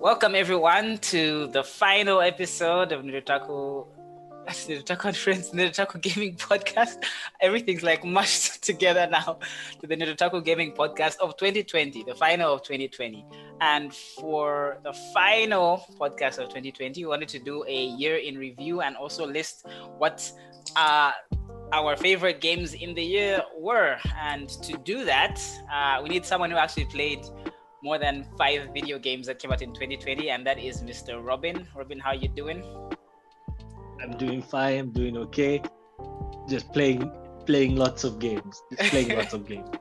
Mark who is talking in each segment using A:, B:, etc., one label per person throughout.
A: welcome everyone to the final episode of Nirutaku Nirutaku Conference, Nirutaku Gaming Podcast. Everything's like mushed together now to the Nirutaku Gaming Podcast of 2020, the final of 2020. And for the final podcast of 2020, we wanted to do a year in review and also list what uh, our favorite games in the year were. And to do that, uh, we need someone who actually played more than five video games that came out in 2020, and that is Mr. Robin. Robin, how are you doing?
B: I'm doing fine. I'm doing okay. Just playing, playing lots of games. Just playing lots of games.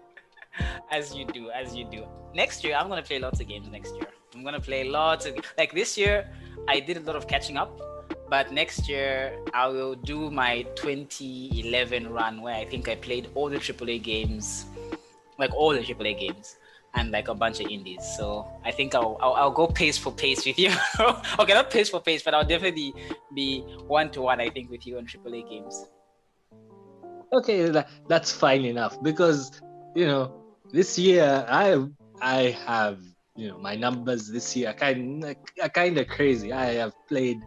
A: As you do, as you do. Next year, I'm gonna play lots of games. Next year, I'm gonna play lots of like this year. I did a lot of catching up, but next year I will do my 2011 run where I think I played all the AAA games, like all the AAA games and like a bunch of indies. So I think I'll, I'll, I'll go pace for pace with you. okay, not pace for pace, but I'll definitely be one to one. I think with you on AAA games.
B: Okay, that, that's fine enough because you know this year I I have you know my numbers this year kind are kind of crazy. I have played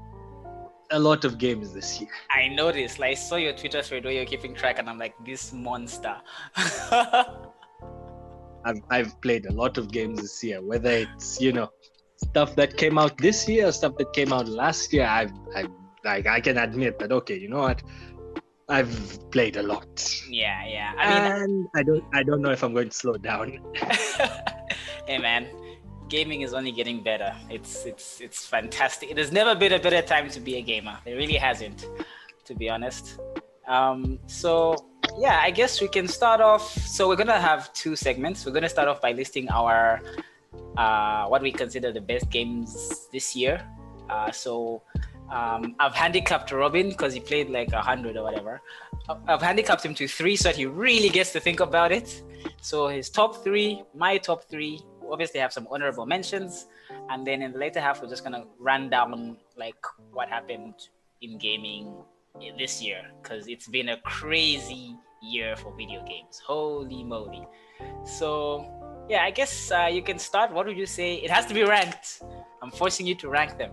B: a lot of games this year.
A: I noticed. Like I saw your Twitter thread where you're keeping track, and I'm like, this monster.
B: I've I've played a lot of games this year, whether it's you know stuff that came out this year, or stuff that came out last year. I've I like I can admit that okay, you know what, I've played a lot.
A: Yeah, yeah. I mean,
B: and I don't I don't know if I'm going to slow down.
A: hey man, gaming is only getting better. It's it's it's fantastic. There's never been a better time to be a gamer. There really hasn't, to be honest. Um, so yeah, I guess we can start off. So we're gonna have two segments. We're gonna start off by listing our uh, what we consider the best games this year. Uh, so um, I've handicapped Robin because he played like a hundred or whatever. I've handicapped him to three so that he really gets to think about it. So his top three, my top three, obviously have some honorable mentions, and then in the later half we're just gonna run down like what happened in gaming this year because it's been a crazy year for video games. Holy moly! So yeah, I guess uh, you can start. What would you say? It has to be ranked. I'm forcing you to rank them.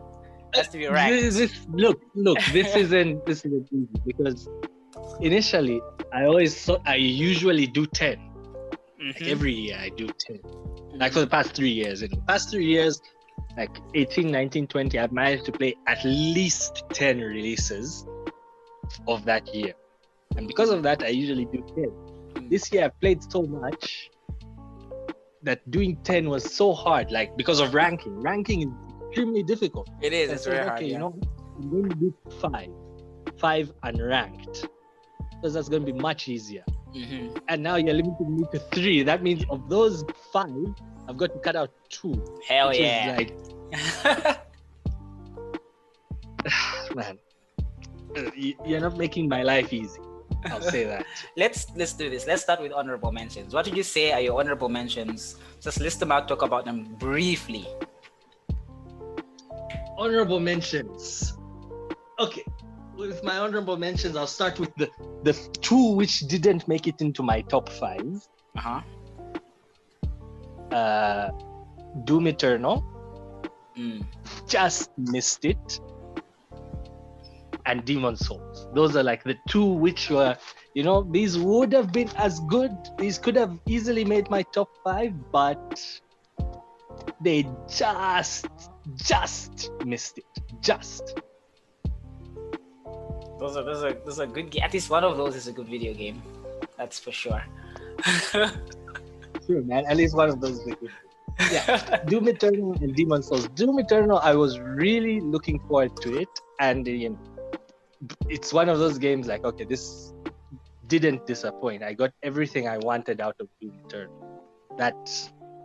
A: It has to be ranked.
B: This, this, look, look, this isn't this isn't easy because initially I always thought I usually do 10
A: Mhm.
B: Like every year I do 10 Like for the past three years. In the past three years, like 18, 19, 20, I've managed to play at least 10 releases of that year. And because of that, I usually do 10. This year I've played so much that doing 10 was so hard, like because of ranking. Ranking is extremely difficult.
A: It is.
B: I
A: It's
B: said,
A: very hard.
B: okay,
A: yeah.
B: you know, I'm going to do five, five unranked, because that's going to be much easier.
A: Mhm.
B: And now you're limiting me to three. That means of those five, I've got to cut out two.
A: Hell yeah.
B: Like, man, you're not making my life easy. I'll say that.
A: let's let's do this. Let's start with honorable mentions. What did you say are your honorable mentions? Just list them out. Talk about them briefly.
B: honorable mentions. Okay, with my honorable mentions, I'll start with the the two which didn't make it into my top five.
A: Uh huh.
B: Uh, Doom Eternal
A: Mm.
B: just missed it, and Demon's Souls. Those are like the two which were, you know, these would have been as good. These could have easily made my top five, but they just just missed it. Just.
A: Those are those are those are good. Ga- At least one of those is a good video game. That's for sure.
B: Sure, man. At least one of those. is good. Yeah. Doom Eternal and Demon's Souls. Doom Eternal, I was really looking forward to it, and you know, it's one of those games like, okay, this didn't disappoint. I got everything I wanted out of Doom Eternal that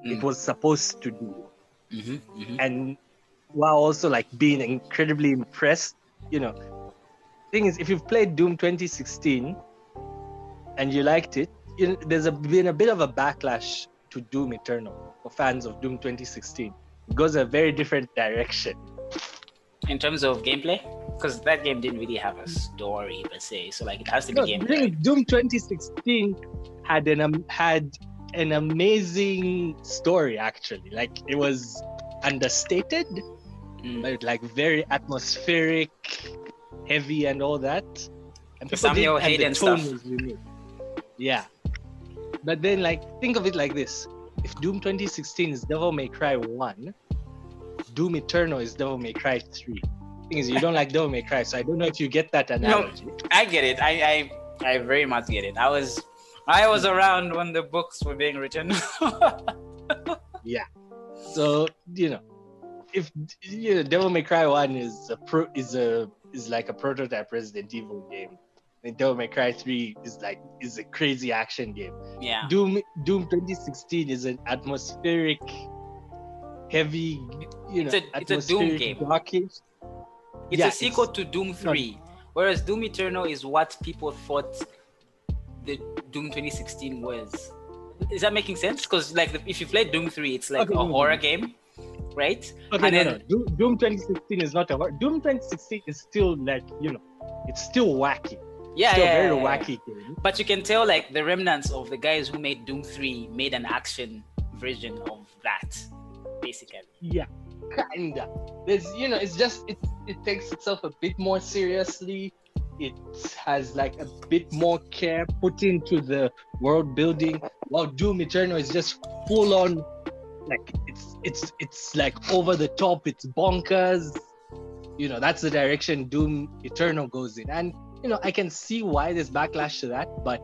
B: it
A: Mm.
B: was supposed to do,
A: Mhm, mhm.
B: and while also like being incredibly impressed, you know. Thing is, if you've played Doom 2016 and you liked it, you know, there's a, been a bit of a backlash to Doom Eternal for fans of Doom 2016. It goes a very different direction.
A: In terms of gameplay, because that game didn't really have a story per se, so like it has to be
B: No,
A: gameplay.
B: thing is, Doom 2016 had an um, had an amazing story actually. Like it was understated,
A: Mm.
B: but like very atmospheric, heavy, and all that. And people did-
A: Samuel
B: and the tone
A: stuff.
B: was unique. Yeah, but then like think of it like this: if Doom 2016 is Devil May Cry one, Doom Eternal is Devil May Cry three. Thing is, you don't like Devil May Cry, so I don't know if you get that analogy.
A: No, I get it. I, I I very much get it. I was I was around when the books were being written. Yeah.
B: So you know, if you know, Devil May Cry One is a pro is a is like a prototype Resident Evil game, and Devil May Cry Three is like is a crazy action game.
A: yeah.
B: Doom Doom 2016 is an atmospheric, heavy, you know,
A: It's a- it's a Doom game.
B: darkish.
A: It's
B: Yeah,
A: a sequel to Doom 3, whereas Doom Eternal is what people thought the Doom 2016 was. Is that making sense? Because like if you play Doom 3, it's like
B: Okay,
A: a
B: no,
A: horror
B: no.
A: game, right?
B: Okay,
A: And
B: no,
A: then-
B: no. Doom, Doom 2016 is not a horror. Doom 2016 is still like you know, it's still wacky.
A: Yeah,
B: still
A: yeah,
B: very
A: yeah, yeah.
B: wacky game.
A: But you can tell like the remnants of the guys who made Doom 3 made an action version of that, basically.
B: Yeah, kinda. There's, you know, it's just it it takes itself a bit more seriously. It has like a bit more care put into the world building. While Doom Eternal is just full on, like it's it's it's like over the top. It's bonkers. You know, that's the direction Doom Eternal goes in, and you know, I can see why there's backlash to that, but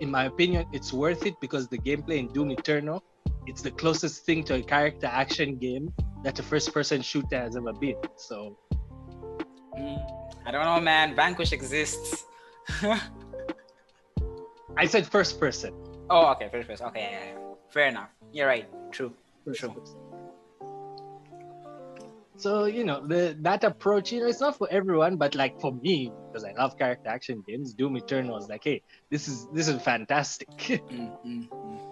B: in my opinion, it's worth it because the gameplay in Doom Eternal, it's the closest thing to a character action game that a first person shooter has ever been. So
A: Mm, I don't know, man. Vanquish exists.
B: I said first person.
A: oh, okay, first person. Okay, yeah, yeah. fair enough. You're right. True.
B: First
A: True.
B: person. So you know the that approach, you know, it's not for everyone, but like for me, because I love character action games, Doom Eternal is like, hey, this is this is fantastic.
A: Mm, mm, mm.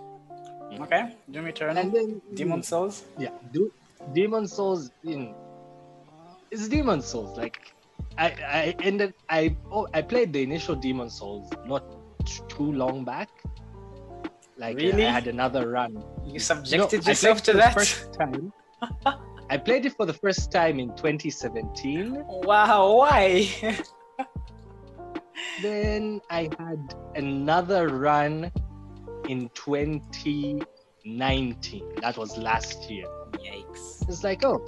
A: Mm. Okay, Doom Eternal.
B: and then
A: mm. Demon's Souls.
B: yeah, Do- Demon's Souls in it's Demon's Souls. Like I I ended I oh I played the initial Demon's Souls not too long back. Like
A: Really?
B: I had another run.
A: You
B: No,
A: subjected
B: I
A: yourself to that?
B: First time. I played it for the first time in 2017.
A: Wow, why?
B: Then I had another run in 2019. That was last year.
A: Yikes.
B: It's like, oh.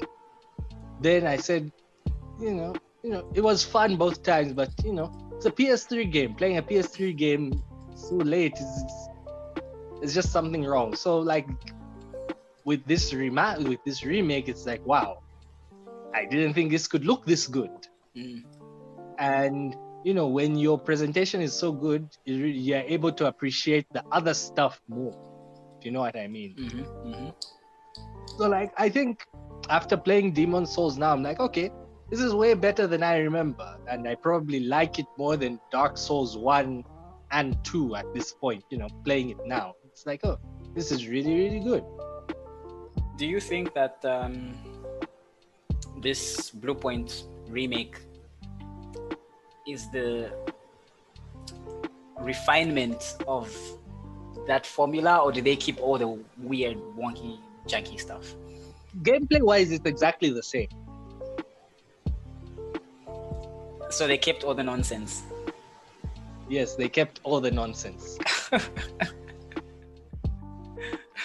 B: Then I said, you know, you know, it was fun both times, but you know, it's a PS3 game. Playing a PS3 game so late is it's just something wrong. So like with this rema- with this remake, it's like, wow, I didn't think this could look this good.
A: Mm.
B: And you know, when your presentation is so good, you re- you're able to appreciate the other stuff more. If you know what I mean.
A: hmm hmm
B: So like I think after playing Demon's Souls now, I'm like, okay, this is way better than I remember. And I probably like it more than Dark Souls 1 and 2 at this point, you know, playing it now. It's like, oh, this is really, really good.
A: Do you think that um, this Bluepoint remake is the refinement of that formula, or do they keep all the weird, wonky, janky stuff?
B: Gameplay wise, it's exactly the same.
A: So they kept all the nonsense.
B: Yes, they kept all the nonsense.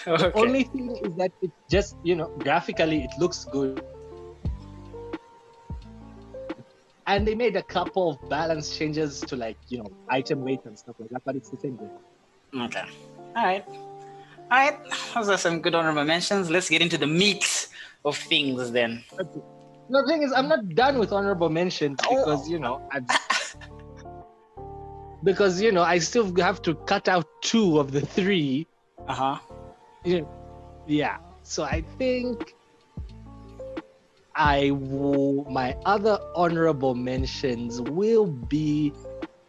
A: okay.
B: Only thing is that it just, you know, graphically it looks good. And they made a couple of balance changes to like, you know, item weight and stuff like that, but it's the same game.
A: Okay. All right. All right. Those are some good honorable mentions. Let's get into the meat of things then.
B: No, the thing is, I'm not done with honorable mentions
A: Oh.
B: because you know, I've, because you know, I still have to cut out two of the three.
A: Uh huh.
B: You know, yeah. So I think I will. My other honorable mentions will be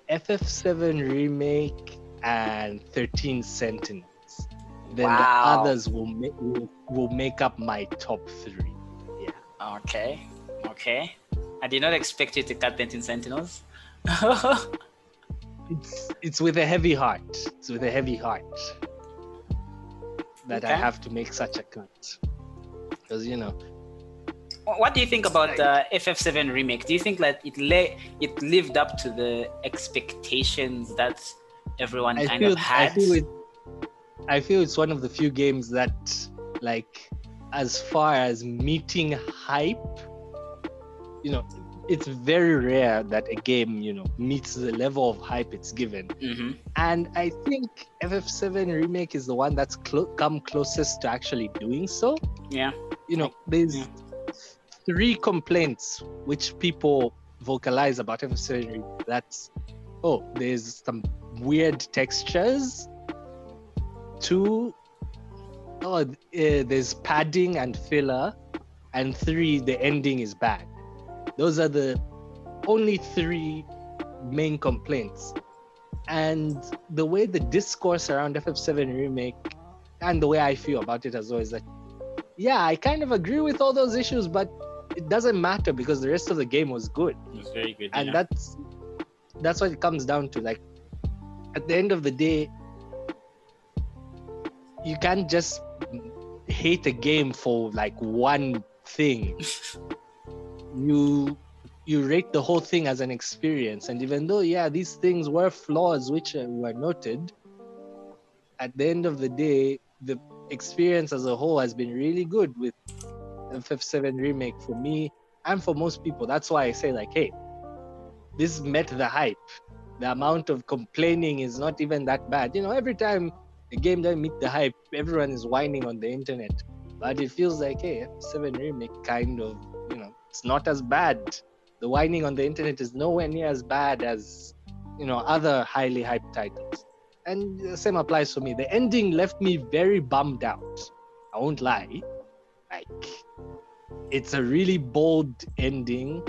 B: FF7 remake and 13 Sentinels. Then
A: Wow.
B: the others will make will, will make up my top three. Yeah.
A: Okay. Okay. I did not expect you to cut 13 Sentinels.
B: it's it's with a heavy heart. It's with a heavy heart that I have to make such a cut. because you know
A: what do you think about the FF7 remake? Do you think that it lay it lived up to the expectations that everyone
B: I
A: kind
B: feel,
A: of had?
B: I feel it, I feel it's one of the few games that, like, as far as meeting hype, you know, it's very rare that a game, you know, meets the level of hype it's given.
A: hmm
B: And I think FF7 remake is the one that's come closest to actually doing so.
A: Yeah.
B: You know, there's
A: Yeah.
B: Three complaints which people vocalize about FF7 remake. That's oh, there's some weird textures. Two, oh, uh, there's padding and filler, and three, the ending is bad. Those are the only three main complaints. And the way the discourse around FF7 remake and the way I feel about it as well is that, yeah, I kind of agree with all those issues, but it doesn't matter because the rest of the game was good
A: It was very good.
B: and
A: yeah.
B: that's that's what it comes down to like at the end of the day you can't just hate a game for like one thing you you rate the whole thing as an experience and even though yeah these things were flaws which uh, were noted at the end of the day the experience as a whole has been really good with ff7 remake for me and for most people that's why i say like hey this met the hype. The amount of complaining is not even that bad. You know, every time a game doesn't meet the hype, everyone is whining on the internet. But it feels like, hey, F7 Remake kind of, you know, it's not as bad. The whining on the internet is nowhere near as bad as, you know, other highly hyped titles. And the same applies for me. The ending left me very bummed out. I won't lie. Like, it's a really bold ending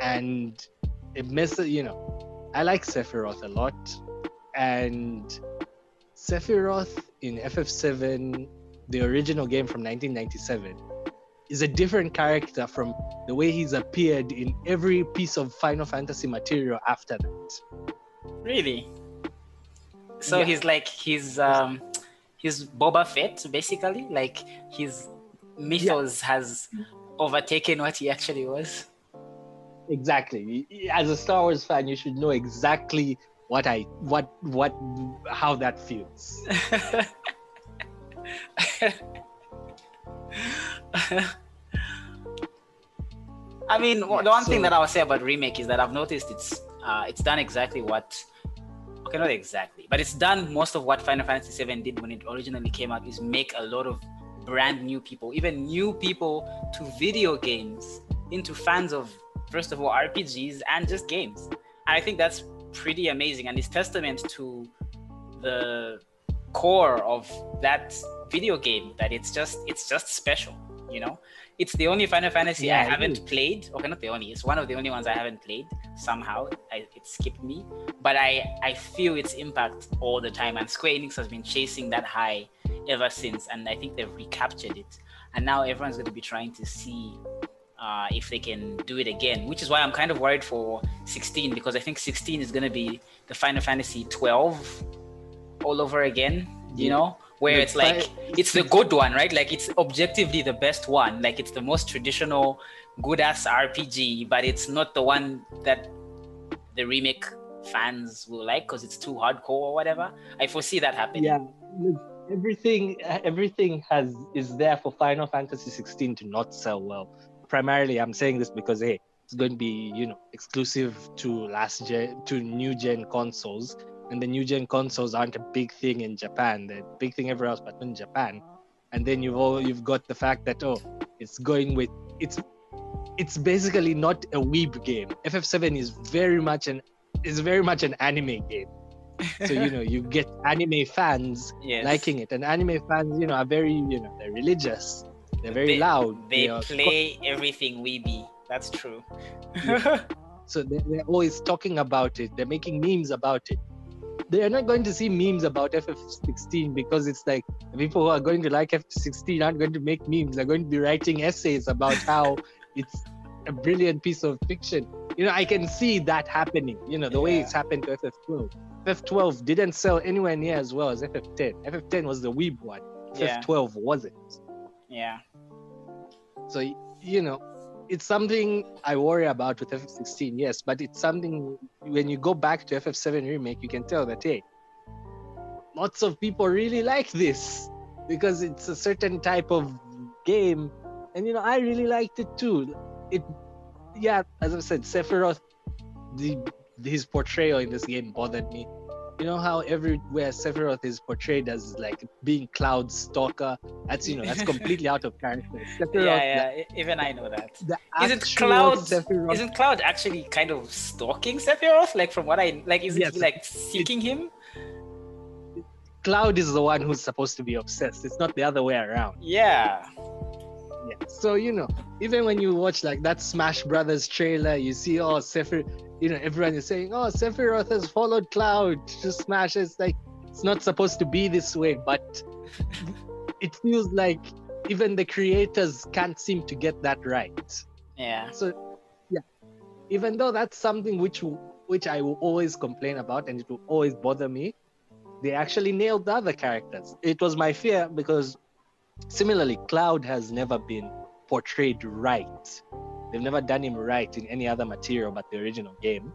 B: and it messes you know i like sephiroth a lot and sephiroth in ff7 the original game from 1997 is a different character from the way he's appeared in every piece of final fantasy material after that
A: Really? So
B: Yeah.
A: he's like he's um he's Boba Fett basically. Like his mythos has overtaken what he actually was.
B: exactly as a star wars fan you should know exactly what i what what how that feels
A: I mean,
B: Yeah,
A: the one thing that I would say about remake is that I've noticed it's uh, it's done exactly what okay, not exactly, but it's done most of what Final Fantasy VII did when it originally came out is make a lot of brand new people, even new people to video games, into fans of first of all RPGs and just games. And I think that's pretty amazing and it's testament to the core of that video game that it's just it's just special, you know? It's the only Final Fantasy
B: Yeah,
A: I haven't played. Okay, not the only. It's one of the only ones I haven't played. Somehow, I, it skipped me. But I I feel its impact all the time, and Square Enix has been chasing that high ever since, and I think they've recaptured it. And now everyone's going to be trying to see uh, if they can do it again, which is why I'm kind of worried for 16 because I think 16 is going to be the Final Fantasy 12 all over again. You
B: Yeah.
A: know, where it's like it's the good one, right? Like it's objectively the best one. Like it's the most traditional, good ass RPG, but it's not the one that the remake fans will like because it's too hardcore or whatever. I foresee that happening.
B: yeah everything everything has is there for final fantasy 16 to not sell well primarily i'm saying this because hey it's going to be you know exclusive to last gen to new gen consoles and the new gen consoles aren't a big thing in japan. They're a big thing everywhere else but in japan. And then you've all you've got the fact that oh it's going with it's it's basically not a weeb game. Ff7 is very much an is very much an anime game. So you know you get anime fans
A: yes.
B: liking it. And anime fans you know are very you know they're religious. They're very
A: They-
B: loud.
A: They
B: are-
A: play everything weeby. That's true.
B: so they're always talking about it. They're making memes about it they are not going to see memes about ff16 because it's like people who are going to like FF16 aren't going to make memes. They're going to be writing essays about how it's a brilliant piece of fiction. You know i can see that happening you know the way it's happened to ff12 ff12 didn't sell anywhere near as well as ff10 ff10 was the weeb one. Ff12 wasn't.
A: Yeah.
B: So you know, it's something I worry about with FF16, yes, but it's something when you go back to FF7 remake, you can tell that hey, lots of people really like this because it's a certain type of game, and you know I really liked it too. It, yeah, as I said, Sephiroth, the his portrayal in this game bothered me you know how everywhere Sephiroth is portrayed as like being Cloud stalker. That's you know that's completely out of character.
A: Sephiroth, yeah, yeah. even I know that. Isn't Cloud? Sephiroth, isn't Cloud actually kind of stalking Sephiroth? Like from what I like, isn't yes, he like seeking it, him?
B: Cloud is the one who's supposed to be obsessed. It's not the other way around.
A: Yeah.
B: Yeah. So you know, even when you watch like that Smash Brothers trailer, you see oh Sephiroth you know, everyone is saying, "Oh, Sephiroth has followed Cloud to Smash." It's like it's not supposed to be this way, but it feels like even the creators can't seem to get that right.
A: Yeah.
B: So, yeah, even though that's something which which I will always complain about and it will always bother me, they actually nailed the other characters. It was my fear because similarly, Cloud has never been portrayed right They've never done him right in any other material but the original game.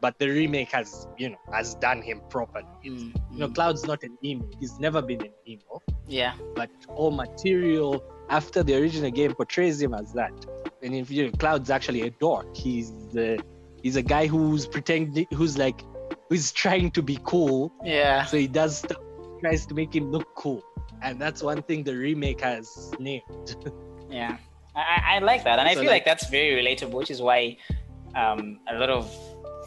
B: But the remake has, you know, has done him properly. Mm, you know, mm. Cloud's not an emo. He's never been an emo.
A: Yeah.
B: But all material after the original game portrays him as that. And if you know, Cloud's actually a dork. He's the he's a guy who's pretending who's like who's trying to be cool.
A: Yeah.
B: So he does stuff tries to make him look cool. And that's one thing the remake has nailed.
A: yeah. I, I like that, and I feel like, like, that's very relatable, which is why um, a lot of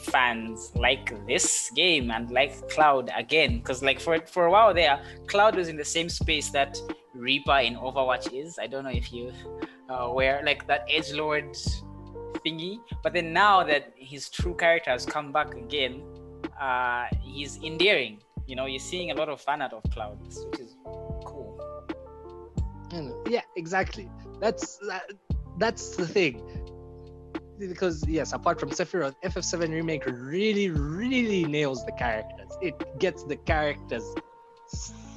A: fans like this game and like Cloud again, because like for for a while there, Cloud was in the same space that Reaper in Overwatch is. I don't know if you uh, where like that edge lord thingy, but then now that his true character has come back again, uh, he's endearing. You know, you're seeing a lot of fan art of Cloud, which is cool.
B: Yeah, exactly. That's that, that's the thing. Because yes apart from sephiroth ff7 remake really really nails the characters. It gets the characters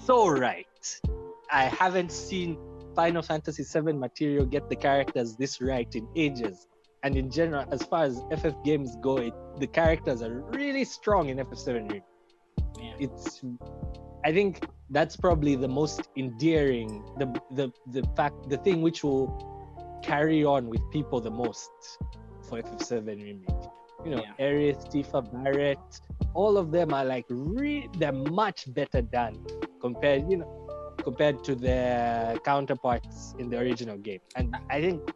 B: so right. I haven't seen final fantasy 7 material get the characters this right in ages. And in general as far as ff games go it, the characters are really strong in ff7 remake. Yeah. it's I think that's probably the most endearing, the the the fact, the thing which will carry on with people the most for FF7 remake. You know, yeah. Aerith, Tifa, Barret, all of them are like re- they're much better done compared, you know, compared to their counterparts in the original game. And I think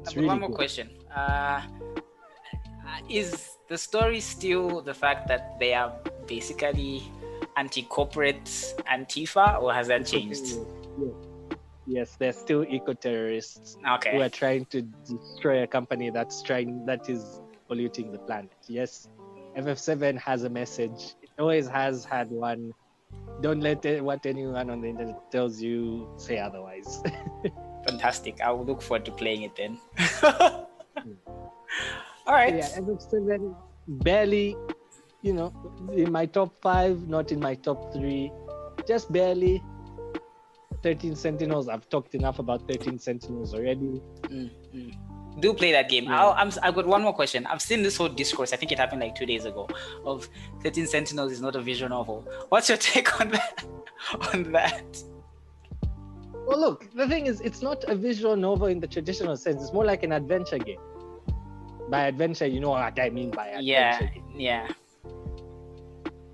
A: it's really one more cool. question. Uh, is the story still the fact that they are basically anti-corporate Antifa, or has that changed?
B: Yes, they're still eco-terrorists
A: okay.
B: who are trying to destroy a company that's trying that is polluting the planet. Yes, FF7 has a message. It always has had one. Don't let it, what anyone on the internet tells you say otherwise.
A: Fantastic. I will look forward to playing it then. Hmm. All right.
B: Yeah, FF7 barely you know, in my top five, not in my top three, just barely. 13 Sentinels. I've talked enough about 13 Sentinels already.
A: Mm-hmm. Do play that game. Yeah. i have got one more question. I've seen this whole discourse. I think it happened like two days ago. Of 13 Sentinels is not a visual novel. What's your take on that? on that?
B: Well, look. The thing is, it's not a visual novel in the traditional sense. It's more like an adventure game. By adventure, you know what I mean by adventure.
A: Yeah.
B: Game.
A: Yeah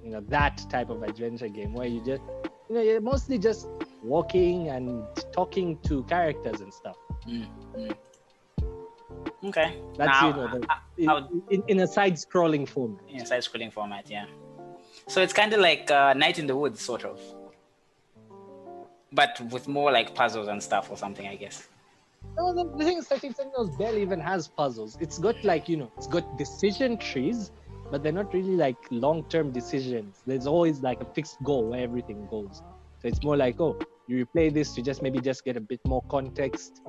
B: you know that type of adventure game where you just you know you're mostly just walking and talking to characters and stuff.
A: Mm-hmm. okay.
B: That's now, you know the, in, in, in, a side-scrolling format.
A: In a side-scrolling format yeah. So it's kind of like uh, night in the woods sort of. But with more like puzzles and stuff or something i guess.
B: No, the, the thing is, 13 Sentinels barely even has puzzles. It's got like, you know, it's got decision trees, but they're not really like long-term decisions. There's always like a fixed goal where everything goes. So it's more like, oh, you replay this to just maybe just get a bit more context,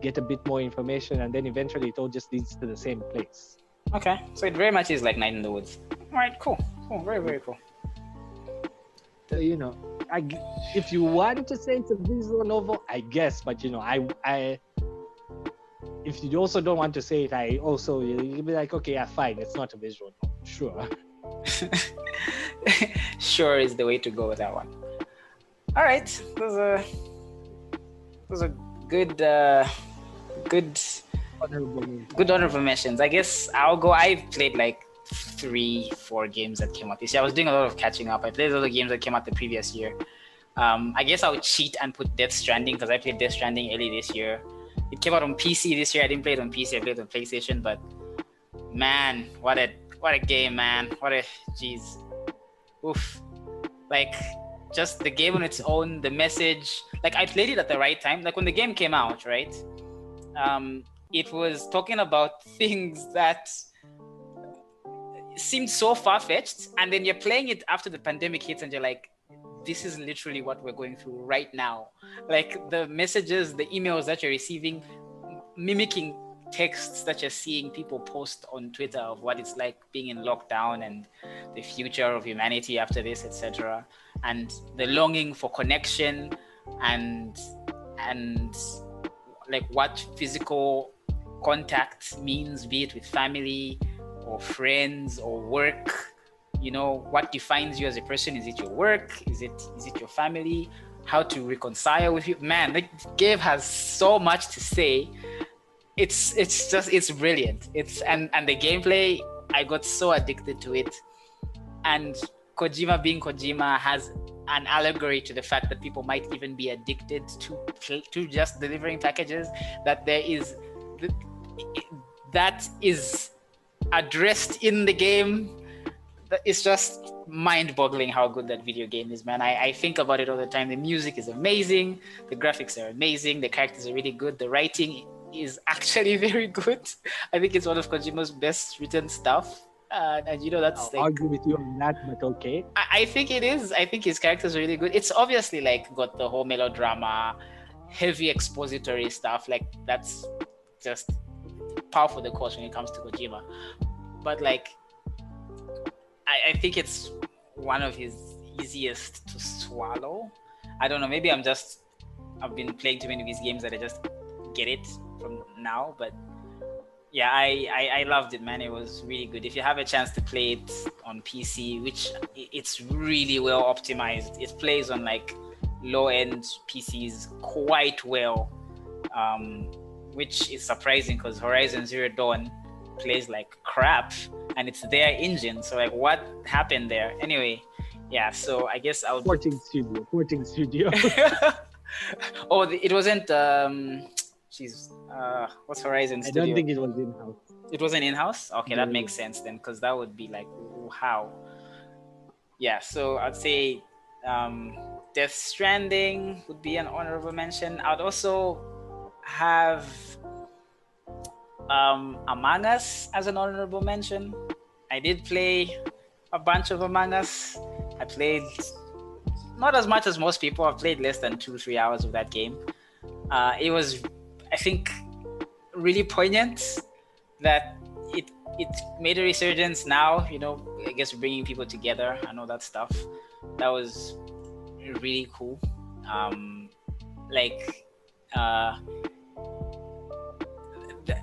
B: get a bit more information, and then eventually it all just leads to the same place.
A: Okay, so it very much is like Night in the Woods. All right, cool, cool, very very cool.
B: So, you know, I, if you want to say it's a visual novel, I guess, but you know, I I if you also don't want to say it, I also you'll be like, okay, yeah, fine, it's not a visual novel. Sure.
A: sure is the way to go with that one. All right, those are those are good uh, good good honorable mentions. I guess I'll go. I've played like three, four games that came out this year. I was doing a lot of catching up. I played a lot of games that came out the previous year. Um, I guess I would cheat and put Death Stranding because I played Death Stranding early this year. It came out on PC this year. I didn't play it on PC. I played it on PlayStation. But man, what a what a game, man! What a jeez, oof! Like just the game on its own, the message. Like I played it at the right time. Like when the game came out, right? Um, it was talking about things that seemed so far fetched, and then you're playing it after the pandemic hits, and you're like, this is literally what we're going through right now. Like the messages, the emails that you're receiving, mimicking texts that you're seeing people post on Twitter of what it's like being in lockdown and the future of humanity after this, etc. And the longing for connection and and like what physical contact means, be it with family or friends or work you know what defines you as a person. Is it your work? Is it is it your family? How to reconcile with you? Man the game has so much to say it's it's just it's brilliant. It's and and the gameplay i got so addicted to it. And kojima being kojima has an allegory to the fact that people might even be addicted to to just delivering packages that there is that is addressed in the game. It's just mind-boggling how good that video game is man. I, I think about it all the time. The music is amazing. The graphics are amazing. The characters are really good. The writing is actually very good. I think it's one of kojima's best written stuff. Uh, and you know that's
B: I'll
A: like,
B: argue with you on that, but okay.
A: I, I think it is. I think his characters are really good. It's obviously like got the whole melodrama heavy expository stuff. Like that's just powerful the course when it comes to kojima. But like I, I think it's one of his easiest to swallow. I don't know. Maybe I'm just I've been playing too many of these games that I just get it from now. But yeah, I, I I loved it, man. It was really good. If you have a chance to play it on PC, which it's really well optimized, it plays on like low end PCs quite well, um, which is surprising because Horizon Zero Dawn plays like crap and it's their engine. So like, what happened there? Anyway, yeah. So I guess I'll.
B: Porting studio. Porting studio.
A: oh, it wasn't. Um, she's. Uh, what's Horizon Studio?
B: I don't think it was in house.
A: It wasn't in house. Okay, that makes sense then, because that would be like, how? Yeah. So I'd say, um, Death Stranding would be an honorable mention. I'd also have um, Among Us as an honorable mention. I did play a bunch of Among Us. I played not as much as most people. I've played less than two, three hours of that game. Uh, it was, I think, really poignant that it it made a resurgence now. You know, I guess bringing people together and all that stuff. That was really cool. Um, like, uh,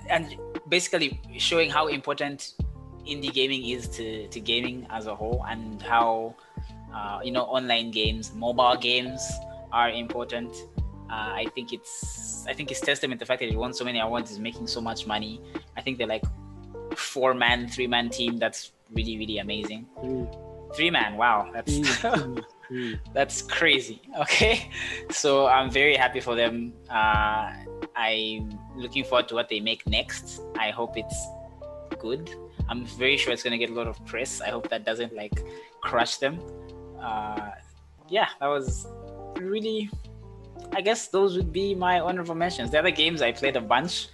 A: and basically showing how important indie gaming is to, to gaming as a whole and how uh, you know online games mobile games are important uh, i think it's i think it's testament to the fact that it won so many awards is making so much money. I think they're like four man three man team. That's really really amazing.
B: Mm.
A: three man wow that's
B: Mm,
A: that's crazy okay? So i'm very happy for them. Uh, i'm looking forward to what they make next. I hope it's good. I'm very sure it's going to get a lot of press. I hope that doesn't like crush them. Uh, yeah that was really i guess those would be my honorable mentions the other games i played a bunch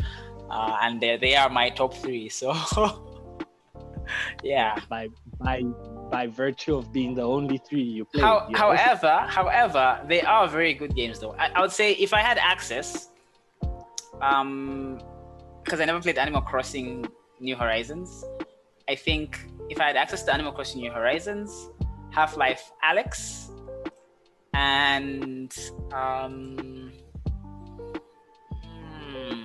A: uh, and they they are my top three so yeah
B: by by by virtue of being the only three you played.
A: How,
B: you know?
A: however, however, they are very good games though. I, I would say if I had access, um, because I never played Animal Crossing New Horizons, I think if I had access to Animal Crossing New Horizons, Half Life Alyx, and um, hmm,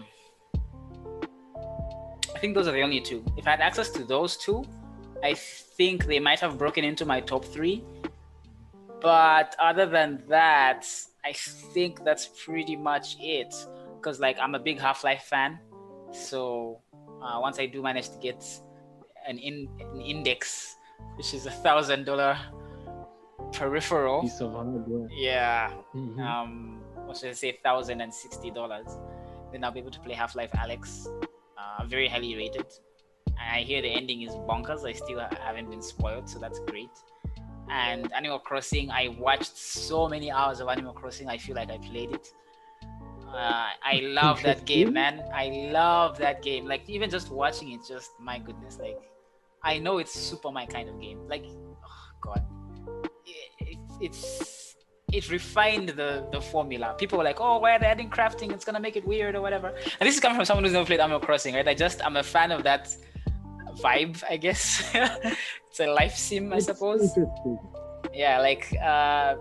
A: think those are the only two. If I had access to those two, I think they might have broken into my top three. But other than that, I think that's pretty much it. Because like I'm a big Half Life fan, so uh, once I do manage to get an in an index, which is a thousand dollar peripheral,
B: Piece of hardware.
A: yeah,
B: Mhm.
A: um, what should I say, thousand and sixty dollars, then I'll be able to play Half Life Alyx, uh, very highly rated. And I hear the ending is bonkers. I still haven't been spoiled, so that's great. And Animal Crossing, I watched so many hours of Animal Crossing. I feel like I played it. Uh, I love that game, man. I love that game. Like even just watching it, just my goodness. Like I know it's super my kind of game. Like, oh God, it's it refined the the formula. People were like, "Oh, why are they adding crafting? It's gonna make it weird or whatever." And this is coming from someone who's never played Animal Crossing, right? I just I'm a fan of that vibe, I guess. it's a life sim, I
B: It's
A: suppose. Yeah, like uh,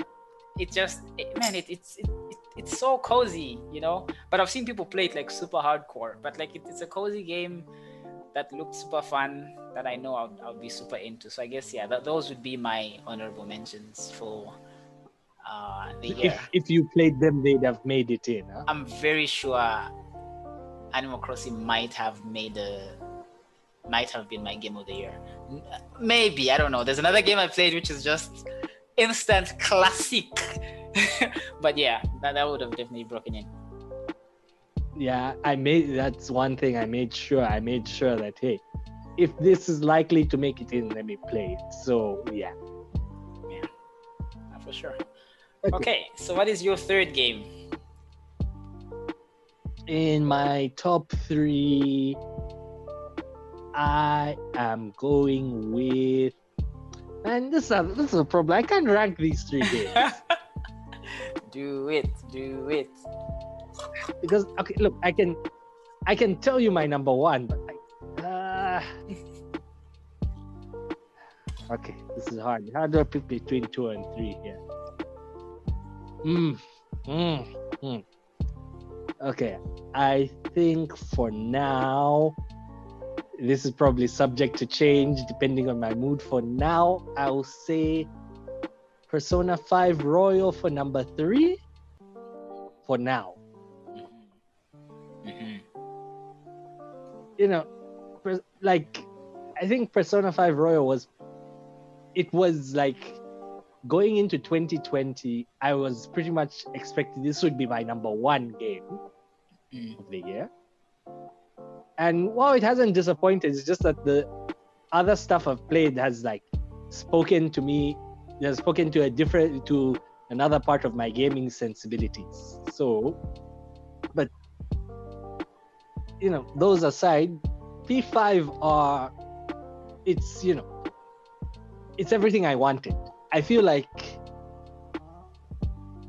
A: it just it, man, it, it's it, it, it's so cozy, you know. But I've seen people play it like super hardcore, but like it, it's a cozy game that looked super fun that I know I'll, I'll be super into. So I guess yeah, th- those would be my honorable mentions for uh, the year.
B: If if you played them, they'd have made it in. Huh?
A: I'm very sure Animal Crossing might have made a might have been my game of the year. Maybe I don't know. There's another game I played which is just instant classic. but yeah, that, that would have definitely broken in.
B: yeah i made that's one thing i made sure i made sure that hey if this is likely to make it in let me play it so yeah
A: Uh, for sure. Okay, so what is your third game?
B: in my top three i am going with and this is a, this is a problem i can't rank these three games
A: do it, do it.
B: because okay look i can i can tell you my number one but okay this is hard how do i pick between two and three here Hmm. mm, mm. okay i think for now this is probably subject to change depending on my mood for now i'll say persona 5 royal for number three for now
A: Mhm.
B: you know, like I think Persona 5 Royal was it was like going into 2020, I was pretty much expecting this would be my number one game
A: Mm.
B: of the year. And while it hasn't disappointed, it's just that the other stuff I've played has like spoken to me, has spoken to a different to another part of my gaming sensibilities. So, but you know, those aside, P5 are it's you know it's everything I wanted. I feel like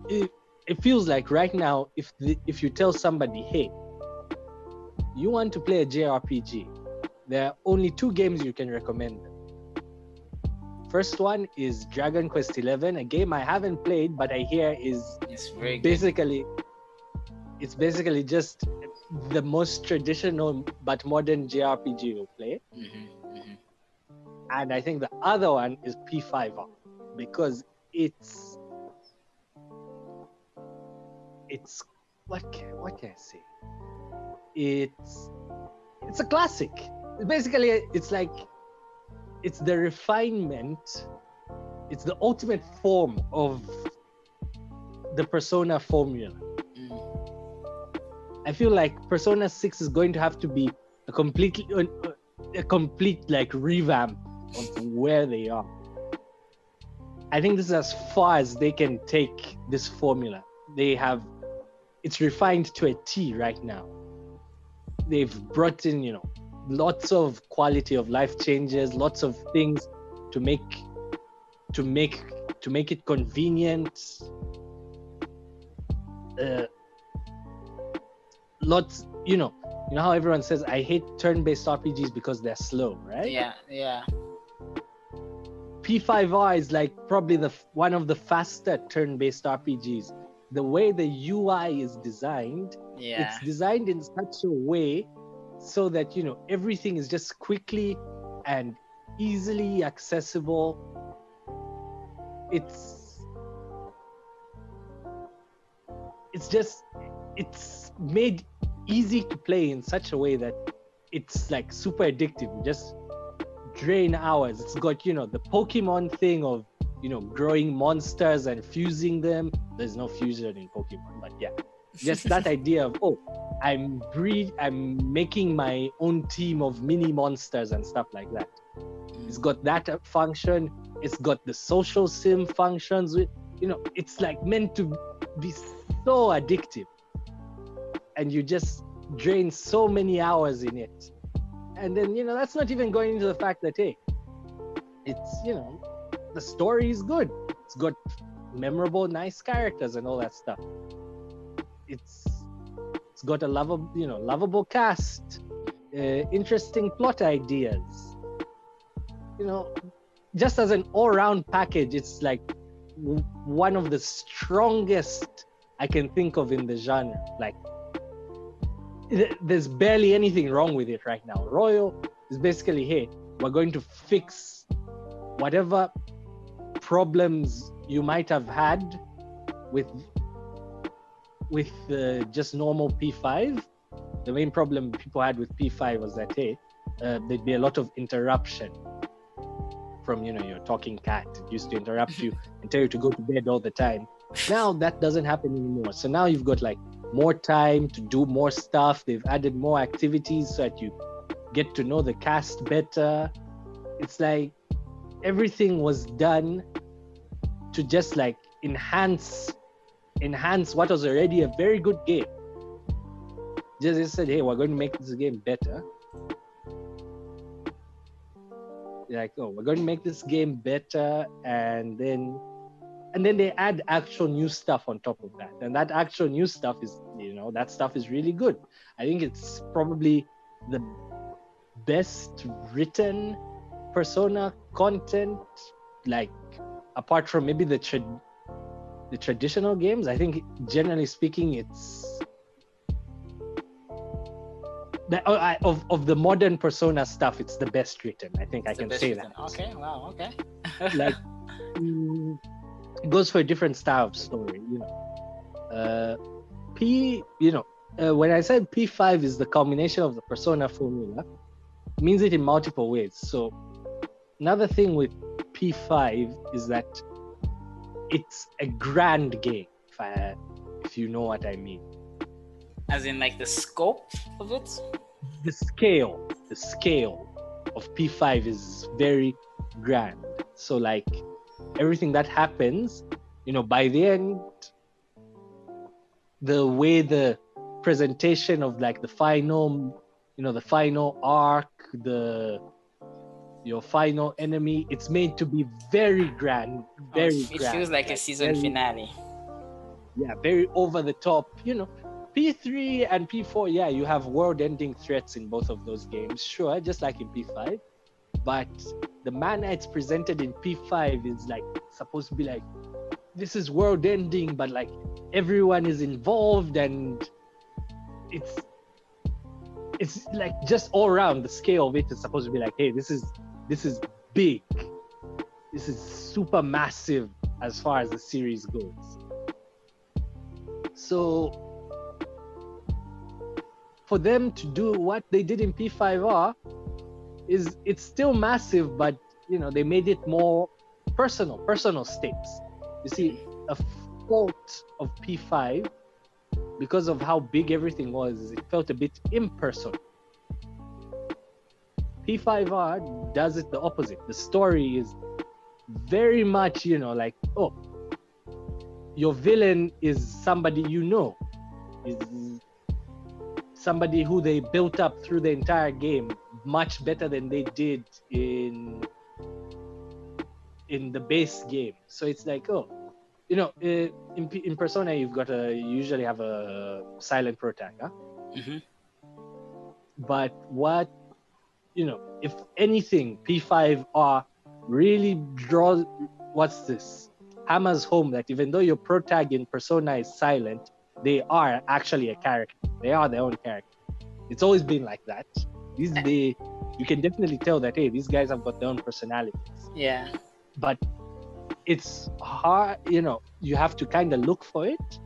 B: it, it feels like right now if the, if you tell somebody, hey, you want to play a JRPG, there are only two games you can recommend them. First one is Dragon Quest XI, a game I haven't played, but I hear is
A: It's
B: basically it's basically just the most traditional but modern JRPG you play.
A: Mhm, mhm.
B: And I think the other one is P5R because it's it's what can, what can I say? It's it's a classic. Basically, it's like it's the refinement. It's the ultimate form of the Persona formula. I feel like Persona 6 is going to have to be a completely a complete like revamp of where they are. I think this is as far as they can take this formula. They have it's refined to a T right now. They've brought in, you know, lots of quality of life changes, lots of things to make to make to make it convenient. Uh, lots, you know, you know how everyone says I hate turn-based RPGs because they're slow, right?
A: Yeah, yeah.
B: P5R is like probably the one of the faster turn-based RPGs. The way the UI is designed,
A: Yeah.
B: it's designed in such a way so that you know everything is just quickly and easily accessible it's it's just it's made easy to play in such a way that it's like super addictive. You just drain hours. It's got you know the pokemon thing of you know growing monsters and fusing them. There's no fusion in pokemon but yeah. Just that idea of oh i'm breed i'm making my own team of mini monsters and stuff like that. It's got that function. It's got the social sim functions. With you know it's like meant to be so addictive and you just drain so many hours in it. And then you know that's not even going into the fact that hey it's you know the story is good. It's got memorable nice characters and all that stuff. It's it's got a lovable you know lovable cast uh, interesting plot ideas. You know just as an all-round package it's like w- one of the strongest i can think of in the genre. Like there's barely anything wrong with it right now royal is basically hey we're going to fix whatever problems you might have had with with uh, just normal P5, the main problem people had with P5 was that hey, uh, there'd be a lot of interruption from you know your talking cat. It used to interrupt you and tell you to go to bed all the time. Now that doesn't happen anymore. So now you've got like more time to do more stuff. They've added more activities so that you get to know the cast better. It's like everything was done to just like enhance enhance what was already a very good game. Just they said, hey, we're going to make this game better. Like, oh, we're going to make this game better, and then and then they add actual new stuff on top of that. And that actual new stuff is, you know, that stuff is really good. I think it's probably the best written persona content, like apart from maybe the tra- the traditional games, I think generally speaking, it's the, oh, I, of of the modern Persona stuff. It's the best written. I think
A: It's
B: I can say
A: written.
B: that.
A: Okay, wow, okay.
B: Like, mm, it goes for a different style of story. You know, uh, P. You know, uh, when I said P five is the culmination of the Persona formula, it means it in multiple ways. So another thing with P five is that it's a grand game. If I, if you know what I mean.
A: As in like the scope of it.
B: the scale the scale of p5 is very grand so like everything that happens you know by the end the way the presentation of like the final you know the final arc the your final enemy it's made to be very grand very
A: it
B: grand
A: feels like a season
B: very-
A: finale.
B: yeah, very over the top. You know, P3 and P4, yeah, you have world ending threats in both of those games, sure, just like in P5. But the manner it's presented in P5 is like supposed to be like, this is world ending, but like everyone is involved and it's it's like just all around the scale of it is supposed to be like, hey, this is this is big. This is super massive as far as the series goes. So for them to do what they did in P5R is it's still massive, but you know they made it more personal, personal stakes. You see, a fault of P5 because of how big everything was, it felt a bit impersonal. P5R does it the opposite. The story is very much, you know, like, oh, your villain is somebody you know, is somebody who they built up through the entire game much better than they did in in the base game. So it's like, oh, you know, uh, in in Persona you've got a you usually have a silent protag, huh?
A: hmm
B: but what you know if anything p5r really draws what's this hammers home that even though your protag in persona is silent they are actually a character they are their own character It's always been like that. These the you can definitely tell that hey, these guys have got their own personalities.
A: Yeah.
B: But it's hard, you know, you have to kind of look for it.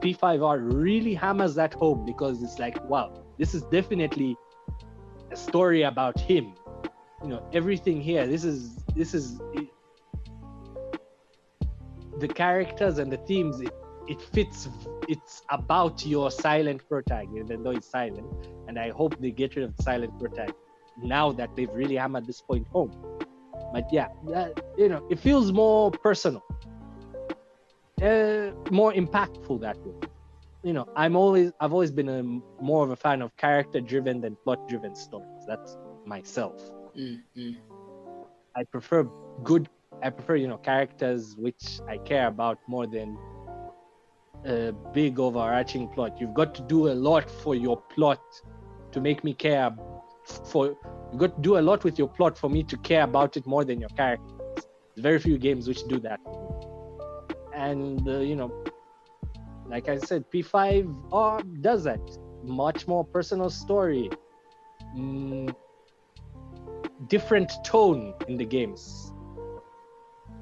B: P5R really hammers that home because it's like, wow, this is definitely a story about him. You know, everything here, this is this is the characters and the themes it, it fits it's about your silent protagonist even though it's silent and i hope they get rid of the silent protagonist now that they've really hammered this point home. But yeah that, you know it feels more personal. Uh, more impactful that way. You know i'm always i've always been a more of a fan of character driven than plot driven stories. That's myself.
A: Mm-hmm.
B: i prefer good I prefer, you know, characters which I care about more than a big overarching plot. You've got to do a lot for your plot to make me care for you've got to do a lot with your plot for me to care about it more than your characters. There's very few games which do that. And uh, you know, like I said, P5 oh, does that. Much more personal story. Mm, different tone in the games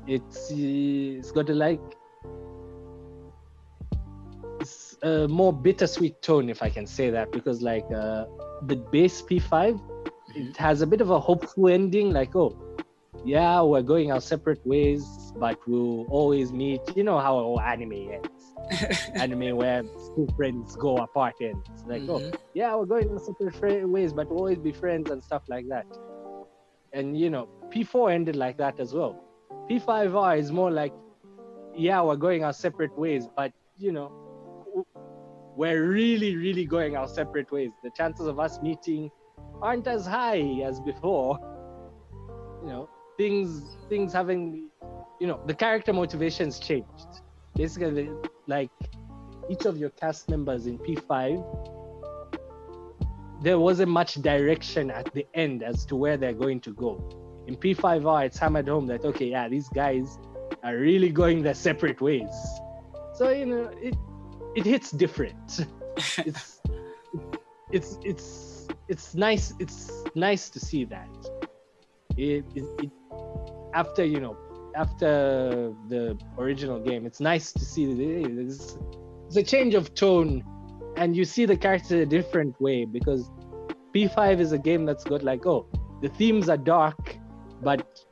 B: it's it's got a like a more bittersweet tone if i can say that because like uh, the base p5 it has a bit of a hopeful ending like oh yeah we're going our separate ways but we'll always meet. You know how anime ends. Anime where two friends go apart ends. Like oh
A: Mhm.
B: yeah we're going our separate ways but we'll always be friends and stuff like that. And you know p4 ended like that as well. P5R is more like, yeah, we're going our separate ways, but you know, we're really, really going our separate ways. The chances of us meeting aren't as high as before. You know, things things having, you know, the character motivations changed. Basically, like each of your cast members in P5, there wasn't much direction at the end as to where they're going to go in P5R, it's hammered home that okay, yeah, these guys are really going their separate ways. So you know, it it hits different. It's it's it's it's nice. It's nice to see that. It, it, it after you know after the original game, it's nice to see there's, there's a change of tone, and you see the character a different way because P5 is a game that's got like oh the themes are dark but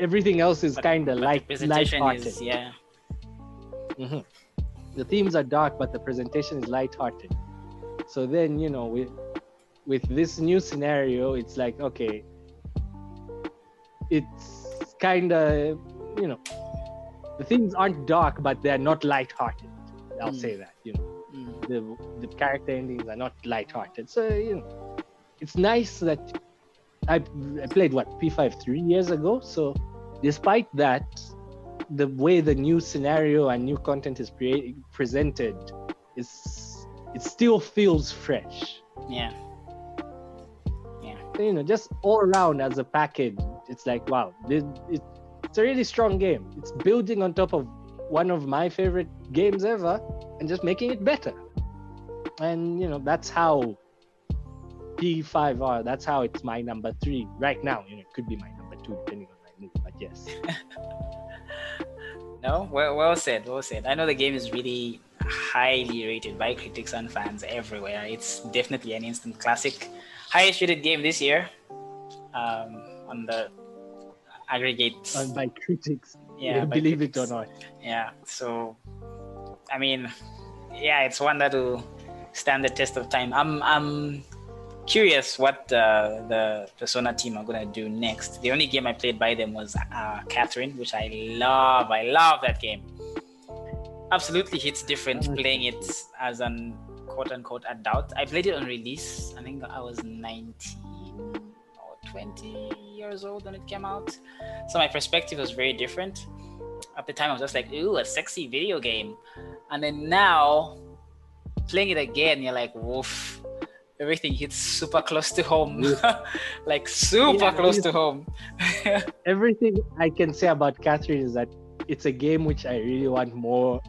B: everything else is kind of light, light-hearted.
A: is yeah.
B: Mhm. The themes are dark, but the presentation is light-hearted. So then, you know, with with this new scenario, it's like okay, it's kind of you know, the themes aren't dark, but they're not light-hearted. I'll
A: Mm.
B: say that. You know,
A: Mm.
B: the the character endings are not light-hearted. So you know, it's nice that I, I played what P5 three years ago. So despite that, the way the new scenario and new content is pre- presented is it still feels fresh.
A: Yeah. Yeah.
B: You know, just all around as a package, it's like wow, this, it, it's a really strong game. It's building on top of one of my favorite games ever and just making it better. And you know, that's how P5R. That's how it's my number three right now. You know, it could be my number two depending on my mood, but yes.
A: No, well, well said, well said. I know the game is really highly rated by critics and fans everywhere. It's definitely an instant classic. Highest rated game this year um, on the aggregate.
B: And by critics,
A: yeah, by
B: believe it or not.
A: Yeah, so I mean, yeah, it's one that will stand the test of time. I'm I'm curious what uh, the Persona team are gonna do next. The only game I played by them was uh, Catherine, which I love. I love that game. Absolutely hits different
B: Oh,
A: playing it as an quote unquote adult. I played it on release. I think I was 19 or 20 years old when it came out. So my perspective was very different. At the time, I was just like, ooh, a sexy video game. And then now, playing it again, you're like, woof. Everything hits super close to home. like, super
B: Yeah,
A: close to home.
B: Everything I can say about Catherine is that it's a game which I really want more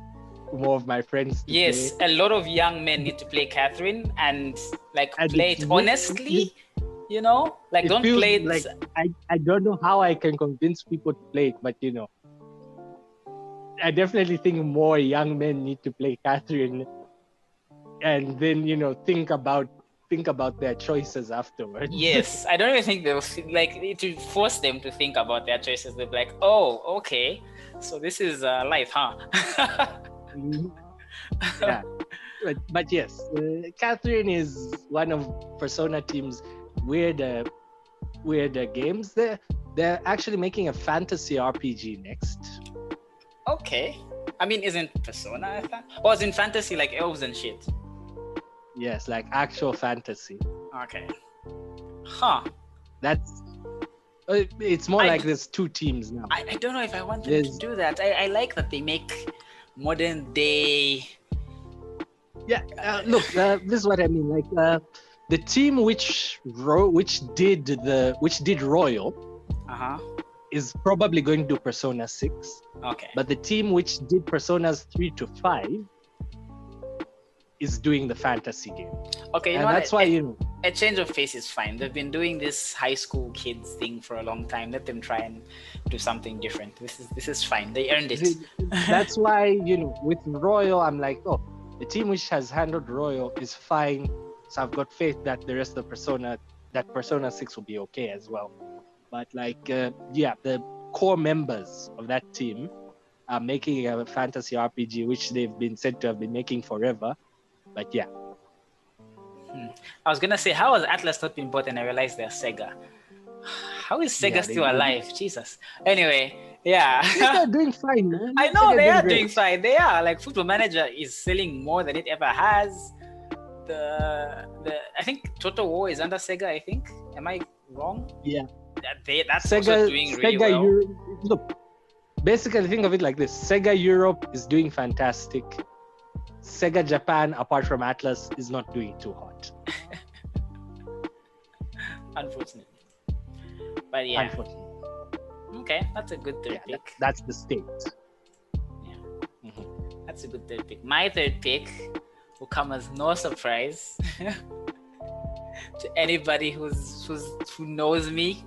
B: more of my friends. To
A: yes,
B: play.
A: a lot of young men need to play Catherine and like
B: And
A: play it honestly. You know, like don't play it.
B: like I, I don't know how I can convince people to play it, but you know, I definitely think more young men need to play Catherine, and then you know think about think about their choices afterwards.
A: Yes, I don't even think they'll feel- like to force them to think about their choices. They'll be like, "Oh, okay, so this is uh, life, huh?"
B: Mhm. yeah, but, but yes, uh, Catherine is one of Persona teams weirder weirder games. They're they're actually making a fantasy RPG next.
A: okay. I mean, isn't Persona? Or is in fantasy like elves and shit?
B: Yes, like actual fantasy.
A: Okay. Huh.
B: That's uh, it's more
A: I-
B: like there's two teams now.
A: I, I don't know if I want them
B: There's-
A: to do that. I, I like that they make modern day.
B: Yeah, uh, look, uh, this is what I mean. Like uh, the team which ro- which did the which did Royal
A: Uh huh.
B: is probably going to do Persona Six,
A: Okay.
B: but the team which did Personas Three to Five is doing the fantasy game,
A: Okay. You
B: and
A: know
B: that's
A: what?
B: why you know.
A: a change of face is fine. They've been doing this high school kids thing for a long time. Let them try and do something different. This is this is fine. They earned it.
B: that's why you know with Royal, I'm like, oh, the team which has handled Royal is fine. So I've got faith that the rest of Persona, that Persona Six will be okay as well. But like, uh, yeah, the core members of that team are making a fantasy RPG, which they've been said to have been making forever. But yeah, hmm.
A: I was gonna say, how has Atlus not been bought? And I realized they're Sega. How is Sega
B: Yeah,
A: still
B: they-
A: alive? Jesus. Anyway, yeah.
B: they're doing fine, man.
A: I know
B: Sega
A: they are
B: great.
A: doing fine. They are like Football Manager is selling more than it ever has. The the I think Total War is under Sega. I think. Am I wrong?
B: Yeah.
A: That they that's
B: Sega,
A: doing really
B: Sega
A: well.
B: Europe. Look, basically think of it like this: Sega Europe is doing fantastic. Sega Japan, apart from Atlus, is not doing too hot.
A: Unfortunately. But yeah.
B: Unfortunately,
A: Okay, that's a good third
B: yeah,
A: pick.
B: that's the state. Yeah. Mm-hmm.
A: That's a good third pick. My third pick will come as no surprise to anybody who's, who's who knows me.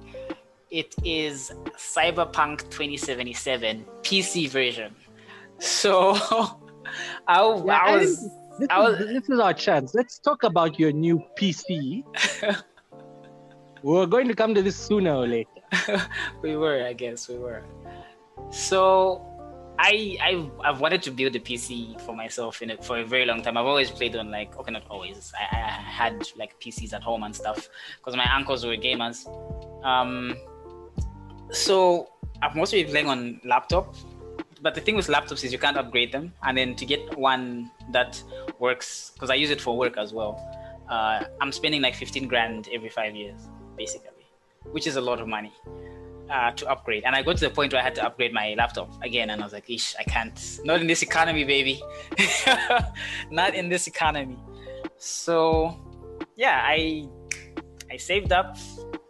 A: It is Cyberpunk 2077 PC version. So I,
B: Yeah,
A: I was
B: This,
A: I was-
B: is, this is our chance. Let's talk about your new PC. We're going to come to this sooner or later.
A: we were, I guess we were. So I I I've wanted to build a PC for myself in it for a very long time. I've always played on like okay, not always. I, I had like PCs at home and stuff because my uncles were gamers. Um, so I've mostly been playing on laptop. But the thing with laptops is you can't upgrade them, and then to get one that works, because I use it for work as well. Uh, I'm spending like 15 grand every five years, basically, which is a lot of money uh, to upgrade. And I got to the point where I had to upgrade my laptop again, and I was like, "Ish, I can't. Not in this economy, baby. Not in this economy." So, yeah, I I saved up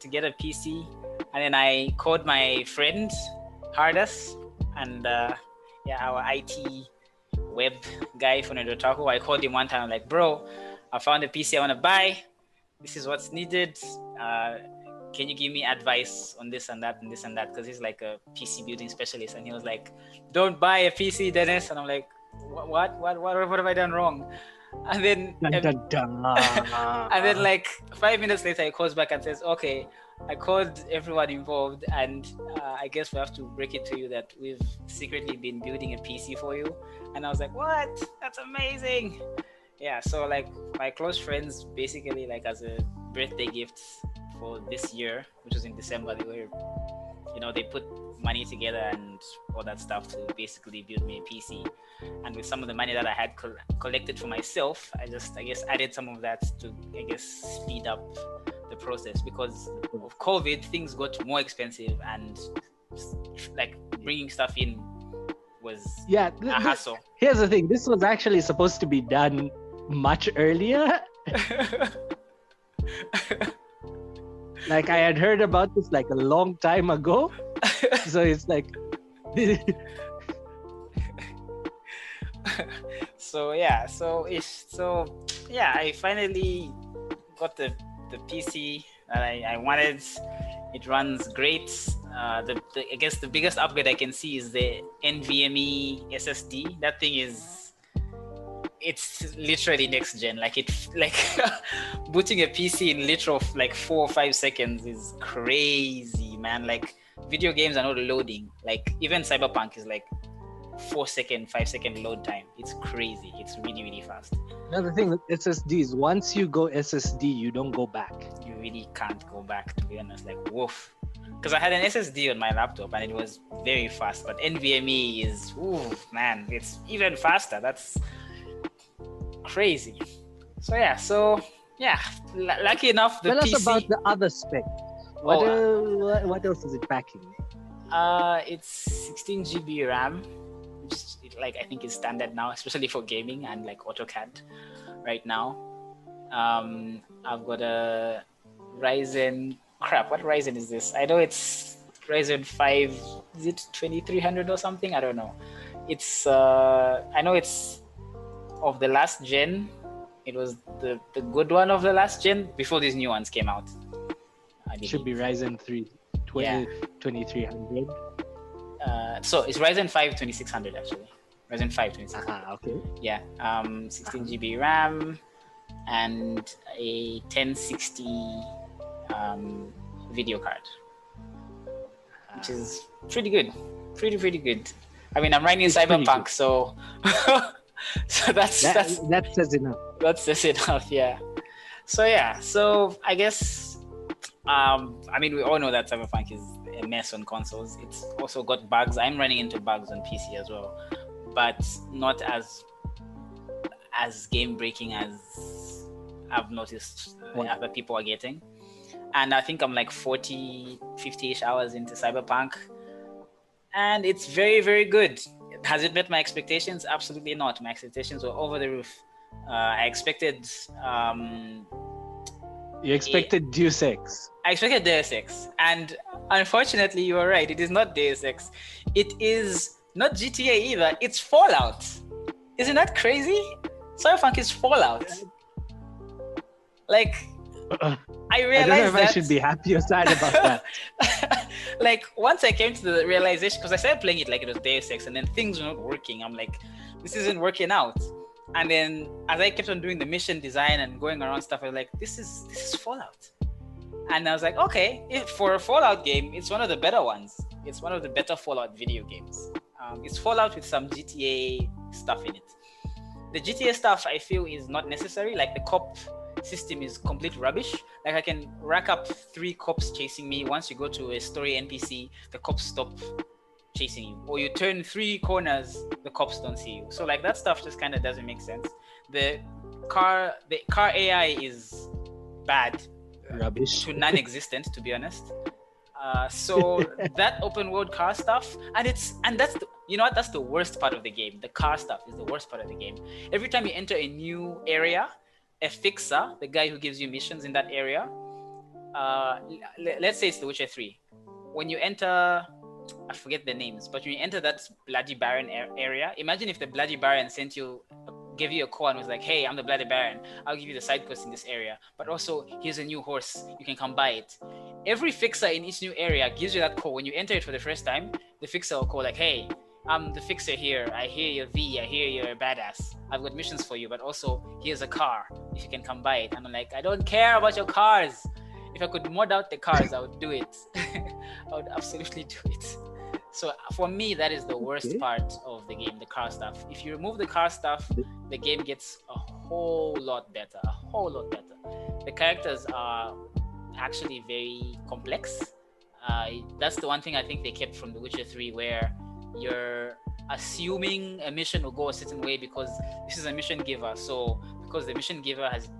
A: to get a PC, and then I called my friend Hardus, and uh, yeah, our IT web guy from Otaku. I called him one time. I'm like, "Bro, I found a PC I want to buy. This is what's needed." Uh, can you give me advice on this and that and this and that? Because he's like a PC building specialist, and he was like, "Don't buy a PC, Dennis." And I'm like, "What? What? What? What, what have I done wrong?" And then,
B: Dun, dun, dun.
A: and then like five minutes later, he calls back and says, "Okay, I called everyone involved, and uh, I guess we have to break it to you that we've secretly been building a PC for you." And I was like, "What? That's amazing!" Yeah. So like my close friends, basically like as a birthday gift for this year, which was in December, they were, you know, they put money together and all that stuff to basically build me a PC. And with some of the money that I had col- collected for myself, I just, I guess, added some of that to, I guess, speed up the process because of COVID, things got more expensive and like bringing stuff in was
B: yeah,
A: a
B: th- th-
A: hassle.
B: here's the thing. This was actually supposed to be done much earlier. Like I had heard about this like a long time ago. so it's like
A: so yeah, so it's so yeah, I finally got the the PC that I, I wanted. It runs great. Uh, the, the I guess the biggest upgrade I can see is the NVMe SSD. That thing is it's literally next gen. Like it like booting a PC in literal like four or five seconds is crazy, man. Like video games are not loading. Like even Cyberpunk is like four second, five second load time. It's crazy. It's really, really fast.
B: Another thing with SSDs, once you go SSD, you don't go back.
A: You really can't go back, to be honest. Like, woof. Because I had an SSD on my laptop and it was very fast, but NVMe is, ooh, man, it's even faster. That's crazy. So, yeah, so, yeah, l- lucky enough, the
B: Tell
A: PC.
B: us about the other spec. What,
A: Oh,
B: uh, what- what else is it packing?
A: Uh, it's 16 GB RAM, which is, like I think is standard now, especially for gaming and like AutoCAD right now. Um, I've got a Ryzen. Crap, what Ryzen is this? I know it's Ryzen 5. Is it 2300 or something? I don't know. It's uh, I know it's of the last gen. It was the the good one of the last gen before these new ones came out.
B: It should be. Ryzen 3 20,
A: Yeah.
B: 2300.
A: Uh, so it's Ryzen 5 2600 actually. Ryzen 5 2600.
B: Aha, okay.
A: Yeah, um, 16 GB RAM and a 1060 um, video card, which is pretty good. Pretty pretty good. I mean, I'm running
B: It's
A: Cyberpunk, so so that's
B: That,
A: that's
B: that says enough.
A: that's just enough. Yeah. So yeah. So I guess um, I mean we all know that Cyberpunk is a mess on consoles. It's also got bugs. I'm running into bugs on PC as well, but not as as game breaking as I've noticed other people are getting. And I think I'm like 40, 50-ish hours into Cyberpunk. And it's very, very good. Has it met my expectations? Absolutely not. My expectations were over the roof. Uh, I expected um,
B: You expected Deus Ex.
A: I expected Deus Ex, and unfortunately, you are right. It is not Deus Ex. It is not GTA either. It's Fallout. Isn't that crazy? Cyberpunk is Fallout. Like
B: Uh,
A: I
B: I
A: realized
B: don't know if
A: that.
B: I should be happy or sad about that.
A: like once I came to the realization, because I started playing it like it was Deus Ex, and then things were not working. I'm like, this isn't working out. And then as I kept on doing the mission design and going around stuff, I was like, this is this is Fallout. And I was like, okay, if for a Fallout game, it's one of the better ones. It's one of the better Fallout video games. Um, it's Fallout with some GTA stuff in it. The GTA stuff I feel is not necessary. Like the cop system is complete rubbish. Like I can rack up three cops chasing me. Once you go to a story NPC, the cops stop chasing you. Or you turn three corners, the cops don't see you. So like that stuff just kind of doesn't make sense. The car the car AI is bad
B: Rubbish.
A: to non-existent to be honest uh, so that open world car stuff and it's and that's the, you know what that's the worst part of the game the car stuff is the worst part of the game every time you enter a new area a fixer the guy who gives you missions in that area uh, l- let's say it's the witcher 3 when you enter i forget the names but when you enter that bloody baron area imagine if the bloody baron sent you gave you a call and was like hey i'm the bloody baron I'll give you the side quest in this area. But also, here's a new horse. You can come buy it. Every fixer in each new area gives you that call. When you enter it for the first time, the fixer will call like, "Hey, I'm the fixer here. I hear you're V. I hear you're a badass. I've got missions for you. But also, here's a car. If you can come buy it." And I'm like, "I don't care about your cars. If I could mod out the cars, I would do it. I would absolutely do it." So for me, that is the worst
B: Okay.
A: part of the game, the car stuff. If you remove the car stuff, the game gets a whole lot better, a whole lot better. The characters are actually very complex. Uh, that's the one thing I think they kept from The Witcher 3, where you're assuming a mission will go a certain way because this is a mission giver. So because the mission giver has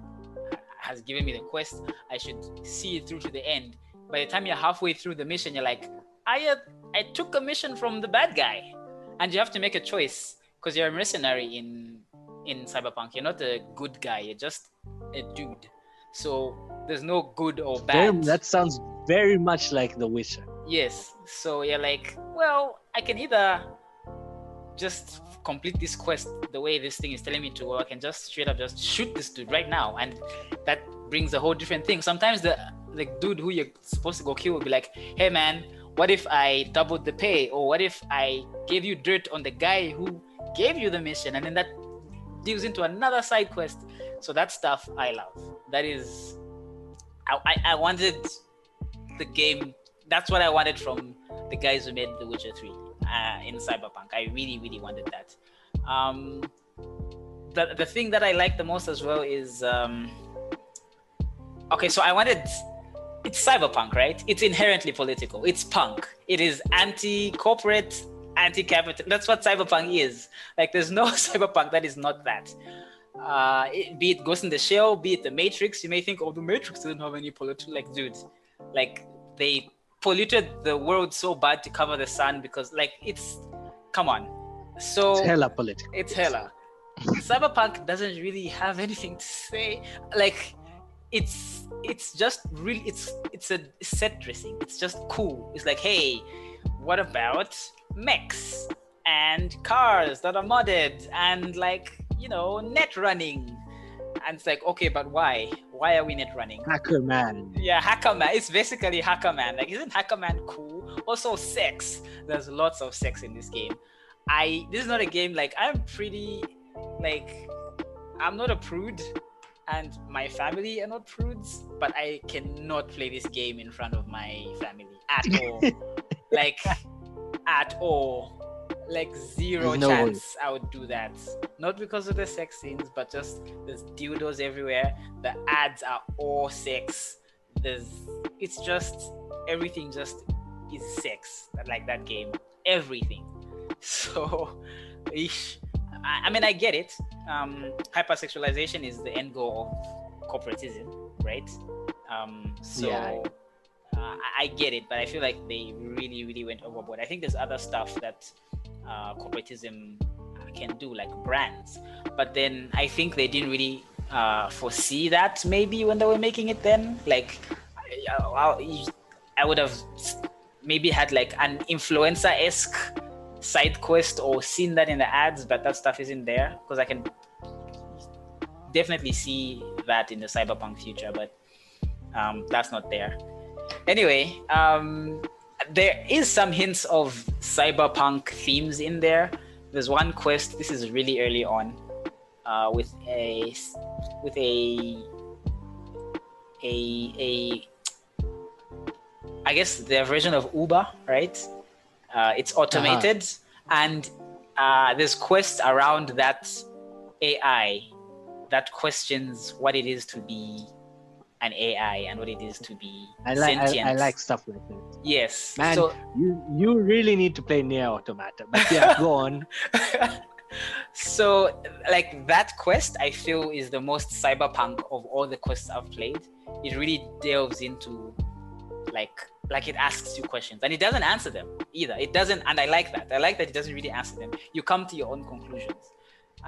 A: has given me the quest, I should see it through to the end. By the time you're halfway through the mission, you're like, I uh, I took a mission from the bad guy, and you have to make a choice because you're a mercenary in in Cyberpunk. You're not a good guy. You're just a dude. So there's no good or bad.
B: Damn, that sounds very much like The Witcher.
A: Yes. So you're like, well, I can either just complete this quest the way this thing is telling me to, or I can just straight up just shoot this dude right now, and that brings a whole different thing. Sometimes the the dude who you're supposed to go kill will be like, "Hey man, what if I doubled the pay, or what if I gave you dirt on the guy who gave you the mission?" And then that deals into another side quest. So that stuff I love. That is, I I, I wanted the game. That's what I wanted from the guys who made The Witcher Three uh, in Cyberpunk. I really, really wanted that. Um, the, the thing that I like the most as well is um, okay, so I wanted it's cyberpunk, right? It's inherently political. It's punk. It is anti-corporate, anti-capital. That's what cyberpunk is. Like, there's no cyberpunk that is not that. Uh, it, be it Ghost in the Shell, be it the Matrix. You may think, oh, the Matrix didn't have any political. Like, dude, like they polluted the world so bad to cover the sun because like it's come on. So
B: it's hella political.
A: it's hella. Cyberpunk doesn't really have anything to say. Like it's it's just really it's it's a set dressing. It's just cool. It's like hey what about mechs and cars that are modded and like you know net running and it's like okay but why? Why are we net running?
B: Hacker man.
A: Yeah hacker man. It's basically hacker man. Like isn't hacker man cool? Also sex. There's lots of sex in this game. I this is not a game like i'm pretty like i'm not a prude and my family are not prudes but i cannot play this game in front of my family at all. Like at all like zero no chance. I would do that. Not because of the sex scenes, but just there's dildos everywhere. The ads are all sex. There's it's just everything just is sex. Like that game. Everything. So ish. I, I mean I get it. Um hypersexualization is the end goal of corporatism, right? Um so yeah. Uh, I get it, but I feel like they really, really went overboard. I think there's other stuff that uh, corporatism can do, like brands. But then I think they didn't really uh, foresee that maybe when they were making it then. Like, I, I would have maybe had like an influencer esque side quest or seen that in the ads, but that stuff isn't there because I can definitely see that in the cyberpunk future, but um, that's not there. Anyway, um, there is some hints of cyberpunk themes in there. There's one quest. This is really early on, uh, with a with a a a I guess their version of Uber, right? Uh, it's automated, uh-huh. and uh, there's quests around that AI that questions what it is to be an AI and what it is to be
B: I like I, I, like stuff like that.
A: Yes.
B: Man, so, you you really need to play Nier Automata. But yeah, go on.
A: so like that quest I feel is the most cyberpunk of all the quests I've played. It really delves into like like it asks you questions and it doesn't answer them either. It doesn't and I like that. I like that it doesn't really answer them. You come to your own conclusions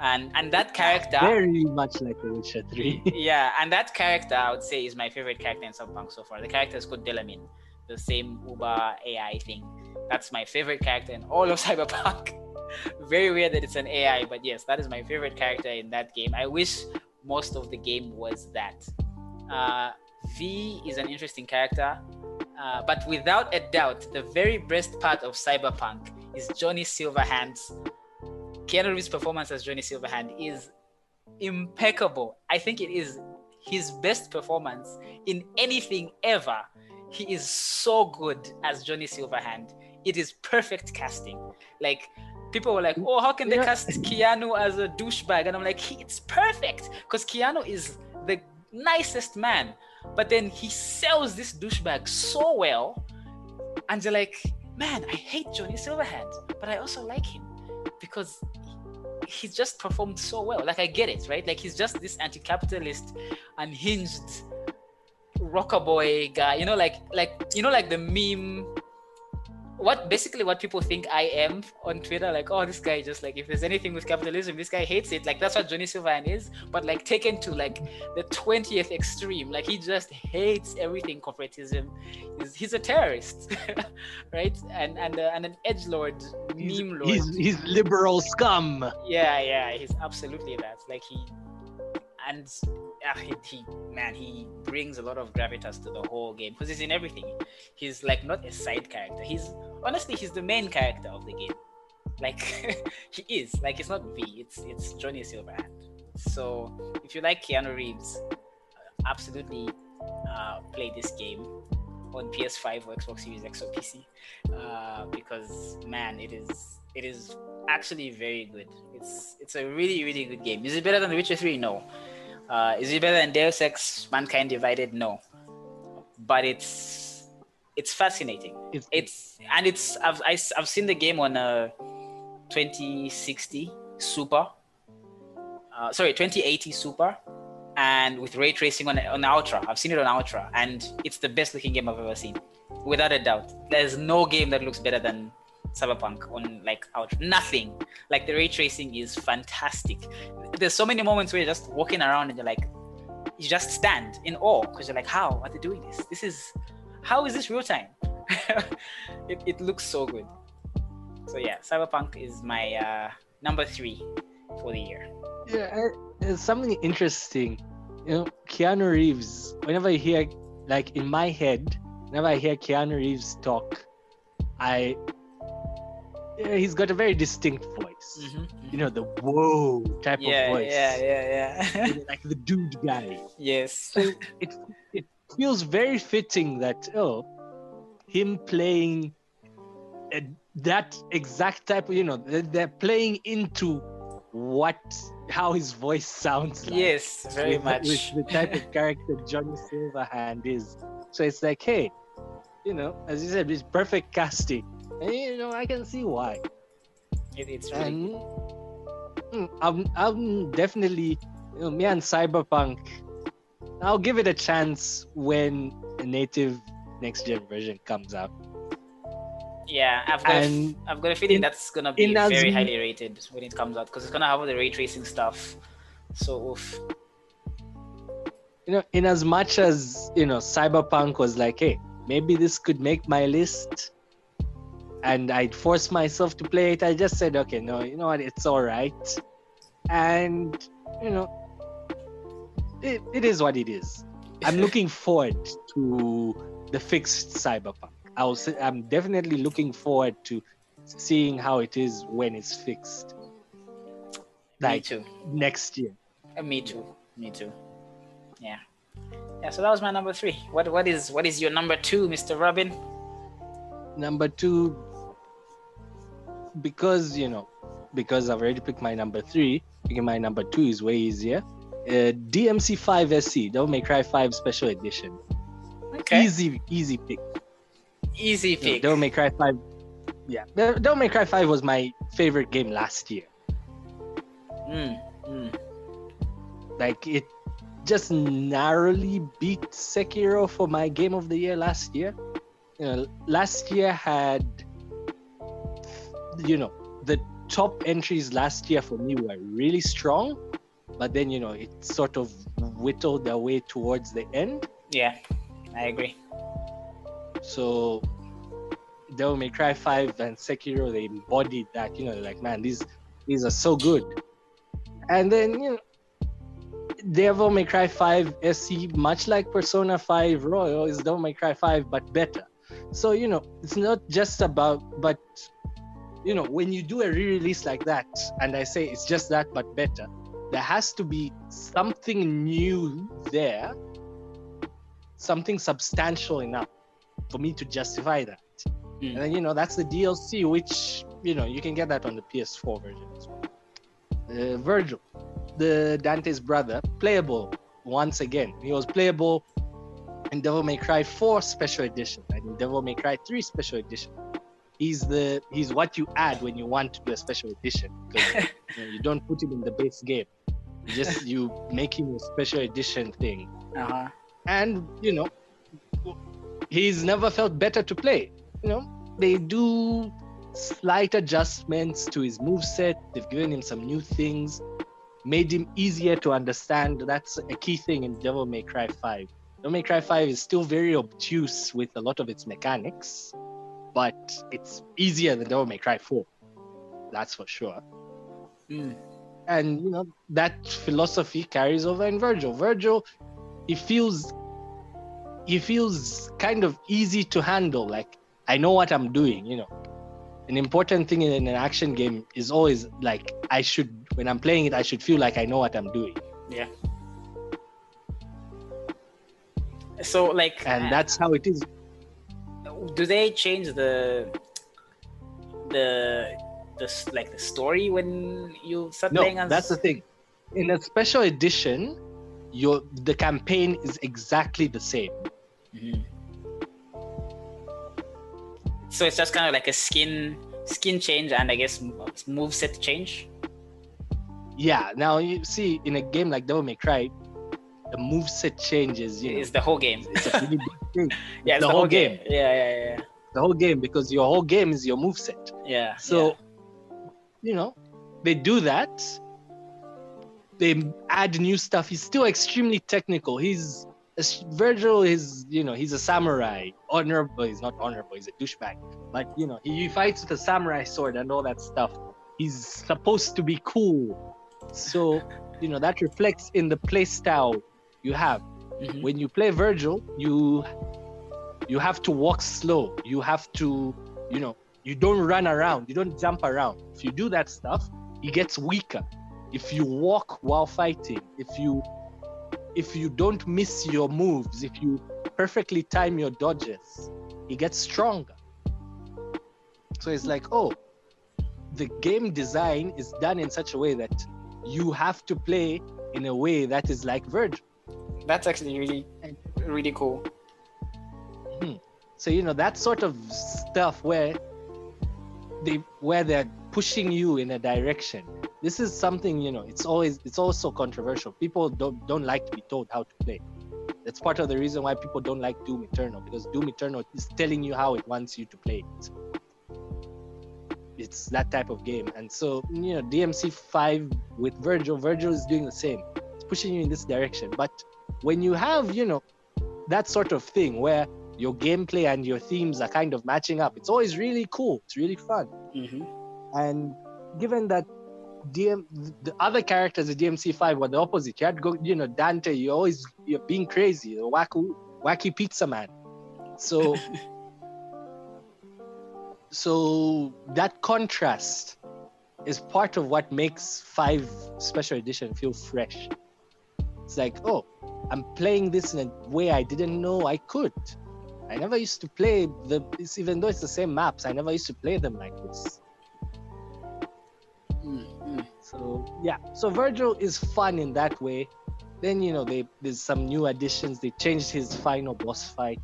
A: and and that character
B: very much like The Witcher 3.
A: yeah, and that character I would say is my favorite character in Cyberpunk so far. The character is called Delamain, the same Uber AI thing. That's my favorite character in all of Cyberpunk. very weird that it's an AI, but yes, that is my favorite character in that game. I wish most of the game was that. Uh, V is an interesting character, uh, but without a doubt, the very best part of Cyberpunk is Johnny Silverhand's Keanu Reeves' performance as Johnny Silverhand is impeccable. I think it is his best performance in anything ever. He is so good as Johnny Silverhand. It is perfect casting. Like people were like, "Oh, how can they yeah. cast Keanu as a douchebag?" And I'm like, "It's perfect because Keanu is the nicest man, but then he sells this douchebag so well, and you're like, man, I hate Johnny Silverhand, but I also like him because he's just performed so well. Like I get it, right? Like he's just this anti-capitalist, unhinged rocker boy guy. You know, like like you know, like the meme what basically what people think I am on Twitter, like, oh, this guy just like if there's anything with capitalism, this guy hates it. Like that's what Johnny Silverhand is, but like taken to like the twentieth extreme. Like he just hates everything corporatism. He's, he's a terrorist, right? And and uh, and an edge lord, meme lord.
B: he's, he's liberal scum.
A: Yeah, yeah, he's absolutely that. Like he and uh, he, he man, he brings a lot of gravitas to the whole game because he's in everything. He's like not a side character. He's honestly he's the main character of the game. Like he is. Like it's not V. It's it's Johnny Silverhand. So if you like Keanu Reeves, uh, absolutely uh, play this game on PS5 or Xbox Series X or PC uh, because man, it is it is actually very good. It's it's a really really good game. Is it better than The Witcher 3? No. Uh, is it better than Deus Ex Mankind Divided? No. But it's it's fascinating.
B: It's,
A: It's and it's I've I, have i have seen the game on a 2060 Super. Uh, sorry, 2080 Super, and with ray tracing on on Ultra. I've seen it on Ultra, and it's the best looking game I've ever seen, without a doubt. There's no game that looks better than Cyberpunk on like Ultra. Nothing. Like the ray tracing is fantastic. There's so many moments where you're just walking around and you're like, you just stand in awe because you're like, how are they doing this? This is how is this real time? it, it looks so good. So yeah, Cyberpunk is my uh, number three for the year.
B: yeah, I- something interesting. You know, Keanu Reeves. Whenever I hear, like in my head, whenever I hear Keanu Reeves talk, I he's got a very distinct voice. You know, the whoa type
A: yeah,
B: of voice.
A: yeah, yeah, yeah.
B: like the dude guy.
A: yes.
B: So it it feels very fitting that oh, him playing uh, that exact type of you know they're, they're playing into what how his voice sounds like.
A: yes, very
B: with,
A: much.
B: with the type of character Johnny Silverhand is. So it's like, hey, you know, as you said, it's perfect casting. And you know, I can see why.
A: It, it's really
B: And mm, I'm I'm definitely you know, me and Cyberpunk. I'll give it a chance when a native next gen version comes out.
A: Yeah, I've got,
B: And
A: I've got a feeling
B: in-
A: that's gonna be very highly rated when it comes out because it's gonna have all the ray tracing stuff. So oof.
B: you know, in as much as you know, Cyberpunk was like, hey, maybe this could make my list, and I'd force myself to play it. I just said, okay, no, you know what, it's all right, and you know, it, it is what it is. I'm looking forward to the fixed Cyberpunk. I'll say, I'm definitely looking forward to seeing how it is when it's fixed,
A: me too.
B: next year.
A: Uh, me too. Me too. Yeah. Yeah. So that was my number three. What what is what is your number two, Mr. Robin?
B: number two because you know because i've already picked my number three picking my number two is way easier uh, dmc5 sc devil may cry 5 special edition
A: Okay.
B: easy easy pick
A: Easy
B: You know,
A: pick.
B: devil may cry 5 yeah devil may cry 5 was my favorite game last year
A: Mm, mm.
B: like it just narrowly beat sekiro for my game of the year last year you know last year had you know the top entries last year for me were really strong but then you know it sort of whittled their way towards the end.
A: Yeah, I agree.
B: so Devil May Cry 5 and Sekiro they embodied that you know like man these these are so good. And then you know Devil May Cry 5 SC much like Persona 5 Royal is Devil May Cry 5 but better. So you know it's not just about but you know when you do a re-release like that and I say it's just that but better there has to be something new there something substantial enough for me to justify that.
A: Mm.
B: And then, you know, that's the DLC, which, you know, you can get that on the PS4 version as well. Uh, Virgil, the Dante's brother, playable once again. He was playable in Devil May Cry 4 Special Edition and in Devil May Cry 3 Special Edition. He's the he's what you add when you want to do a special edition because you, know, you don't put him in the base game. You just you make him a special edition thing
A: Uh huh.
B: and you know he's never felt better to play you know they do slight adjustments to his move set They've given him some new things, made him easier to understand. That's a key thing in Devil May Cry 5. Devil May Cry 5 is still very obtuse with a lot of its mechanics, but it's easier than Devil May Cry 4. That's for sure.
A: Mm.
B: And you know, that philosophy carries over in Virgil. Virgil, he feels he feels kind of easy to handle. Like I know what I'm doing, you know. An important thing in an action game is always like I should when I'm playing it, I should feel like I know what I'm doing.
A: Yeah. So like
B: And that's how it is.
A: Do they change the the the like the story when you start
B: No,
A: playing as
B: that's the thing. In a special edition, your the campaign is exactly the same.
A: Mhm. So it's just kind of like a skin skin change and I guess move set change.
B: Yeah. Now you see, in a game like Devil May Cry, the move set changes. You know,
A: It's the whole game.
B: it's a pretty big thing.
A: yeah, it's
B: the whole game.
A: Yeah, yeah, yeah,
B: The whole game because your whole game is your move set.
A: yeah.
B: So, you know, they do that. They add new stuff. He's still extremely technical. He's Virgil is, you know, he's a samurai. Honorable. He's not honorable. He's a douchebag. But you know, he fights with a samurai sword and all that stuff. He's supposed to be cool. So, you know, that reflects in the play style you have.
A: Mhm.
B: When you play Virgil, you you have to walk slow. You have to, you know, you don't run around. You don't jump around. If you do that stuff, he gets weaker. If you walk while fighting, if you if you don't miss your moves, if you perfectly time your dodges, he gets stronger. So it's like, oh, the game design is done in such a way that you have to play in a way that is like Virgil.
A: That's actually really really cool. Hmm.
B: So you know that sort of stuff where they where they're pushing you in a direction. This is something you know. It's always it's also controversial. People don't don't like to be told how to play. That's part of the reason why people don't like Doom Eternal because Doom Eternal is telling you how it wants you to play it. It's that type of game, and so you know DMC five with Virgil. Virgil is doing the same. It's pushing you in this direction. But when you have you know that sort of thing where your gameplay and your themes are kind of matching up. It's always really cool. It's really fun.
A: hmm
B: And given that DM the other characters in DMC5 were the opposite, you had to go, you know, Dante, you're always you're being crazy, the wacky wacky pizza man. So so that contrast is part of what makes five special edition feel fresh. It's like, oh, I'm playing this in a way I didn't know I could. I never used to play the even though it's the same maps, I never used to play them like this.
A: mm
B: So yeah, so Virgil is fun in that way. Then you know they there's some new additions. They changed his final boss fight.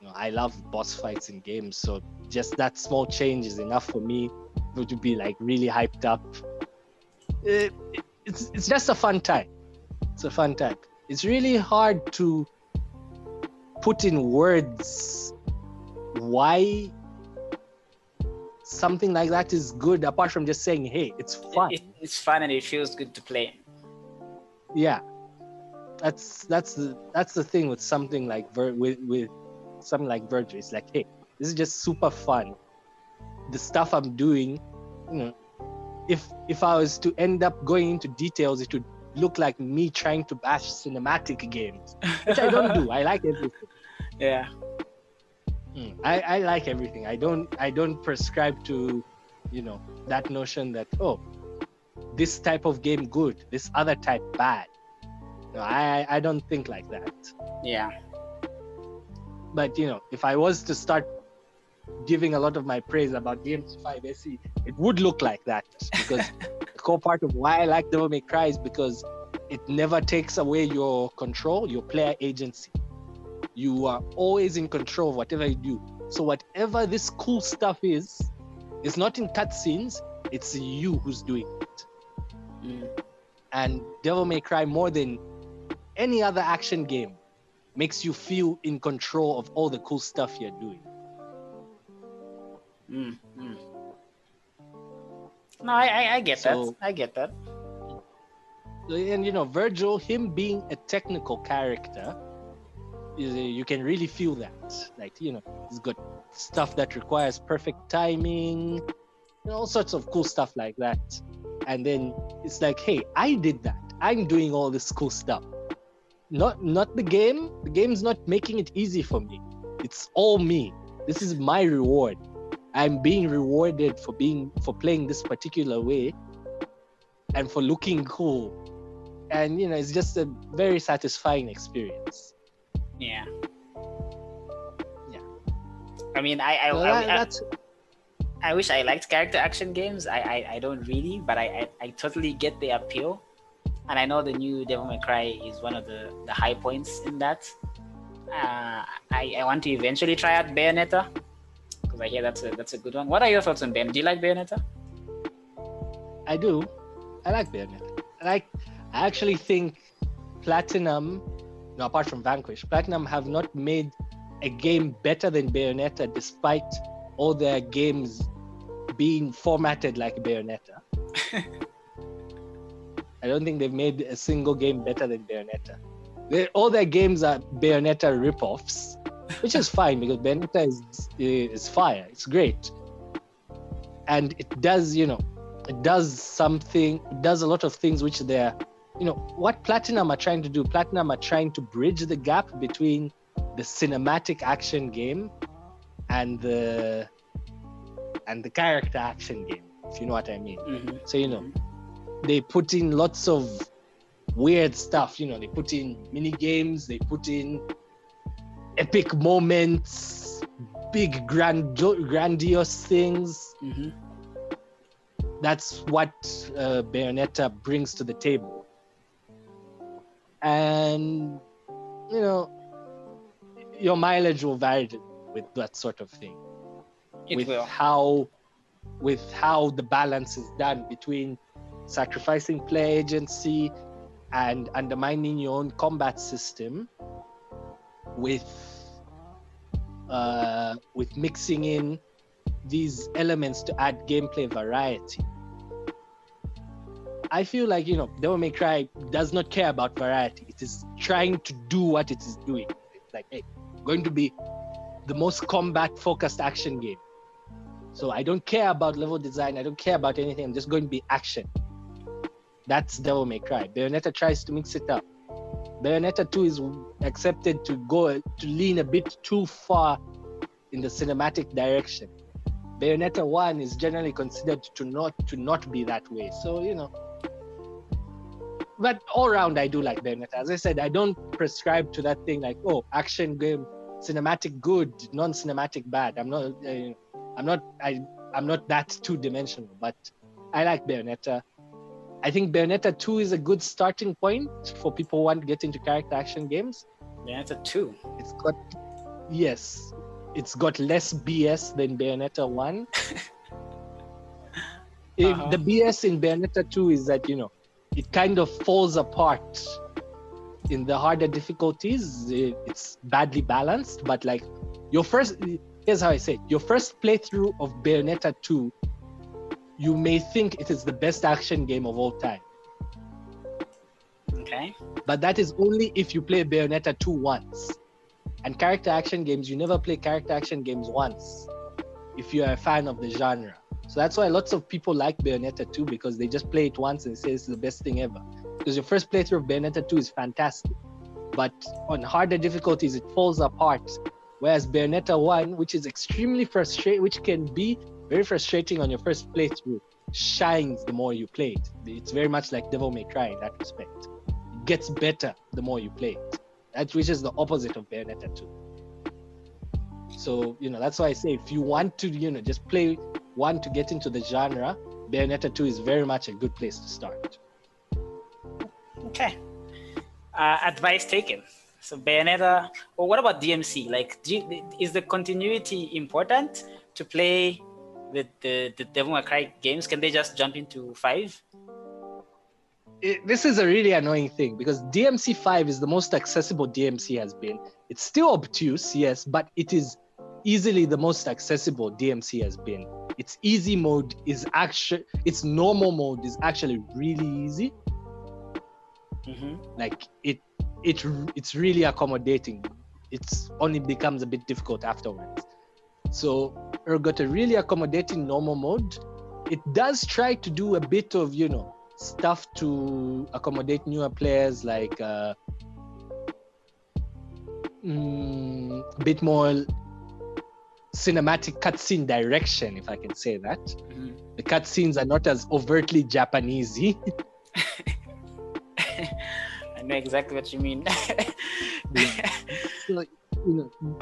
B: You know, I love boss fights in games, so just that small change is enough for me to be like really hyped up. It, it- it's it's just a fun time. It's a fun time. It's really hard to put in words why something like that is good apart from just saying hey it's fun
A: It, it's fun and it feels good to play.
B: yeah that's that's the that's the thing with something like Vir- with with something like Virgil. It's like, hey, this is just super fun. The stuff I'm doing, you know, if if I was to end up going into details, it would look like me trying to bash cinematic games, which I don't do. I like everything.
A: Yeah.
B: Mm, I, I like everything. I don't I don't prescribe to, you know, that notion that oh, this type of game good, this other type bad. No, I I don't think like that.
A: Yeah.
B: But you know, if I was to start giving a lot of my praise about DMC5 SE, it would look like that because core part of why I like Devil May Cry is because it never takes away your control, your player agency. You are always in control of whatever you do. So whatever this cool stuff is, it's not in cutscenes. It's you who's doing it.
A: Mm.
B: And Devil May Cry more than any other action game makes you feel in control of all the cool stuff you're doing.
A: Mm, mm. No, I, I, I get
B: So-
A: that. I get that.
B: and you know Virgil, him being a technical character, is a- you can really feel that. Like you know, he's got stuff that requires perfect timing, know, all sorts of cool stuff like that. And then it's like, hey, I did that. I'm doing all this cool stuff. Not not the game. The game's not making it easy for me. It's all me. This is my reward. I'm being rewarded for being for playing this particular way and for looking cool and you know it's just a very satisfying experience
A: Yeah.
B: Yeah.
A: I mean, I I, I,
B: that-
A: I,
B: that's
A: I wish I liked character action games. I I, I don't really, but I, I I totally get the appeal, and I know the new Devil May Cry is one of the the high points in that. Uh, I I want to eventually try out Bayonetta because I hear that's a that's a good one. What are your thoughts on Bayonetta? Do you like Bayonetta?
B: i do i like bayonetta i like i actually think platinum no apart from vanquish platinum have not made a game better than bayonetta despite all their games being formatted like bayonetta i don't think they've made a single game better than bayonetta they, all their games are bayonetta rip-offs which is fine because bayonetta is is fire. It's great. And it does you know it does something it does a lot of things which they're you know what platinum are trying to do platinum are trying to bridge the gap between the cinematic action game and the and the character action game if you know what i mean.
A: Hmm
B: so you know they put in lots of weird stuff you know they put in mini games they put in epic moments big grand grandiose things
A: hmm
B: that's what uh, Bayonetta brings to the table. And you know, your mileage will vary with that sort of thing.
A: It
B: with
A: will.
B: how, with how the balance is done between sacrificing player agency and undermining your own combat system, with uh, with mixing in these elements to add gameplay variety. I feel like you know Devil May Cry does not care about variety. It is trying to do what it is doing. It's like, hey, going to be the most combat focused action game. So I don't care about level design. I don't care about anything. I'm just going to be action. That's Devil May Cry. Bayonetta tries to mix it up. Bayonetta 2 is accepted to go to lean a bit too far in the cinematic direction. Bayonetta 1 is generally considered to not to not be that way. So, you know. But all around I do like Bayonetta. As I said, I don't prescribe to that thing like, oh, action game, cinematic good, non-cinematic bad. I'm not uh, I'm not I I'm not that two-dimensional, but I like Bayonetta. I think Bayonetta 2 is a good starting point for people who want to get into character action games.
A: Bayonetta two.
B: It's got yes, it's got less BS than Bayonetta one. If
A: Uh-huh.
B: The BS in Bayonetta two is that you know it kind of falls apart in the harder difficulties. It- It's badly balanced, but like your first here's how I say it. your first playthrough of Bayonetta two, you may think it is the best action game of all time.
A: Okay.
B: but that is only if you play Bayonetta 2 once. And character action games, you never play character action games once if you're a fan of the genre. So that's why lots of people like Bayonetta 2 because they just play it once and say it's the best thing ever. Because your first playthrough of Bayonetta 2 is fantastic. But on harder difficulties, it falls apart. Whereas Bayonetta 1, which is extremely frustrating, which can be very frustrating on your first playthrough, shines the more you play it. It's very much like Devil May Cry in that respect It gets better the more you play it. That which is the opposite of Bayonetta 2. So, you know, that's why I say if you want to, you know, just play one to get into the genre, Bayonetta 2 is very much a good place to start.
A: Okay. Uh, advice taken. So Bayonetta. Well, what about DMC? Like, you, is the continuity important to play the, the the Devil May Cry games? Can they just jump into five?
B: It- this is a really annoying thing because DMC 5 is the most accessible DMC has been. It's still obtuse, yes, but it is easily the most accessible DMC has been. Its easy mode is actually its normal mode is actually really easy.
A: Mm-hmm.
B: Like it it it's really accommodating. It's only becomes a bit difficult afterwards. So it got a really accommodating normal mode. It does try to do a bit of you know stuff to accommodate newer players like uh, mm, a bit more cinematic cutscene direction, if I can say that.
A: Mhm.
B: The cutscenes are not as overtly Japanesey.
A: I know exactly what you mean.
B: So, you know,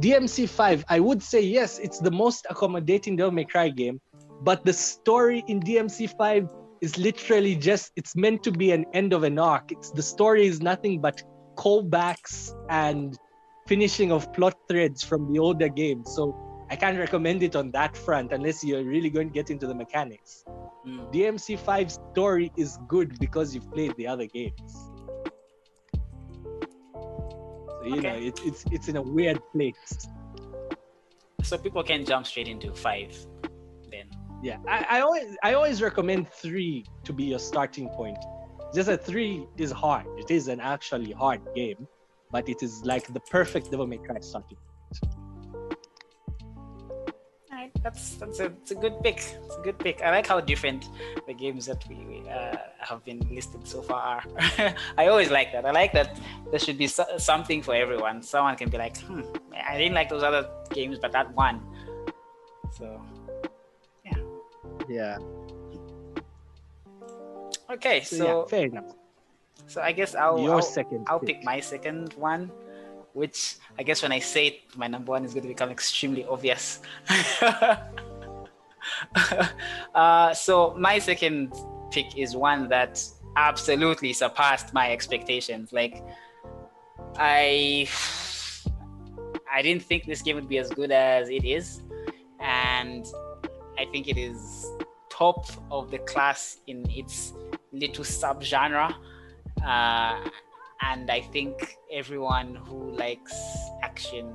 B: DMC5, I would say yes, it's the most accommodating Devil May Cry game, but the story in DMC5 is literally just it's meant to be an end of an arc. It's the story is nothing but callbacks and finishing of plot threads from the older games. So I can't recommend it on that front unless you're really going to get into the mechanics.
A: Mm.
B: DMC5 story is good because you've played the other games. You know
A: Okay.
B: it, it's it's in a weird place.
A: so people can jump straight into five then.
B: Yeah, I, I always I always recommend three to be your starting point. Just that three is hard. It is an actually hard game, but it is like the perfect Devil May Cry starting.
A: Alright, that's that's a, it's a good pick. It's a good pick. I like how different the games that we we, uh, have been listed so far are. I always like that. I like that there should be so- something for everyone. Someone can be like, hmm, I didn't like those other games, but that one. So Yeah.
B: Yeah.
A: Okay,
B: So,
A: so
B: yeah, fair enough.
A: so I guess I'll
B: Your
A: I'll,
B: second.
A: I'll pick my second one, which I guess when I say it, my number one is going to become extremely obvious. uh, so my second pick is one that absolutely surpassed my expectations. Like I, I didn't think this game would be as good as it is, and I think it is top of the class in its little subgenre. Uh, and I think everyone who likes action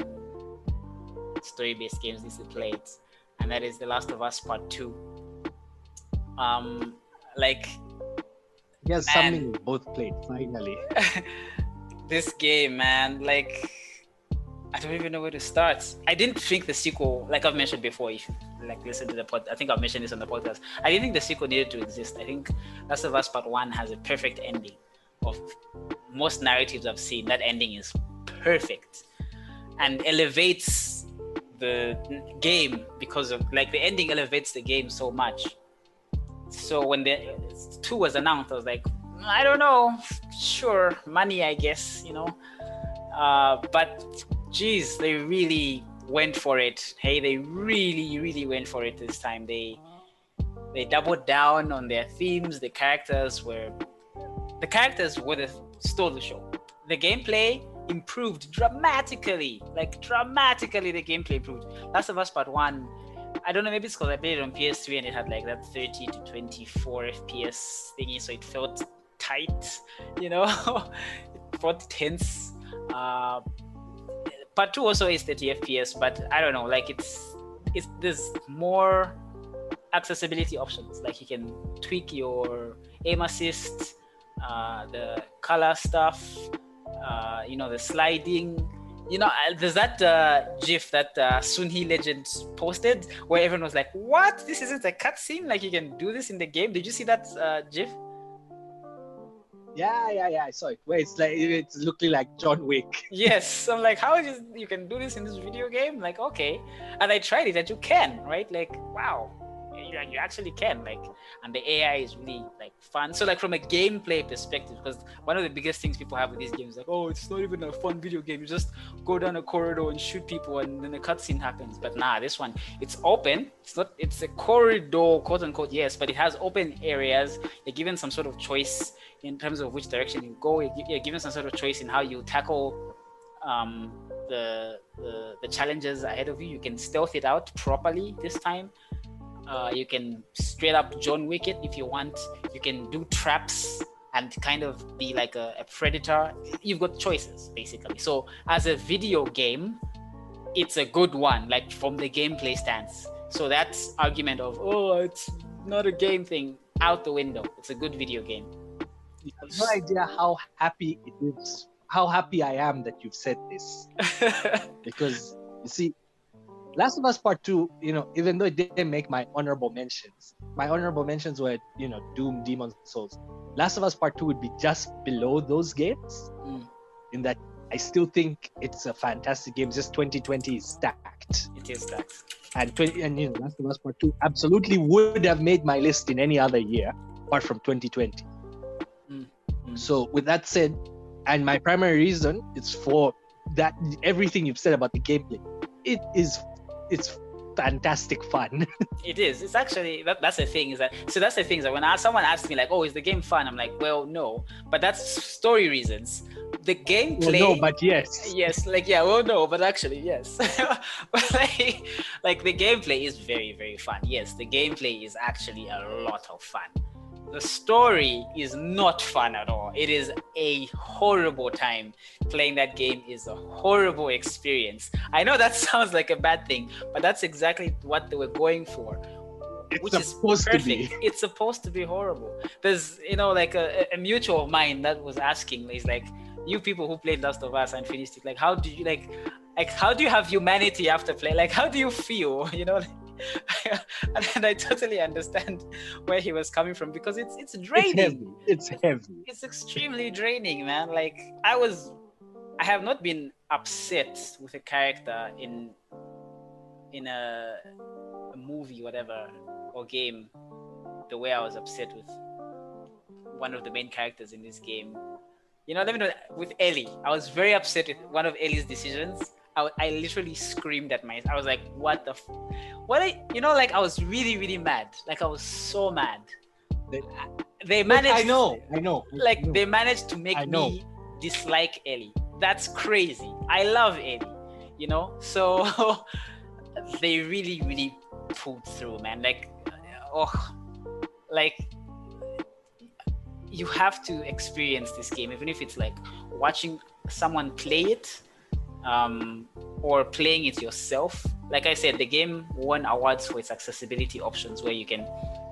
A: story-based games needs to play it, and that is The Last of Us Part Two. Um, like
B: Yes,
A: Man.
B: something we both played finally.
A: this game, man, like I don't even know where to start. I didn't think the sequel, like I've mentioned before, if you like listen to the pod, I think I've mentioned this on the podcast. I didn't think the sequel needed to exist. I think Last of Us Part One has a perfect ending. Of most narratives I've seen, that ending is perfect and elevates the game because of like the ending elevates the game so much. So when the two was announced, I was like, I don't know, sure, money, I guess, you know. Uh, but geez, they really went for it. Hey, they really, really went for it this time. They they doubled down on their themes. The characters were the characters were the stole the show. The gameplay improved dramatically, like dramatically. The gameplay improved. Last of Us Part One. I don't know. Maybe it's because I played it on PS3 and it had like that 30 to 24 FPS thingy, so it felt tight. You know, it felt tense. Uh, part two also is 30 FPS, but I don't know. Like it's it's there's more accessibility options. Like you can tweak your aim assist, uh, the color stuff, uh, you know, the sliding. You know, uh, there's that uh, GIF that uh, Sunhee Legend posted where everyone was like, "What? This isn't a cutscene? Like you can do this in the game?" Did you see that uh, GIF?
B: Yeah, yeah, yeah. I saw it. Where it's like it's looking like John Wick.
A: Yes, I'm like, how is you can do this in this video game? Like, okay, and I tried it, and you can, right? Like, wow, you, you actually can, like, and the AI is really like fun. So, like, from a gameplay perspective, because one of the biggest things people have with these games, like, oh, it's not even a fun video game. You just go down a corridor and shoot people, and then a cutscene happens. But nah, this one, it's open. It's not. It's a corridor, quote unquote, yes, but it has open areas. You're given some sort of choice in terms of which direction you go. You're given some sort of choice in how you tackle um, the, the the challenges ahead of you. You can stealth it out properly this time. Uh, you can straight up John Wick it if you want. You can do traps and kind of be like a, a predator. You've got choices basically. So as a video game, it's a good one, like from the gameplay stance. So that's argument of oh, it's not a game thing out the window. It's a good video game.
B: You have no idea how happy it is, how happy I am that you've said this. because you see, Last of Us Part 2, you know, even though it didn't make my honorable mentions, my honorable mentions were, you know, Doom, Demon Souls. Last of Us Part 2 would be just below those games.
A: Mm.
B: In that I still think it's a fantastic game. Just 2020 is stacked.
A: It is stacked.
B: And 20 and you know, Last of Us Part 2 absolutely would have made my list in any other year apart from 2020.
A: Mm. Mm.
B: So with that said, and my primary reason is for that everything you've said about the gameplay. It is it's fantastic fun.
A: it is. It's actually that, that's the thing is that so that's the thing is that when I, someone asks me like, "Oh, is the game fun?" I'm like, "Well, no," but that's story reasons. The gameplay.
B: Well, no, but yes.
A: Yes, like yeah, well, no, but actually yes. but like, like the gameplay is very very fun. Yes, the gameplay is actually a lot of fun the story is not fun at all. It is a horrible time. Playing that game is a horrible experience. I know that sounds like a bad thing, but that's exactly what they were going for.
B: It's
A: which
B: supposed
A: is perfect.
B: to be.
A: It's supposed to be horrible. There's, you know, like a, a mutual of mine that was asking, he's like, you people who played Last of Us and finished it, like, how do you like, like, how do you have humanity after play? Like, how do you feel? You know, and I totally understand where he was coming from because it's it's draining.
B: It's heavy. It's heavy.
A: It's extremely draining, man. Like I was, I have not been upset with a character in in a, a movie, whatever, or game, the way I was upset with one of the main characters in this game. You know, let me know with Ellie. I was very upset with one of Ellie's decisions I, I literally screamed at myself. I was like, what the, f-? what? I, you know, like I was really, really mad. Like I was so mad. They, they managed.
B: I know. I know.
A: Like
B: I know.
A: they managed to make me dislike Ellie. That's crazy. I love Ellie. You know, so they really, really pulled through, man. Like, oh, like you have to experience this game, even if it's like watching someone play it um, or playing it yourself. Like I said, the game won awards for its accessibility options where you can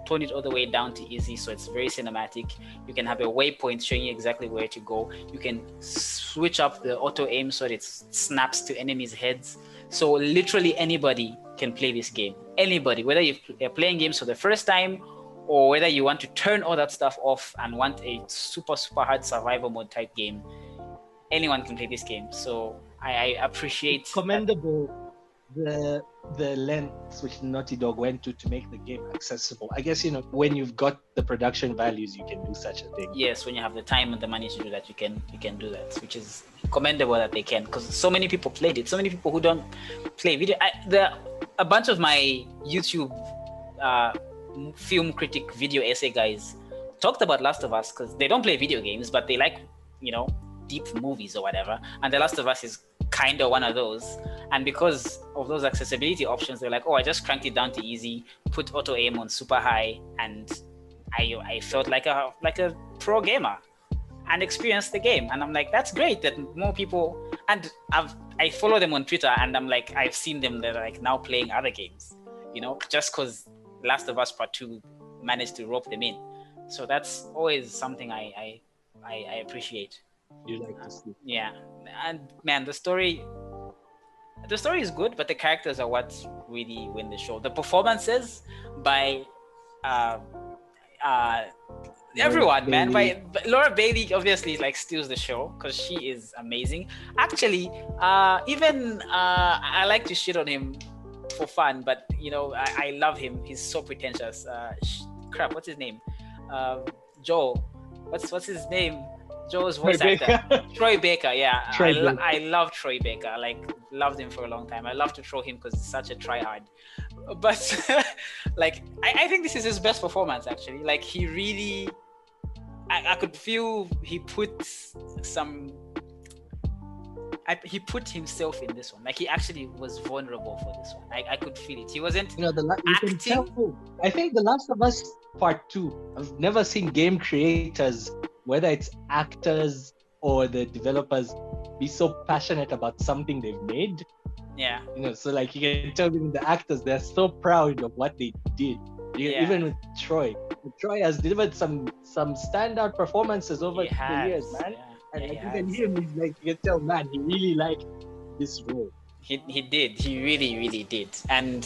A: tone it all the way down to easy so it's very cinematic. You can have a waypoint showing you exactly where to go. You can switch up the auto aim so that it snaps to enemies' heads. So literally anybody can play this game. Anybody, whether you're playing games for the first time or whether you want to turn all that stuff off and want a super super hard survival mode type game, anyone can play this game. So I, I appreciate
B: it's commendable the the lengths which Naughty Dog went to to make the game accessible. I guess you know when you've got the production values, you can do such a thing.
A: Yes, when you have the time and the money to do that, you can you can do that, which is commendable that they can because so many people played it. So many people who don't play video. I, the a bunch of my YouTube uh, film critic video essay guys talked about Last of Us because they don't play video games, but they like you know deep movies or whatever. And The Last of Us is kind of one of those. And because of those accessibility options, they're like, oh, I just cranked it down to easy, put auto aim on super high, and I I felt like a like a pro gamer and experienced the game. And I'm like, that's great that more people and I've I follow them on Twitter and I'm like, I've seen them they're like now playing other games, you know, just because Last of Us Part Two managed to rope them in. So that's always something I I, I, I appreciate
B: you like to see.
A: Yeah, and man, the story, the story is good, but the characters are what really win the show. The performances by, uh, uh, everyone, man. By, by Laura Bailey obviously like steals the show because she is amazing. Actually, uh, even uh, I like to shit on him for fun, but you know I, I love him. He's so pretentious. Uh, sh- crap, what's his name? Um, Joe. What's what's his name? Joe's voice Troy actor. Baker. Troy Baker, yeah. Troy I, Baker. I love Troy Baker. Like loved him for a long time. I love to throw him because he's such a tryhard. But like I, I think this is his best performance actually. Like he really I, I could feel he put some I, he put himself in this one. Like he actually was vulnerable for this one. I, I could feel it. He wasn't
B: you know the
A: la- acting.
B: Tell, I think the Last of Us Part Two. I've never seen game creators whether it's actors or the developers be so passionate about something they've made
A: Yeah.
B: You know, so like you can tell them the actors they're so proud of what they did. You-
A: Yeah.
B: Even with Troy, Troy has delivered some some standout performances over
A: He
B: the
A: has,
B: years, man.
A: Yeah.
B: And
A: Yeah,
B: like even him, he's like you can tell, man, he really liked this role.
A: He, he did. He really, really did. And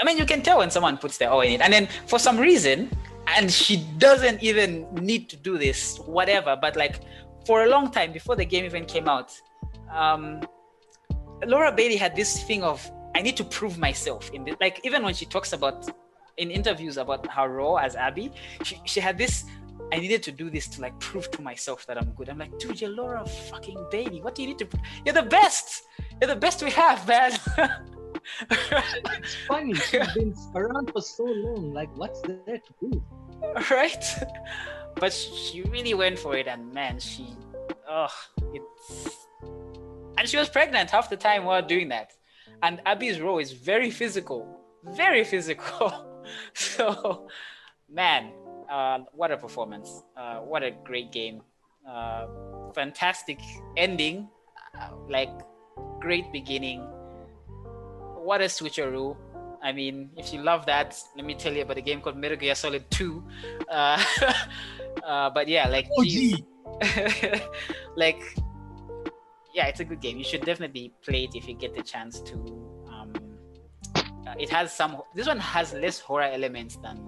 A: I mean, you can tell when someone puts their all in it. And then for some reason, and she doesn't even need to do this, whatever. But like for a long time before the game even came out, um, Laura Bailey had this thing of I need to prove myself. In the, like even when she talks about in interviews about her role as Abby, she, she had this. I needed to do this to like prove to myself that I'm good. I'm like, dude, you're Laura fucking Bailey. What do you need to? You're the best. You're the best we have, man.
B: It's funny, she's been around for so long. Like, what's there to do?
A: right? But she really went for it, and man, she, oh, it's, and she was pregnant half the time while doing that. And Abby's role is very physical, very physical. so, man, uh, what a performance! Uh, what a great game! Uh, fantastic ending, uh, like great beginning. What a switcheroo! I mean, if you love that, let me tell you about a game called Metal Gear Solid 2. Uh, uh, but yeah, like,
B: Oh,
A: like, yeah, it's a good game. You should definitely play it if you get the chance to. Um, uh, it has some. This one has less horror elements than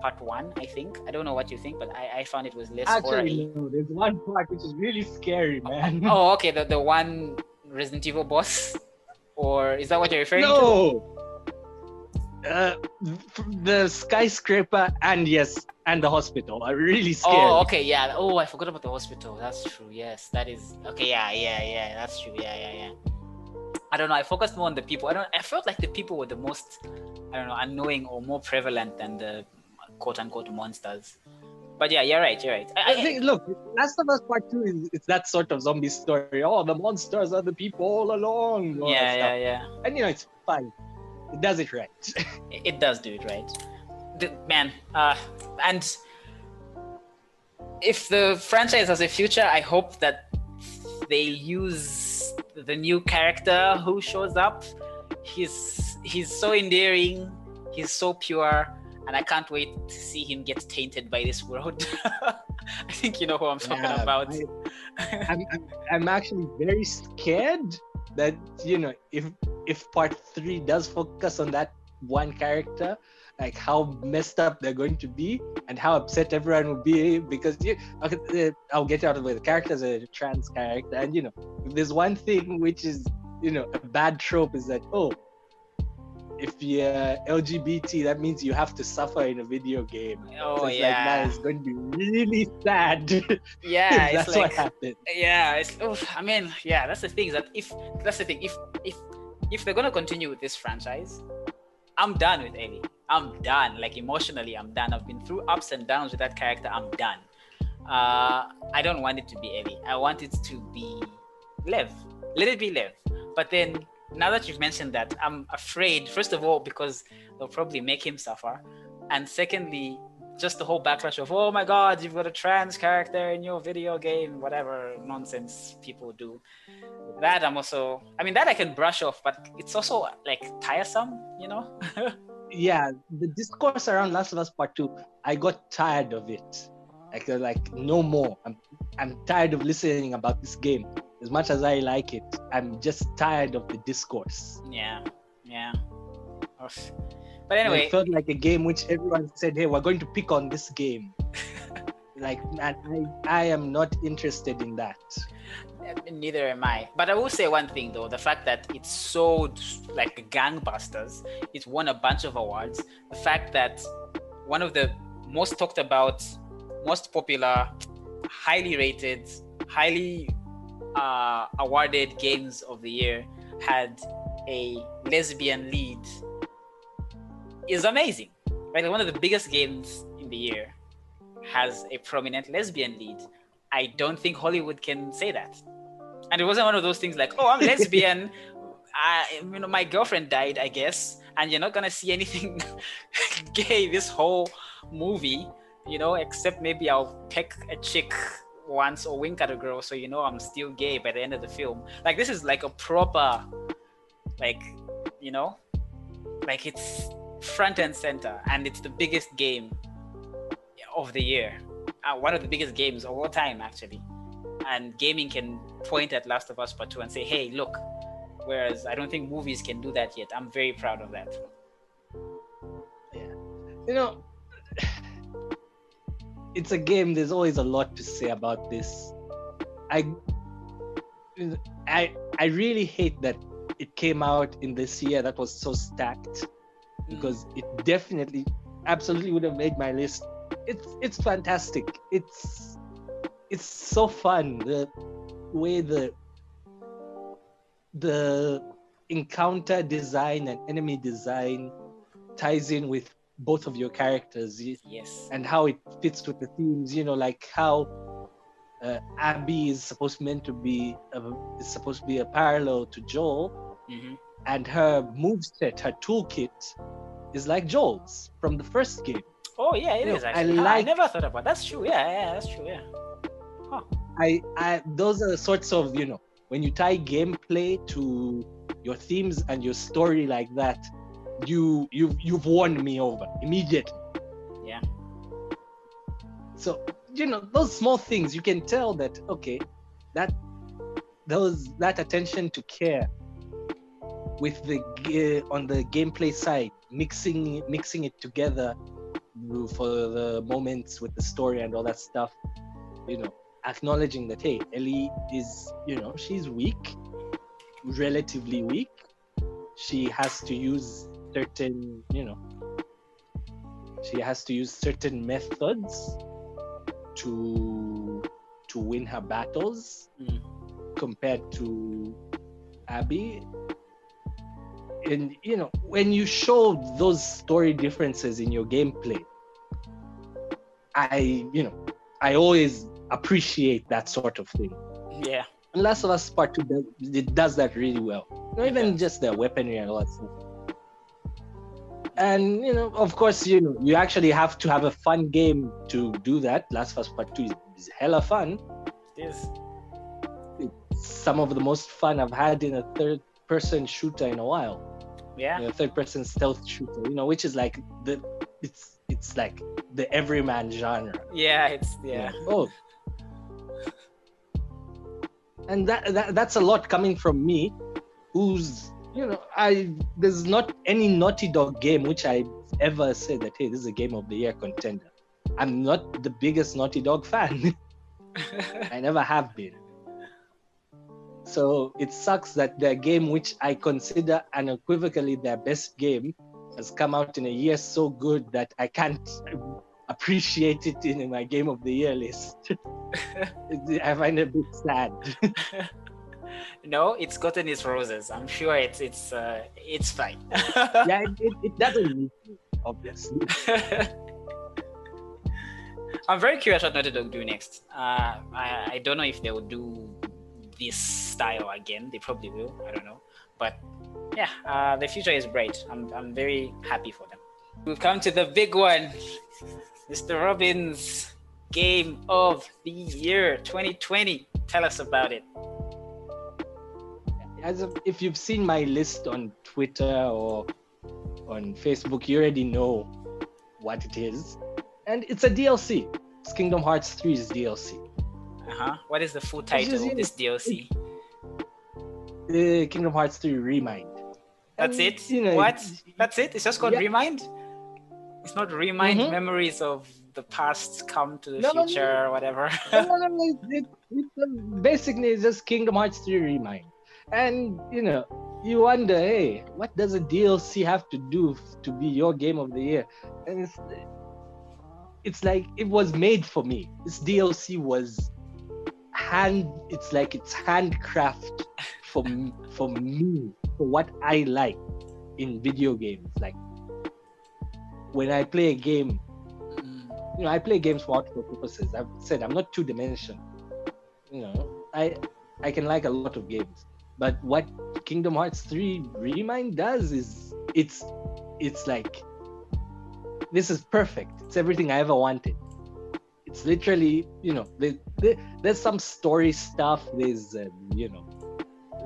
A: part one. I think. I don't know what you think, but I, I found it was less horror.
B: Actually, no, there's one part which is really scary, man.
A: Oh, okay. The the one Resident Evil boss, or is that what you're referring to?
B: no. Uh, the skyscraper and yes, and the hospital are really scary.
A: Oh, okay, yeah. Oh, I forgot about the hospital. That's true. Yes, that is okay. Yeah, yeah, yeah. That's true. Yeah, yeah, yeah. I don't know. I focused more on the people. I don't. I felt like the people were the most, I don't know, annoying or more prevalent than the quote unquote monsters. But yeah, you're right. You're right. I,
B: I think, look, Last of Us Part Two is it's that sort of zombie story. Oh, the monsters are the people all along. all
A: yeah, yeah, yeah.
B: And you know, it's fine. It does it right.
A: It, it does do it right. The, man, uh, and if the franchise has a future, I hope that they use the new character who shows up. He's he's so endearing. He's so pure, and I can't wait to see him get tainted by this world. I think you know who I'm talking
B: Yeah,
A: about.
B: I- I'm, I'm, I'm actually very scared that you know if if part three does focus on that one character like how messed up they're going to be and how upset everyone will be because you okay, uh, i'll get out of the way the character is a trans character and you know if there's one thing which is you know a bad trope is that oh if you're lgbt that means you have to suffer in a video game.
A: Oh
B: So it's
A: yeah,
B: like that is going to be really sad.
A: Yeah. It's
B: that's
A: like
B: what happened.
A: yeah it's oof, i mean yeah that's the thing that if that's the thing if if if they're gonna continue with this franchise i'm done with ellie. I'm done like emotionally i'm done. I've been through ups and downs with that character i'm done. Uh i don't want it to be ellie. I want it to be lev. Let it be lev. But then now that you've mentioned that i'm afraid first of all because they'll probably make him suffer and secondly just the whole backlash of oh my god you've got a trans character in your video game whatever nonsense people do that i'm also i mean that i can brush off but it's also like tiresome you know
B: yeah, the discourse around Last of Us Part Two, I got tired of it. Like, like no more. I'm, I'm tired of listening about this game. As much as I like it, I'm just tired of the discourse.
A: yeah yeah Oof. but
B: And
A: anyway
B: it felt like a game which everyone said, "Hey, we're going to pick on this game." like, I, I am not interested in that.
A: Uh, neither am i but i will say one thing though the fact that it's so like gangbusters it's won a bunch of awards the fact that one of the most talked about most popular highly rated highly uh, awarded games of the year had a lesbian lead is amazing right? Like one of the biggest games in the year has a prominent lesbian lead. I don't think hollywood can say that. And it wasn't one of those things like oh i'm lesbian. I, you know my girlfriend died i guess and you're not gonna see anything gay this whole movie you know except maybe i'll pick a chick once or wink at a girl so you know i'm still gay by the end of the film. Like this is like a proper like you know like it's front and center and it's the biggest game of the year. Uh, one of the biggest games of all time actually. And gaming can point at last of us part 2 and say hey look. Whereas i don't think movies can do that yet. I'm very proud of that. Yeah.
B: you know, it's a game. There's always a lot to say about this. I, I, I really hate that it came out in this year that was so stacked, because mm. it definitely, absolutely would have made my list. It's it's fantastic. It's it's so fun the way the the encounter design and enemy design ties in with both of your characters
A: yes.
B: and how it fits with the themes you know like how uh, abby is supposed meant to be a, is supposed to be a parallel to joel.
A: Mm-hmm.
B: and her moveset her toolkit is like joel's from the first game.
A: Oh yeah it
B: You
A: is
B: know, I
A: actually. I
B: like-
A: never thought about that's true. Yeah yeah that's true yeah.
B: I, I those are the sorts of you know when you tie gameplay to your themes and your story like that you you you've won me over immediately.
A: Yeah.
B: So you know those small things you can tell that okay that those that attention to care with the ga- on the gameplay side mixing mixing it together for the moments with the story and all that stuff you know acknowledging that hey ellie is you know she's weak relatively weak. She has to use certain you know she has to use certain methods to to win her battles
A: Mm.
B: compared to Abby. And you know, when you show those story differences in your gameplay, I you know, I always appreciate that sort of thing.
A: yeah
B: And Last of Us Part Two does, it does that really well. Not even
A: does.
B: just the weaponry and all that stuff. And you know, of course, you know, you actually have to have a fun game to do that. Last of Us Part Two is, is hella fun.
A: yes it is
B: Some of the most fun I've had in a third-person shooter in a while.
A: yeah
B: You know, third-person stealth shooter. You know, which is like the it's it's like the everyman genre.
A: yeah it's yeah
B: Oh. And that, that that's a lot coming from me, who's you know I there's not any Naughty Dog game which I ever said that hey this is a game of the year contender. I'm not the biggest Naughty Dog fan. I never have been. So it sucks that their game, which I consider unequivocally their best game, has come out in a year so good that I can't appreciate it in my game of the year list. I find it a bit sad.
A: no it's gotten its roses i'm sure it's it's uh it's fine
B: yeah, it, it, it doesn't need to, obviously.
A: I'm very curious what Naughty Dog do next. Uh, I, I don't know if they will do this style again. They probably will. I don't know. But yeah, uh, the future is bright. I'm, I'm very happy for them. We've come to the big one. Mr. Robbins, Game of the Year 2020. Tell us about it.
B: As of, if you've seen my list on Twitter or on Facebook, you already know what it is. And it's a DLC. It's Kingdom Hearts 3's DLC.
A: Uh huh. What is the full title
B: just,
A: of this DLC?
B: Uh, Kingdom Hearts 3 Re Mind.
A: That's
B: And,
A: it?
B: you know,
A: what? That's it? It's just called
B: Yeah.
A: Re Mind? It's not Re Mind
B: Mhm.
A: memories of the past come to the
B: No, no, no.
A: future or whatever.
B: No, no, no, it, it, basically it's just Kingdom Hearts 3 Re Mind. And, you know, you wonder, hey, what does a DLC have to do to be your game of the year? And it's, it's like it was made for me. This DLC was hand, it's like it's handcraft for, for me, for what I like in video games. Like, when I play a game, you know, I play games for multiple purposes. I've said I'm not two dimensional. You know, I I can like a lot of games, but what Kingdom Hearts 3 Re Mind does is it's it's like this is perfect. It's everything I ever wanted. It's literally, you know, there, there- there's some story stuff. There's, um, you know,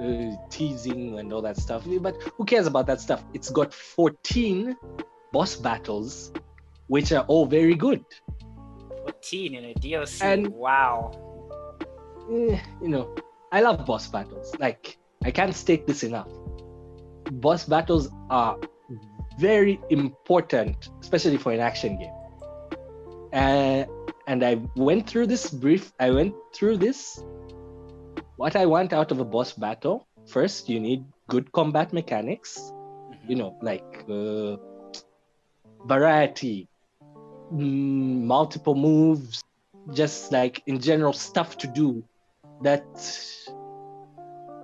B: uh, teasing and all that stuff. But who cares about that stuff? It's got 14 boss battles, which are all very good.
A: 14 in a DLC.
B: And-
A: wow.
B: Eh, you know, I love boss battles. Like, I can't state this enough. Boss battles are very important, especially for an action game. Uh, and I went through this brief, I went through this. What I want out of a boss battle first, you need good combat mechanics, you know, like uh, variety, mm, multiple moves, just like in general stuff to do that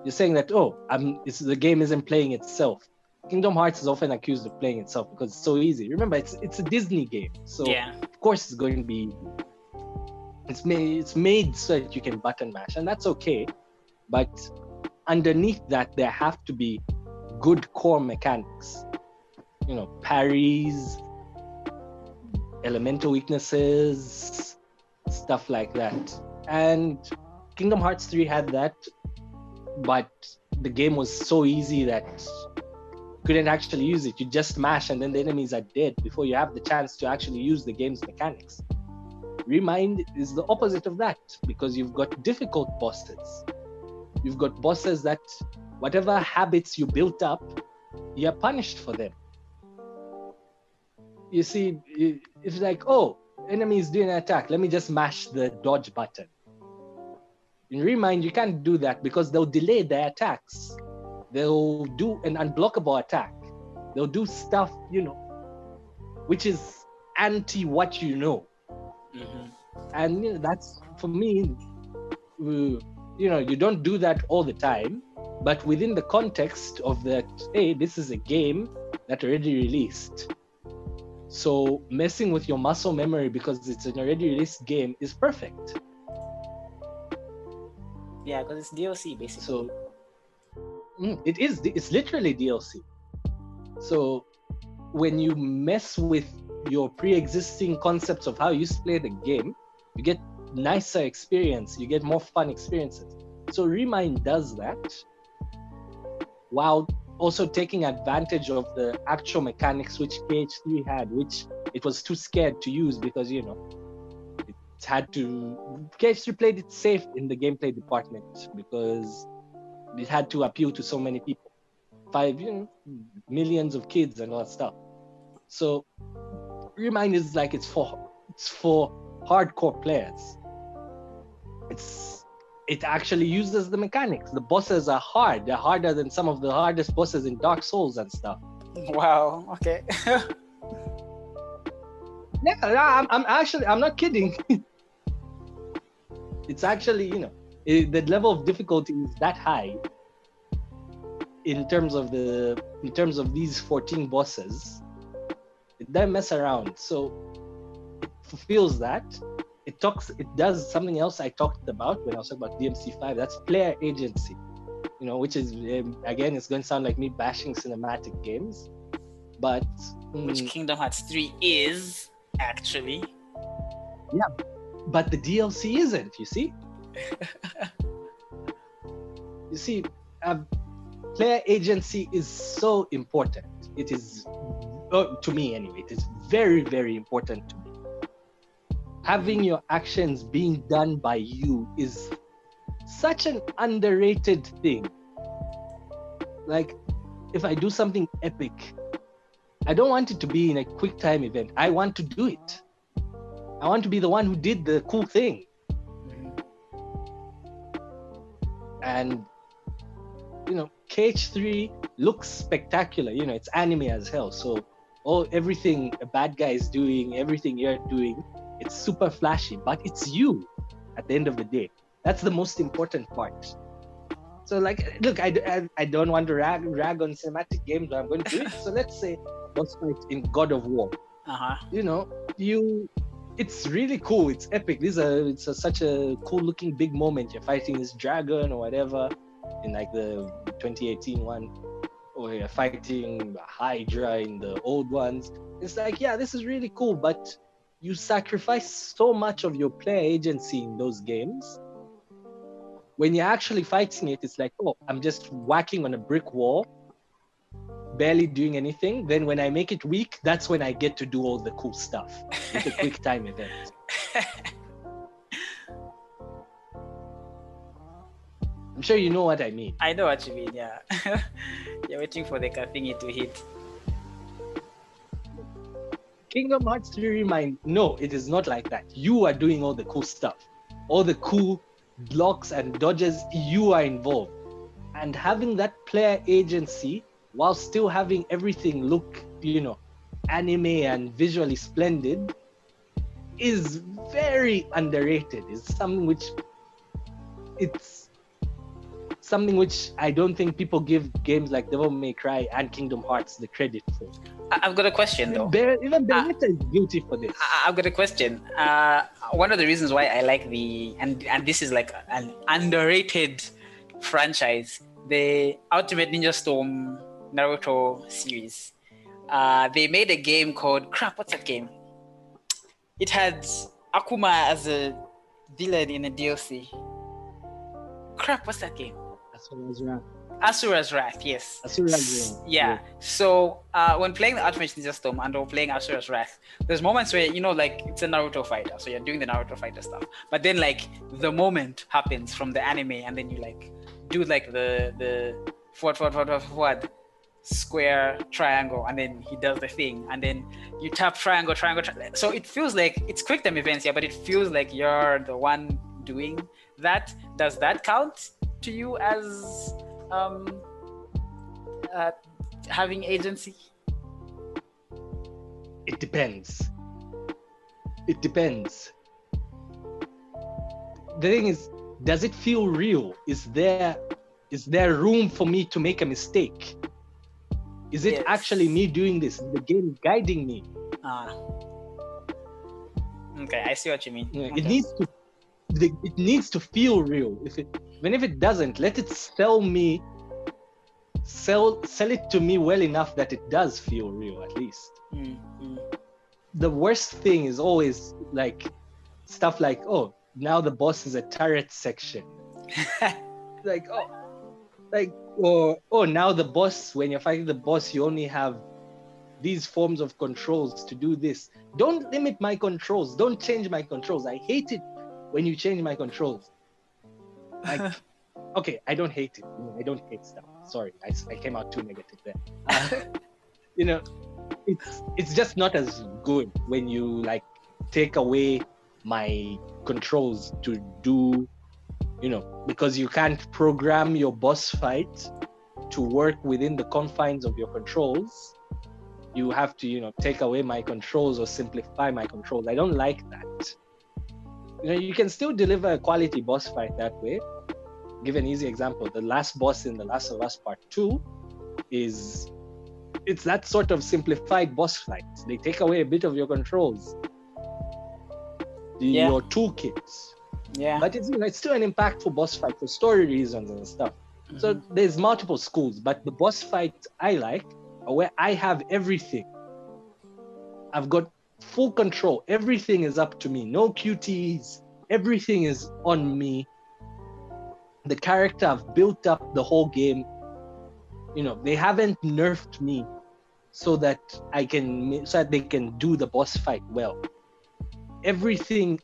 B: you're saying that oh i'm it's, the game isn't playing itself. Kingdom hearts is often accused of playing itself because it's so easy. Remember it's it's a disney game so
A: Yeah.
B: of course it's going to be it's made it's made so that you can button mash and that's okay. But underneath that there have to be good core mechanics. You know parries elemental weaknesses stuff like that. And kingdom hearts 3 had that but the game was so easy that couldn't actually use it. You just mash and then the enemies are dead before you have the chance to actually use the game's mechanics. Re Mind is the opposite of that because you've got difficult bosses. You've got bosses that whatever habits you built up you're punished for them. You see it's like oh enemy is doing an attack. Let me just mash the dodge button in Re Mind you can't do that because they'll delay their attacks. They'll do an unblockable attack. They'll do stuff you know which is anti what you know.
A: Mhm.
B: and you know, that's for me uh, you know you don't do that all the time but within the context of that hey this is a game that already released. So messing with your muscle memory because it's an already released game is perfect
A: Yeah, because it's DLC basically.
B: so mm, it is it's literally dlc so when you mess with your pre-existing concepts of how you play the game you get nicer experience you get more fun experiences so Re Mind does that while also taking advantage of the actual mechanics which kh3 had which it was too scared to use because you know had to kh3 played it safe in the gameplay department because it had to appeal to so many people. Five you know millions of kids and all that stuff. So Re Mind is like it's for it's for hardcore players. It's it actually uses the mechanics. The bosses are hard. They're harder than some of the hardest bosses in dark souls and stuff.
A: Wow. Okay.
B: yeah I'm, I'm actually i'm not kidding it's actually you know it, the level of difficulty is that high in terms of the in terms of these 14 bosses. It doesn't mess around. So it fulfills that. It talks it does something else i talked about when i was talking about dmc5 that's player agency you know which is um, again it's going to sound like me bashing cinematic games but
A: Which
B: mm,
A: Kingdom Hearts 3 is actually.
B: But the DLC isn't. You see, you see, um, player agency is so important. It is, uh, to me anyway, it is very, very important to me. Having your actions being done by you is such an underrated thing. Like, if I do something epic, I don't want it to be in a quick time event. I want to do it. I want to be the one who did the cool thing. And you know, KH3 looks spectacular. You know, it's anime as hell. So all everything a bad guy is doing, everything you're doing, it's super flashy, but it's you at the end of the day. That's the most important part. So like, look, I, I, I don't want to rag, rag on cinematic games, but I'm going to do it. So let's say boss fight in God of War
A: Uh huh.
B: you know you it's really cool. It's epic. This is a it's a, such a cool looking big moment. You're fighting this dragon or whatever in like the 2018 one or you're fighting hydra in the old ones. It's like yeah this is really cool but you sacrifice so much of your player agency in those games. When you're actually fighting it, it's like, oh, I'm just whacking on a brick wall, barely doing anything. Then when I make it weak, that's when I get to do all the cool stuff. It's a quick time event. I'm sure you know what I mean.
A: I know what you mean, yeah. You're waiting for the thingy to hit.
B: Kingdom Hearts 3 Re Mind no, it is not like that. You are doing all the cool stuff. All the cool blocks and dodges, you are involved. And having that player agency while still having everything look, you know, anime and visually splendid is very underrated. It's something which it's something which I don't think people give games like Devil May Cry and Kingdom Hearts the credit for.
A: I've got a question though.
B: even Bayonetta uh, is guilty for this.
A: I've got a question. Uh, one of the reasons why I like the and and this is like an underrated franchise, the Ultimate Ninja Storm Naruto series. Uh, they made a game called crap. What's that game? It had Akuma as a villain in a DLC. Crap. What's that game?
B: Asura's Wrath.
A: Asura's Wrath, yes.
B: Asura's Wrath.
A: Yeah. yeah. So uh, when playing the Ultimate Ninja Storm and or playing Asura's Wrath, there's moments where you know, like it's a Naruto fighter, so you're doing the Naruto fighter stuff. But then like the moment happens from the anime, and then you like do like the the forward, forward, forward, forward, square, triangle, and then he does the thing, and then you tap triangle, triangle. Tri- so it feels like it's quick time events, yeah, but it feels like you're the one doing that. Does that count? to you as um, uh, having agency?
B: It depends. It depends. The thing is, does it feel real? Is there is there room for me to make a mistake? Is it yes. actually me doing this? The game guiding me.
A: Ah. Okay, I see what you mean.
B: Yeah,
A: okay.
B: It needs to it needs to feel real. If it even if it doesn't, let it sell me sell sell it to me well enough that it does feel real at least.
A: Mm-hmm.
B: The worst thing is always like stuff like, oh, now the boss is a turret section. like, oh, like, or oh, now the boss, when you're fighting the boss, you only have these forms of controls to do this. Don't limit my controls. Don't change my controls. I hate it when you change my controls. Like, okay, I don't hate it. I don't hate stuff. Sorry, I, I came out too negative there. Uh, you know, it's it's just not as good when you like take away my controls to do, you know, because you can't program your boss fight to work within the confines of your controls. You have to, you know, take away my controls or simplify my controls. I don't like that you know you can still deliver a quality boss fight that way give an easy example the last boss in the last of us part 2 is it's that sort of simplified boss fight they take away a bit of your controls the, yeah. your toolkits
A: yeah
B: but it's, you know, it's still an impactful boss fight for story reasons and stuff mm-hmm. so there's multiple schools but the boss fight i like are where i have everything i've got full control. Everything is up to me. No QTs. Everything is on me. The character I've built up the whole game. You know, they haven't nerfed me so that I can so that they can do the boss fight well. Everything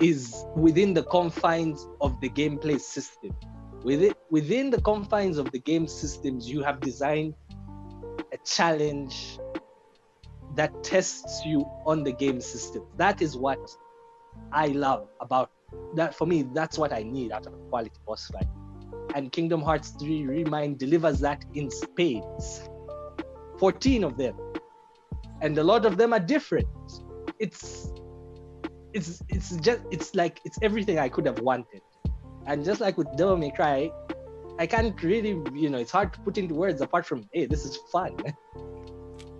B: is within the confines of the gameplay system. Within within the confines of the game systems, you have designed a challenge, that tests you on the game system. That is what I love about that. For me, that's what I need out of a quality boss fight. And Kingdom Hearts 3 Re Mind delivers that in spades. 14 of them. And a lot of them are different. It's it's it's just it's like it's everything I could have wanted. And just like with Devil May Cry, I can't really, you know, it's hard to put into words apart from, hey, this is fun.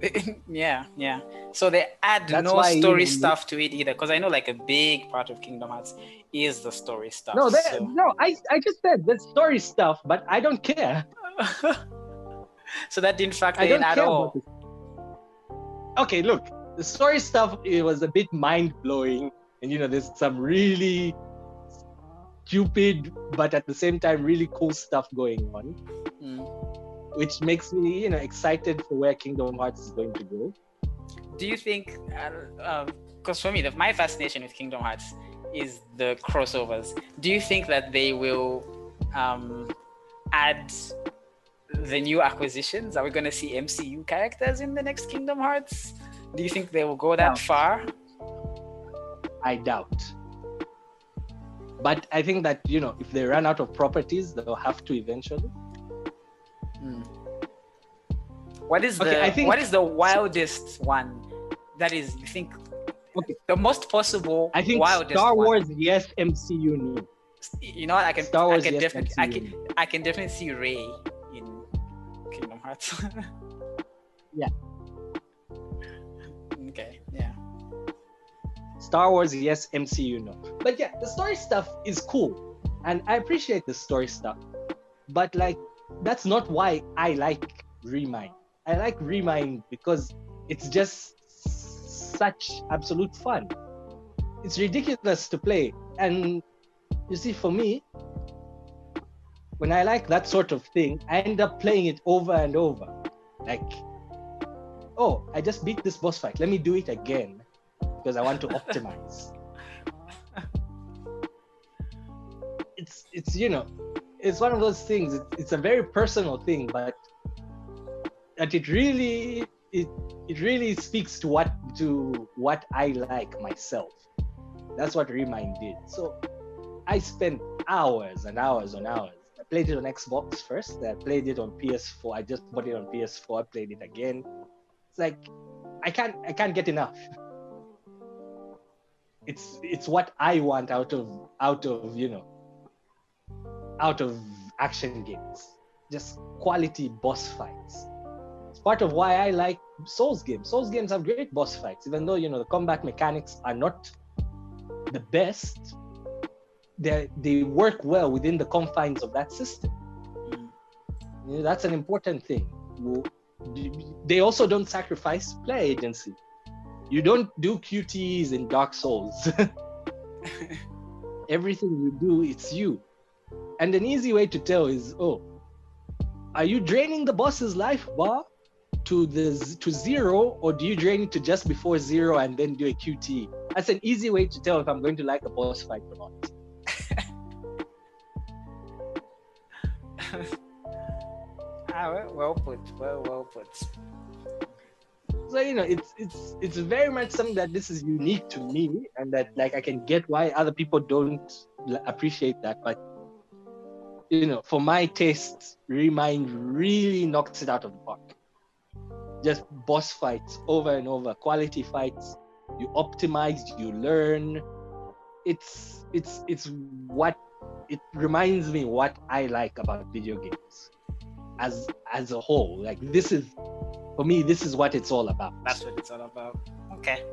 A: yeah, yeah. So they add That's no story stuff to it either, because I know like a big part of Kingdom Hearts is the story stuff.
B: No,
A: they,
B: so. no, I I just said the story stuff, but I don't care.
A: so that didn't factor in at all.
B: Okay, look, the story stuff it was a bit mind blowing, and you know, there's some really stupid, but at the same time, really cool stuff going on.
A: Mm.
B: Which makes me, you know, excited for where Kingdom Hearts is going to go.
A: Do you think? Because uh, for me, the, my fascination with Kingdom Hearts is the crossovers. Do you think that they will um, add the new acquisitions? Are we going to see MCU characters in the next Kingdom Hearts? Do you think they will go that no. far?
B: I doubt. But I think that you know, if they run out of properties, they'll have to eventually.
A: Mm. What is okay, the I think, what is the wildest one that is you think okay. the most possible
B: I think
A: wildest
B: Star Wars,
A: one?
B: yes, MCU.
A: You know what I can Star Wars, I can yes, definitely I can I can definitely see Rey in Kingdom Hearts.
B: yeah. Star Wars, yes, MCU, no. But yeah, the story stuff is cool. And I appreciate the story stuff. But like, that's not why I like Re Mind. I like Re Mind because it's just such absolute fun. It's ridiculous to play. And you see, for me, when I like that sort of thing, I end up playing it over and over. Like, oh, I just beat this boss fight. Let me do it again because I want to optimize. it's it's you know, it's one of those things. It's, it's a very personal thing, but that it really it it really speaks to what to what I like myself. That's what Re Mind did. So I spent hours and hours on hours. I played it on Xbox first. I played it on PS4. I just bought it on PS4. I played it again. It's like I can't I can't get enough it's it's what I want out of out of you know out of action games. Just quality boss fights. It's part of why I like Souls games. Souls games have great boss fights, even though you know the combat mechanics are not the best. They they work well within the confines of that system. Mm. You know, that's an important thing. They also don't sacrifice player agency you don't do QTEs in Dark Souls. Everything you do, it's you. And an easy way to tell is, oh, are you draining the boss's life bar to the to zero, or do you drain it to just before zero and then do a QT? That's an easy way to tell if I'm going to like a boss fight or not.
A: ah, well put. Well, well put
B: so you know it's it's it's very much something that this is unique to me and that like i can get why other people don't appreciate that. But you know for my taste Re Mind really knocks it out of the park. Just boss fights over and over quality fights. You optimize you learn. It's it's it's what it reminds me what i like about video games as as a whole like this is for me, this is what it's all about.
A: That's what it's all about. Okay.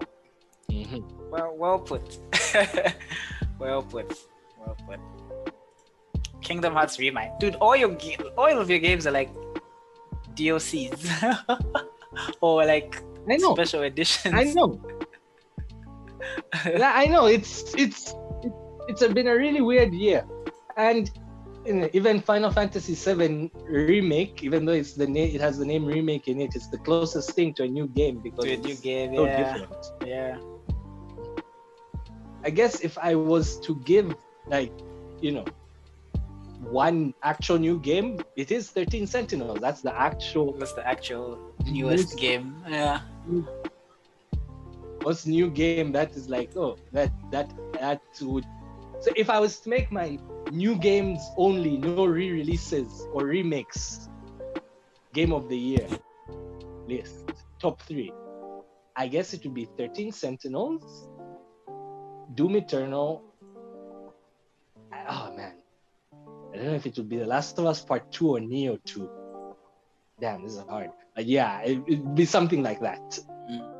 B: Mm-hmm.
A: Well, well put. well put. Well put. Kingdom Hearts Re Mind, dude. All your all of your games are like DLCs or like
B: I know.
A: special editions.
B: I know. yeah, I know. It's it's it's been a really weird year, and even Final Fantasy VII remake, even though it's the name, it has the name remake in it. It's the closest thing to a new game because
A: to
B: a
A: new game, so yeah. different. Yeah.
B: I guess if I was to give like, you know, one actual new game, it is 13 Sentinels. That's the actual.
A: That's the actual newest game. Yeah.
B: What's new game that is like? Oh, that that that would. So if I was to make my new games only, no re-releases or remakes. Game of the year list top three. I guess it would be 13 Sentinels, Doom Eternal. Oh man, I don't know if it would be The Last of Us Part Two or Nioh Two. Damn, this is hard. But yeah, it, would be something like that. Mm.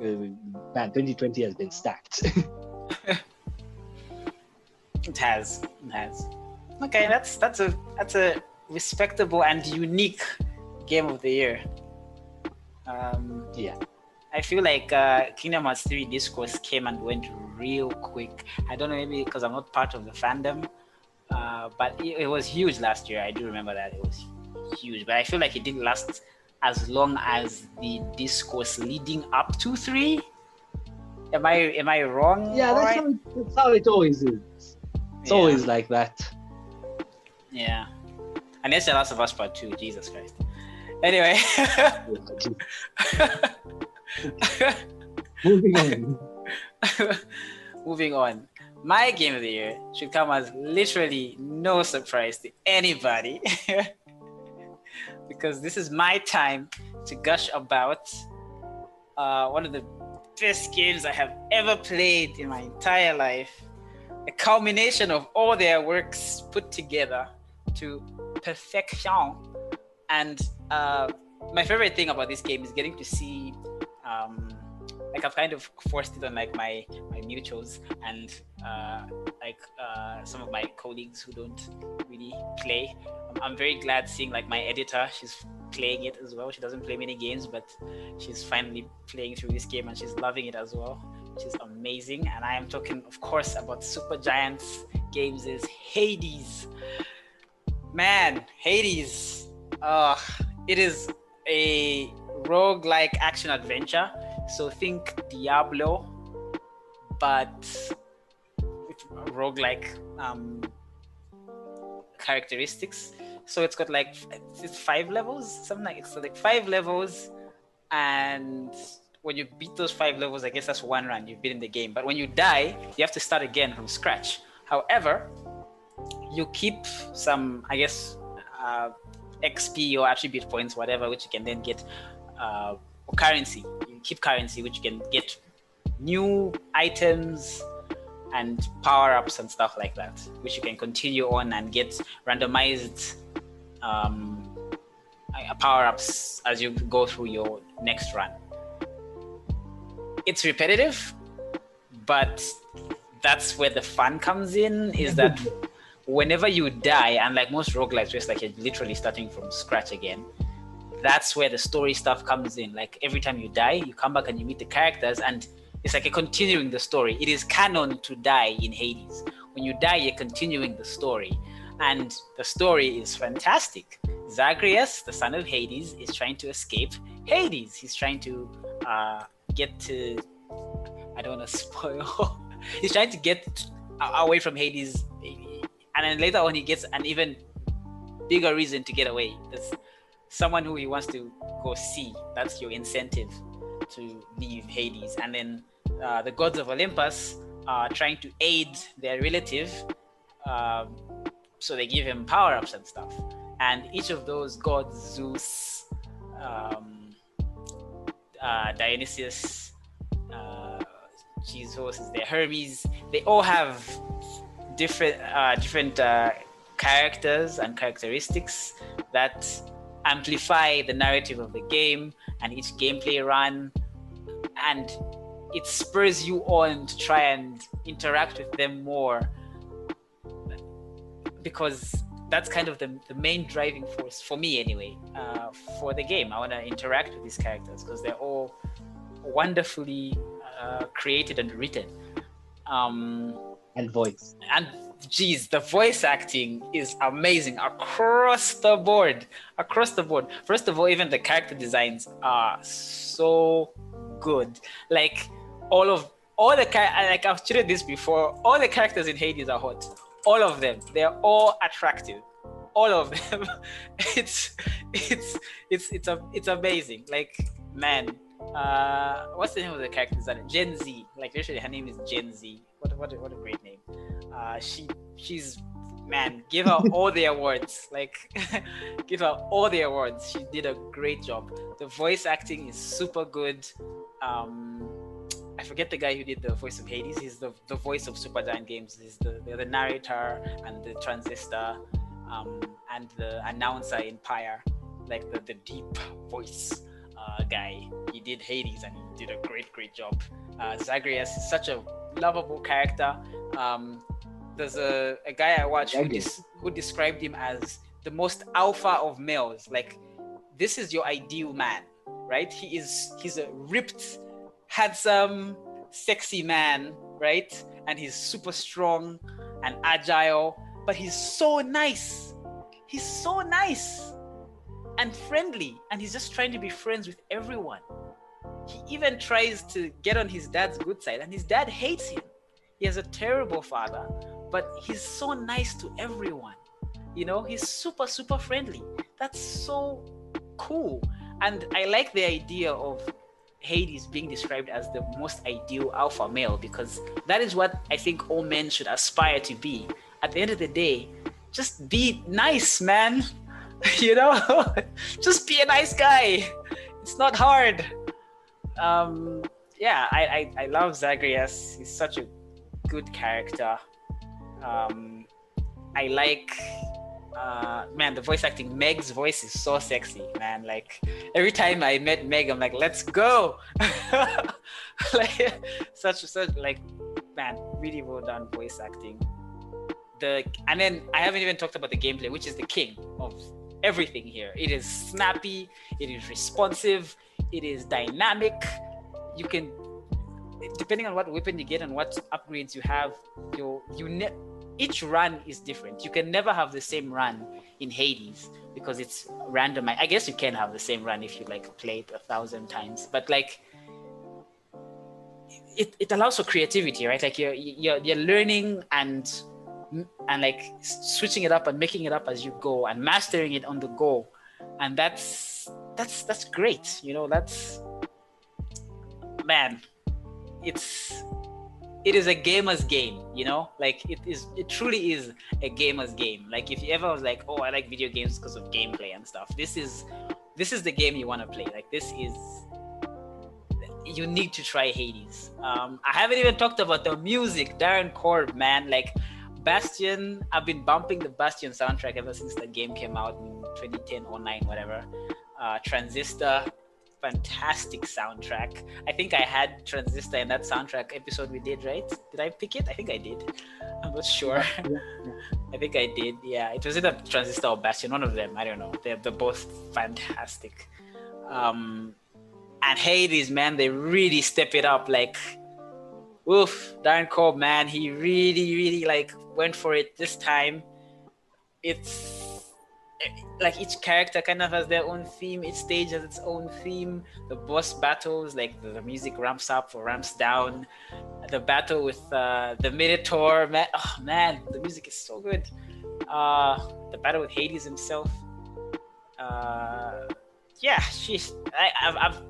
B: Man, 2020 has been stacked.
A: it has. It has. Okay, that's that's a that's a respectable and unique game of the year. Um,
B: yeah.
A: I feel like uh, Kingdom Hearts 3 Discourse came and went real quick. I don't know, maybe because I'm not part of the fandom, uh, but it, it, was huge last year. I do remember that it was huge, but I feel like it didn't last as long as the discourse leading up to three. Am I am I wrong?
B: Yeah, that's, right? how, it, that's how it always is. It's yeah. always like that.
A: Yeah. And it's The Last of Us Part 2, Jesus Christ. Anyway.
B: Moving on.
A: Moving on. My game of the year should come as literally no surprise to anybody. because this is my time to gush about uh, one of the best games I have ever played in my entire life. A culmination of all their works put together to perfection. And uh, my favorite thing about this game is getting to see um, like I've kind of forced it on like my my mutuals and uh, like uh, some of my colleagues who don't really play. I'm very glad seeing like my editor. She's playing it as well. She doesn't play many games, but she's finally playing through this game and she's loving it as well, which is amazing. And I am talking, of course, about Super Giants Games is Hades. Man, Hades. Uh, it is a rogue-like action adventure so think Diablo, but with roguelike um, characteristics. So it's got like it's five levels, something like it's like five levels, and when you beat those five levels, I guess that's one run you've beaten the game. But when you die, you have to start again from scratch. However, you keep some, I guess, uh, XP or attribute points, whatever, which you can then get uh, currency. You keep currency, which you can get new items and power ups and stuff like that, which you can continue on and get randomized um, uh, power ups as you go through your next run. It's repetitive, but that's where the fun comes in. Is that whenever you die, and like most roguelikes, just like you're literally starting from scratch again, that's where the story stuff comes in. Like every time you die, you come back and you meet the characters, and it's like a continuing the story. It is canon to die in Hades. When you die, you're continuing the story, and the story is fantastic. Zagreus, the son of Hades, is trying to escape Hades. He's trying to uh, get to. I don't want to spoil. He's trying to get away from Hades, and then later on, he gets an even bigger reason to get away. Someone who he wants to go see. That's your incentive to leave Hades. And then uh, the gods of Olympus are trying to aid their relative. Um, so they give him power ups and stuff. And each of those gods, Zeus, um, uh, Dionysius, uh, is there, Hermes, they all have different uh, different uh, characters and characteristics that amplify the narrative of the game and each gameplay run. And it spurs you on to try and interact with them more. Because that's kind of the, the main driving force for me anyway uh, for the game. I want to interact with these characters because they're all wonderfully uh, created and written. Um,
B: and voice
A: and geez, the voice acting is amazing across the board. Across the board. First of all, even the character designs are so good. Like all of all the like I've treated this before. All the characters in Hades are hot. All of them. They're all attractive. All of them. it's it's it's it's a it's amazing. Like man, uh, what's the name of the character design? Jen Zee. Like literally, her name is Jen Zee. What what what a great name. Uh, she she's man, give her all the awards. Like, give her all the awards. She did a great job. The voice acting is super good. Um, I forget the guy who did the voice of Hades. He's the, the voice of Supergiant Games. He's the, the, the narrator and the Transistor um, and the announcer in Pyre, like the, the deep voice uh, guy. He did Hades and he did a great, great job. Uh, Zagreus is such a lovable character. Um, there's a, a guy I watched who, dis- who described him as the most alpha of males. Like, this is your ideal man, right? He is he's a ripped, handsome, sexy man, right? And he's super strong and agile, but he's so nice. He's so nice and friendly, and he's just trying to be friends with everyone. He even tries to get on his dad's good side, and his dad hates him. He has a terrible father, but he's so nice to everyone. You know, he's super, super friendly. That's so cool. And I like the idea of Hades being described as the most ideal alpha male because that is what I think all men should aspire to be. At the end of the day, just be nice, man. you know, just be a nice guy. It's not hard. Um, yeah, I, I, I love Zagreus. He's such a good character. Um, I like uh, man, the voice acting, Meg's voice is so sexy, man. Like every time I met Meg, I'm like, let's go. like such such like man, really well done voice acting. The and then I haven't even talked about the gameplay, which is the king of everything here. It is snappy, it is responsive, it is dynamic. You can depending on what weapon you get and what upgrades you have, your you ne- each run is different. You can never have the same run in Hades because it's random. I guess you can have the same run if you like play it a thousand times, but like it, it allows for creativity, right? Like you're you're you're learning and and like switching it up and making it up as you go and mastering it on the go, and that's that's that's great. You know, that's man, it's it is a gamer's game, you know? Like it is it truly is a gamer's game. Like if you ever was like, oh I like video games because of gameplay and stuff, this is this is the game you want to play. Like this is you need to try Hades. Um, I haven't even talked about the music, Darren Korb, man. Like Bastion, I've been bumping the Bastion soundtrack ever since the game came out in 2010 or 9, whatever. Uh, Transistor, fantastic soundtrack. I think I had Transistor in that soundtrack episode we did, right? Did I pick it? I think I did. I'm not sure. I think I did. Yeah, it was either Transistor or Bastion, one of them. I don't know. They're, they're both fantastic. Um, and Hades, man, they really step it up. Like, oof, Darren Korb, man, he really, really like went for it this time. It's like each character kind of has their own theme. Each stage has its own theme. The boss battles like the, the music ramps up or ramps down. The battle with uh, the minotaur man oh man the music is so good. Uh the battle with hades himself. Uh yeah she's I, I've, I've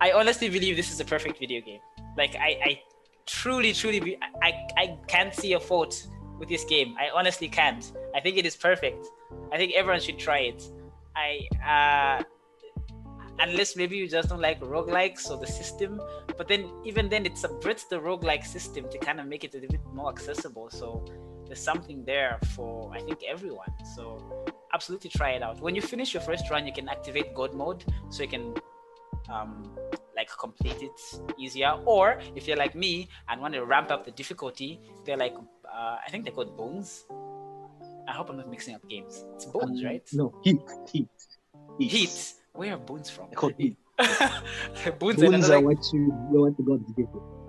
A: i honestly believe this is a perfect video game. Like i i truly truly be, i i can't see a fault with this game i honestly can't i think it is perfect I think everyone should try it. I uh, unless maybe you just don't like roguelikes or the system, but then even then it subverts the roguelike system to kind of make it a bit more accessible. So there's something there for I think everyone. So absolutely try it out. When you finish your first run, you can activate God mode, so you can um, like complete it easier. Or if you're like me and want to ramp up the difficulty, they're like uh, I think they're called bones I hope I'm not mixing up games. It's Bones, um, right?
B: No, Heat. Heat.
A: Heat. heat. Where are Bones from?
B: called Heat.
A: bones,
B: bones are like... what you, you want to go to get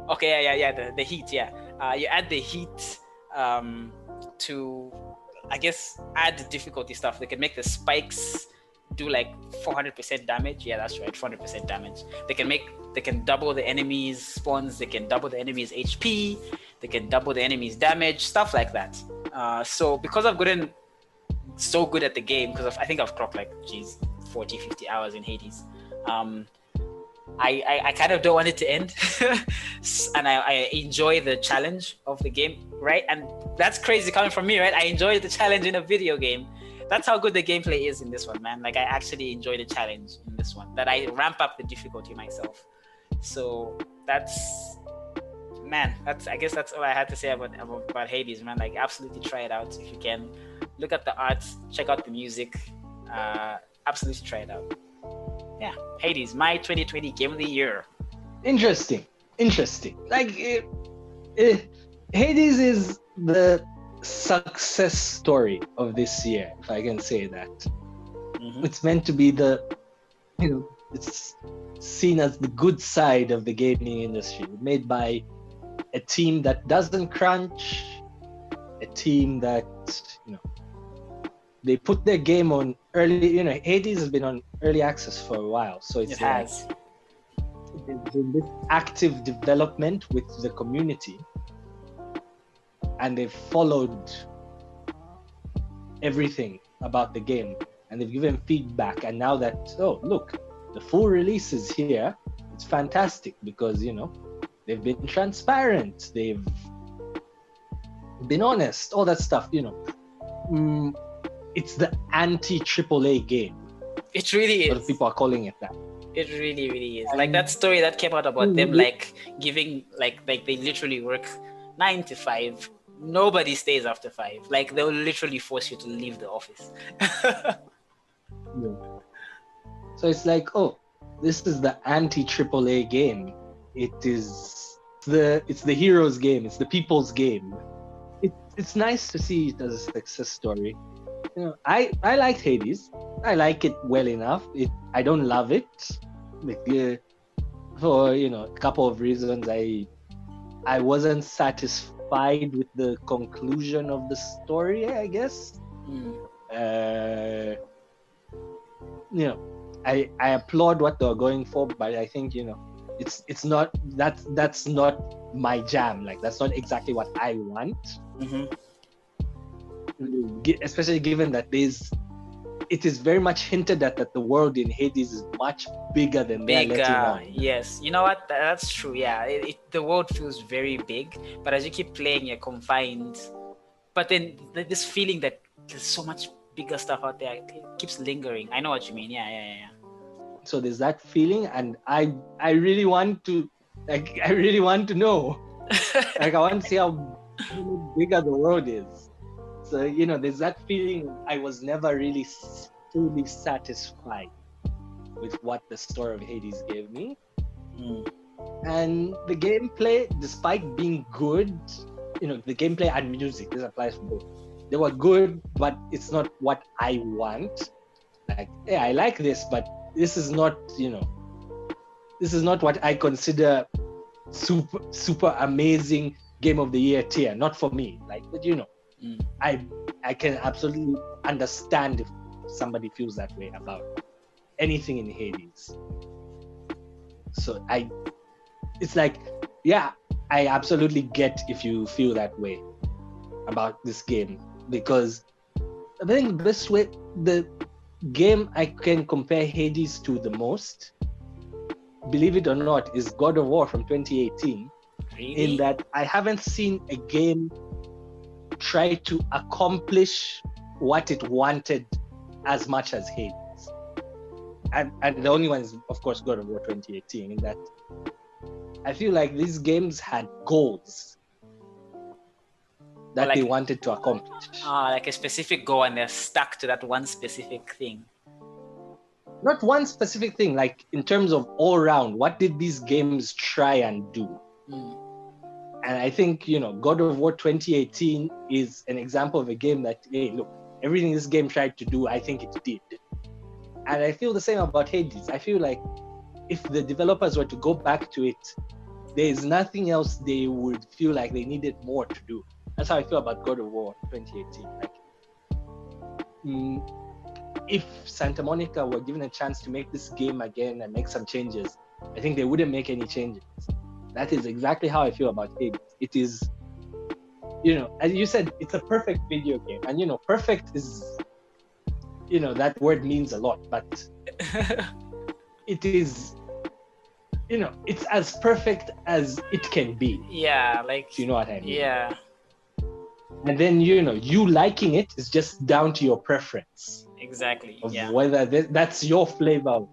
A: Okay, yeah, yeah, yeah. The, the heat, yeah. Uh, you add the heat um, to, I guess, add the difficulty stuff. They can make the spikes do like 400% damage. Yeah, that's right, 400% damage. They can make, they can double the enemy's spawns. They can double the enemy's HP. They can double the enemy's damage. Stuff like that. Uh, so because I've gotten so good at the game, because I think I've clocked like, geez, 40, 50 hours in Hades. Um, I, I, I, kind of don't want it to end and I, I, enjoy the challenge of the game right and that's crazy coming from me right i enjoy the challenge in a video game that's how good the gameplay is in this one man like i actually enjoy the challenge in this one that i ramp up the difficulty myself so that's man, that's I guess that's all I had to say about, about, Hades, man. Like absolutely try it out if you can. Look at the art, check out the music. Uh, absolutely try it out. Yeah, Hades, my 2020 game of the year.
B: Interesting, interesting. Like it, it, Hades is the success story of this year, if I can say that. Mm-hmm. It's meant to be the, you know, it's seen as the good side of the gaming industry, made by a team that doesn't crunch, a team that you know they put their game on early. You know, Hades has been on early access for a while, so it's
A: It has.
B: there's been this active development with the community, and they've followed everything about the game, and they've given feedback. And now that oh look, the full release is here, it's fantastic because you know they've been transparent, they've been honest, all that stuff. You know, mm, it's the anti AAA game.
A: It really is.
B: people are calling it that.
A: It really, really is. Like that story that came out about them,
B: Mhm.
A: like giving, like, like they literally work nine to five. Nobody stays after five. Like they'll literally force you to leave the office.
B: So it's like, oh, this is the anti AAA game. It is the it's the hero's game. It's the people's game. It, it's nice to see it as a success story. You know, I I liked Hades. I like it well enough. It I don't love it, like, uh, for you know a couple of reasons. I I wasn't satisfied with the conclusion of the story. I guess
A: Mm.
B: uh, you know, I I applaud what they're going for, but I think you know, it's it's not that that's not my jam. Like that's not exactly what I want.
A: hmm
B: Especially given that there's, it is very much hinted at that the world in Hades is much bigger than they're letting
A: Bigger,
B: on.
A: yes. You know what? That's true. Yeah, it, it, the world feels very big, but as you keep playing, you're confined. But then this feeling that there's so much bigger stuff out there keeps lingering. I know what you mean. Yeah, yeah, yeah. yeah.
B: So there's that feeling, and I I really want to, like I really want to know. like I want to see how bigger the world is. So you know, there's that feeling. I was never really fully satisfied with what the story of Hades gave me,
A: Mm.
B: and the gameplay, despite being good, you know, the gameplay and music. This applies for both. They were good, but it's not what I want. Like, yeah, I like this, but this is not, you know, this is not what I consider super super amazing game of the year tier. Not for me. Like, but you know,
A: Mm.
B: I I can absolutely understand if somebody feels that way about anything in Hades. So I, it's like, yeah, I absolutely get if you feel that way about this game because I think the best way the game I can compare Hades to the most, believe it or not, is God of War from 2018
A: Really?
B: in that I haven't seen a game try to accomplish what it wanted as much as Hades. And, and the only one is, of course, God of War 2018, in that I feel like these games had goals that
A: like-
B: they wanted to accomplish.
A: Ah, like a specific goal, and they're stuck to that one specific thing.
B: Not one specific thing, like in terms of all round, what did these games try and do?
A: Mm.
B: And I think, you know, God of War 2018 is an example of a game that, hey, look, everything this game tried to do, I think it did. And I feel the same about Hades. I feel like if the developers were to go back to it, there is nothing else they would feel like they needed more to do. That's how I feel about God of War 2018. Like, mm, if Santa Monica were given a chance to make this game again and make some changes, I think they wouldn't make any changes. That is exactly how I feel about Hades. It is, you know, as you said, it's a perfect video game. And, you know, perfect is, you know, that word means a lot, but it is, you know, it's as perfect as it can be.
A: yeah, like
B: you know what I mean?
A: yeah,
B: And then, you know, you liking it is just down to your preference
A: exactly. Yeah.
B: whether th- that's your flavor. of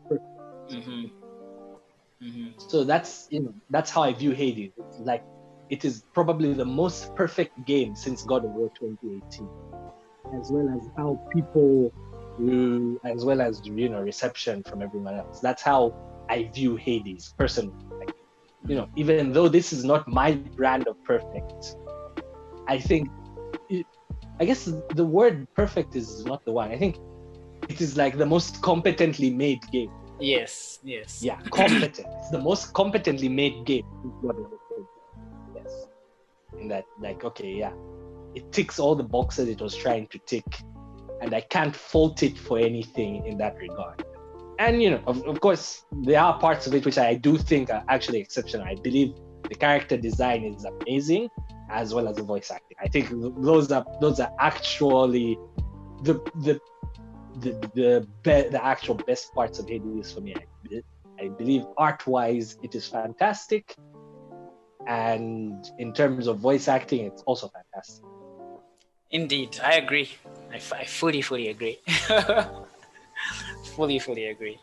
B: per-
A: hmm hmm
B: So that's, you know, that's how I view Hades. Like, it is probably the most perfect game since God of War 2018, as well as how people, mm, as well as you know, reception from everyone else. That's how I view Hades personally. Like, you know, even though this is not my brand of perfect, I think, it, I guess the word perfect is not the one. I think it is like the most competently made game.
A: Yes, yes.
B: Yeah, competent. it's the most competently made game. Yes. In that, like, okay, yeah, it ticks all the boxes it was trying to tick, and I can't fault it for anything in that regard. And you know, of, of course, there are parts of it which I do think are actually exceptional. I believe the character design is amazing, as well as the voice acting. I think those are those are actually the the the the, be, the actual best parts of Hades for me. I, I believe art wise, it is fantastic, and in terms of voice acting, it's also fantastic.
A: Indeed, I agree. I, fully, fully agree. fully, fully agree.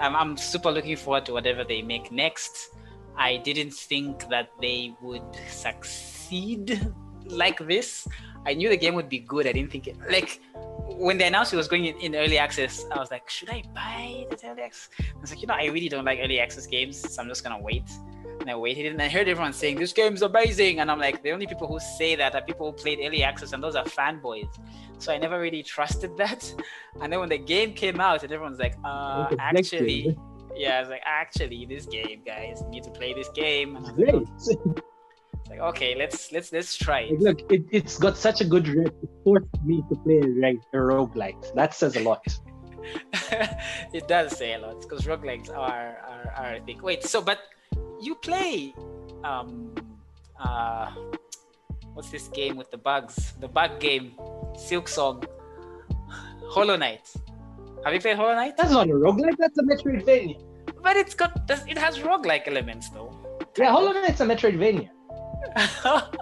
A: I'm, I'm super looking forward to whatever they make next. I didn't think that they would succeed like this. I knew the game would be good. I didn't think it like when they announced it was going in, in early access. I was like, should I buy the early access? I was like, you know, I really don't like early access games, so I'm just gonna wait. And I waited, and I heard everyone saying this game's amazing, and I'm like, the only people who say that are people who played early access, and those are fanboys. So I never really trusted that. And then when the game came out, and everyone's like, uh, actually yeah, I was like, actually, this game, guys, need to play this game. Like, okay, let's let's let's try it.
B: Look, it, it's got such a good rep. It forced me to play like a roguelike. That says a lot.
A: it does say a lot because roguelikes are, are are big. Wait, so but you play um uh what's this game with the bugs? The bug game, Silksong, Hollow Knight. Have you played Hollow Knight?
B: That's not a roguelike, that's a Metroidvania.
A: But it's got it has roguelike elements though.
B: Yeah, Hollow Knight's a Metroidvania.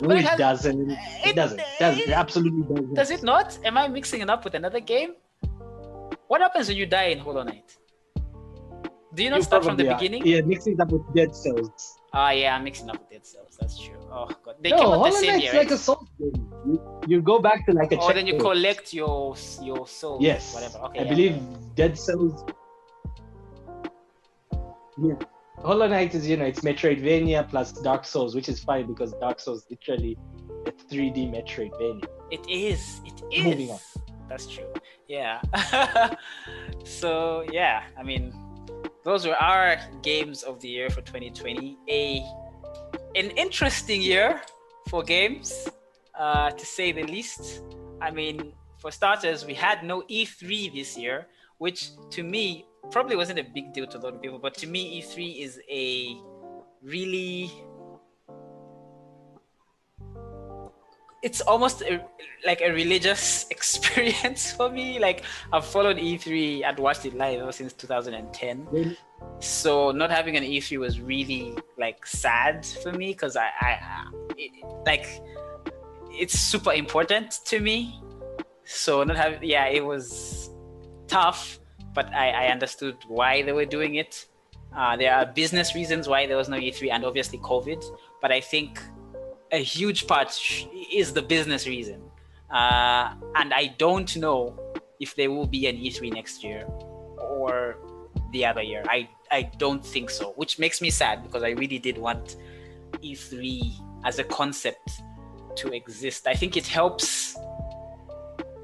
B: No,
A: it has-
B: doesn't. It,
A: it-
B: doesn't. It doesn't. It absolutely doesn't.
A: Does it not? Am I mixing it up with another game? What happens when you die in Hollow Knight? Do you not
B: You
A: start from the
B: are.
A: beginning?
B: Yeah, mixing it up with Dead Cells.
A: Ah, yeah, I'm mixing up with Dead Cells. That's true. Oh god, they
B: no,
A: came out
B: Hollow
A: the same
B: Knight's
A: year.
B: like
A: right?
B: a Souls game. You, you go back to like a
A: Oh, then you collect your your soul.
B: Yes.
A: Whatever. Okay.
B: I
A: yeah.
B: believe Dead Cells. Yeah. Hollow Knight is, you know, it's Metroidvania plus Dark Souls, which is fine because Dark Souls literally a 3D Metroidvania.
A: It is. It is.
B: Moving on.
A: That's true. Yeah. so yeah, I mean, those were our games of the year for 2020. A an interesting year for games, uh, to say the least. I mean, for starters, we had no E3 this year, which to me probably wasn't a big deal to a lot of people, but to me, E3 is a really it's almost a, like a religious experience for me. Like I've followed E3 and watched it live ever since 2010.
B: Really?
A: So not having an E3 was really like sad for me because I, I, I it, like it's super important to me. So not having yeah, it was tough, but I, I understood why they were doing it. Uh, there are business reasons why there was no E3 and obviously COVID, but I think a huge part is the business reason. Uh, and I don't know if there will be an E3 next year or the other year. I, I don't think so, which makes me sad because I really did want E3 as a concept to exist. I think it helps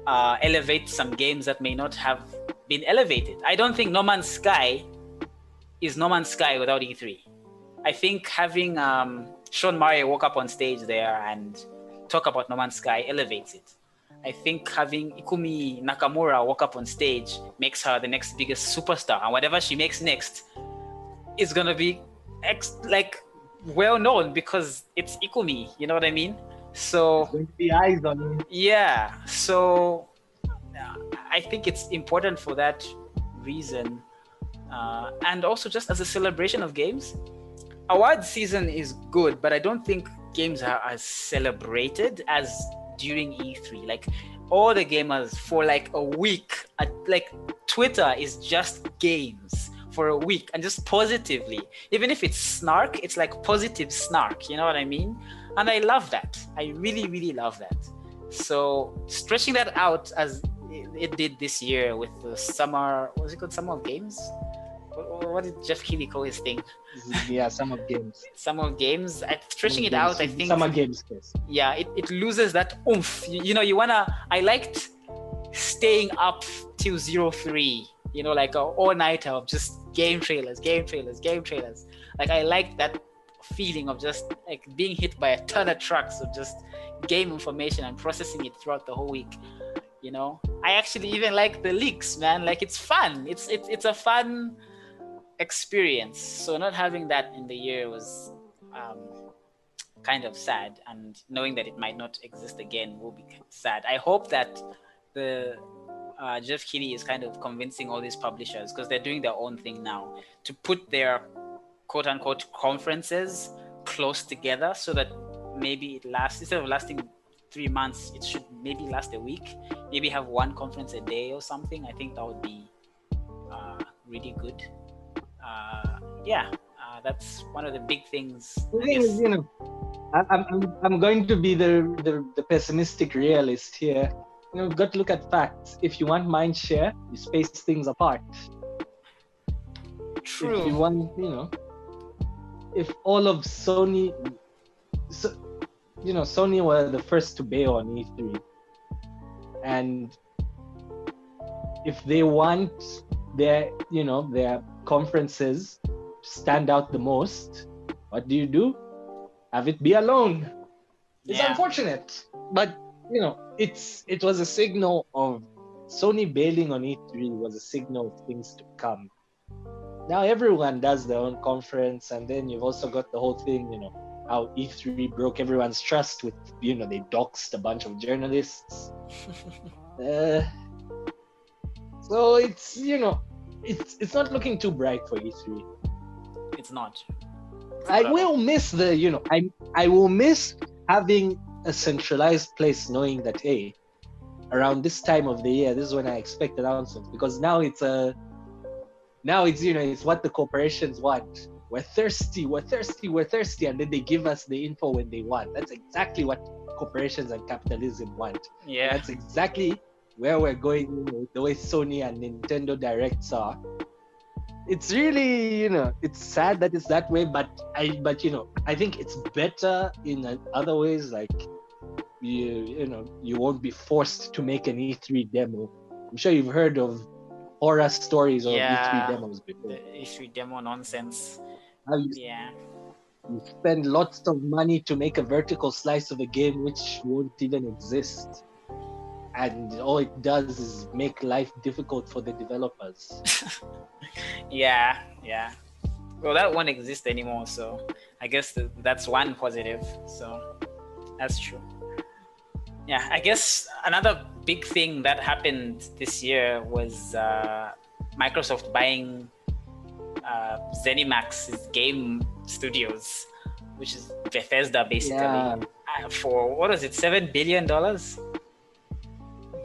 A: uh, elevate some games that may not have been elevated. I don't think No Man's Sky is No Man's Sky without E3. I think having um, Sean Murray walk up on stage there and talk about No Man's Sky elevates it. I think having Ikumi Nakamura walk up on stage makes her the next biggest superstar, and whatever she makes next is gonna be ex- like well known because it's Ikumi. You know what I mean? So
B: Going to be eyes on you.
A: yeah so i think it's important for that reason. Uh, and also just as a celebration of games award season is good but i don't think games are as celebrated as during e3 like all the gamers for like a week at, like twitter is just games for a week and just positively. Even if it's snark it's like positive snark you know what i mean? And i love that. I really really love that. So stretching that out as it, did this year with the summer what was it called summer of games what, what did jeff keighley call his thing
B: Yeah, summer of games.
A: summer of games I, stretching it out i think
B: Summer games, yes.
A: yeah it, it loses that oomph you, you know you wanna i liked staying up till zero three. You know, like a all nighter of just game trailers, game trailers, game trailers. Like I like that feeling of just like being hit by a ton of trucks of just game information and processing it throughout the whole week. You know, I actually even like the leaks, man. Like it's fun. It's it's it's a fun experience. So not having that in the year was um, kind of sad, and knowing that it might not exist again will be sad. I hope that the uh, Jeff Keighley is kind of convincing all these publishers because they're doing their own thing now to put their quote unquote conferences close together so that maybe it lasts instead of lasting three months, it should maybe last a week. Maybe have one conference a day or something. I think that would be uh, really good. Uh, yeah, uh, that's one of the big things.
B: The thing is, you know, I, I'm, I'm going to be the, the, the pessimistic realist here. You know, we've got to look at facts. If you want mind share, you space things apart.
A: True.
B: If you want, you know, if all of Sony, so, you know, Sony were the first to bail on E3, and if they want their, you know, their conferences stand out the most, what do you do? Have it be alone. It's
A: Yeah.
B: unfortunate, but you know, it's it was a signal of Sony bailing on E3 was a signal of things to come. Now everyone does their own conference, and then you've also got the whole thing, you know, how E3 broke everyone's trust with, you know, they doxed a bunch of journalists. Uh, so it's you know, it's it's not looking too bright for E3.
A: It's not.
B: I will miss the, you know, I I will miss having a centralized place knowing that hey, around this time of the year, this is when I expect announcements because now it's a now it's you know it's what the corporations want. We're thirsty, we're thirsty, we're thirsty, and then they give us the info when they want. That's exactly what corporations and capitalism want.
A: Yeah.
B: That's exactly where we're going the way Sony and Nintendo Directs are. It's really, you know, it's sad that it's that way, but I, but you know, I think it's better in other ways. Like, you, you know, you won't be forced to make an E3 demo. I'm sure you've heard of horror stories or
A: Yeah.
B: E3 demos before.
A: The issue demo nonsense.
B: You,
A: Yeah.
B: you spend lots of money to make a vertical slice of a game which won't even exist. And all it does is make life difficult for the developers.
A: Yeah. Yeah. Well, that won't exist anymore. So I guess that's one positive. So that's true. Yeah. I guess another big thing that happened this year was uh, Microsoft buying uh, ZeniMax's game studios, which is Bethesda basically.
B: Yeah.
A: uh, for what was it, seven billion dollars?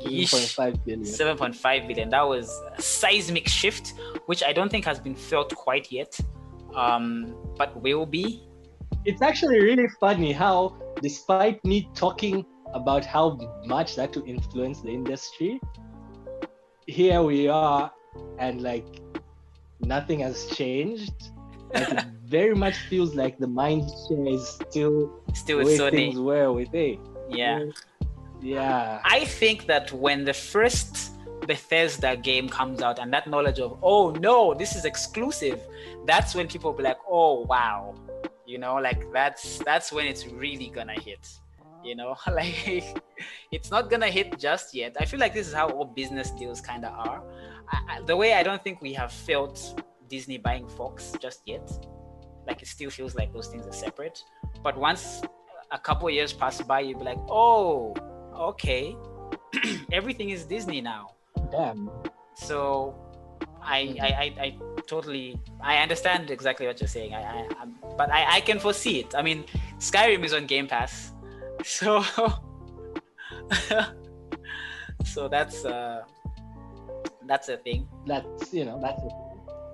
B: 7.5 billion.
A: 7.5 billion. That was a seismic shift, which I don't think has been felt quite yet, um, but will be.
B: It's actually really funny how, despite me talking about how much that will influence the industry, here we are, and like nothing has changed. Like, it very much feels like the mind share is still
A: Still with
B: way things were with A.
A: Yeah.
B: Yeah.
A: I think that when the first Bethesda game comes out and that knowledge of, oh no, this is exclusive, that's when people be like, oh wow. You know, like that's that's when it's really gonna hit. You know, like it's not gonna hit just yet. I feel like this is how all business deals kind of are. I, I, the way I don't think we have felt Disney buying Fox just yet. Like it still feels like those things are separate. But once a couple years pass by, you'll be like, oh, okay, everything is Disney now.
B: Damn.
A: So I hmm. I, I, I totally I understand exactly what you're saying. I, I I'm, but I, I can foresee it. I mean, Skyrim is on Game Pass, so so that's uh that's a thing.
B: That's you know that's it.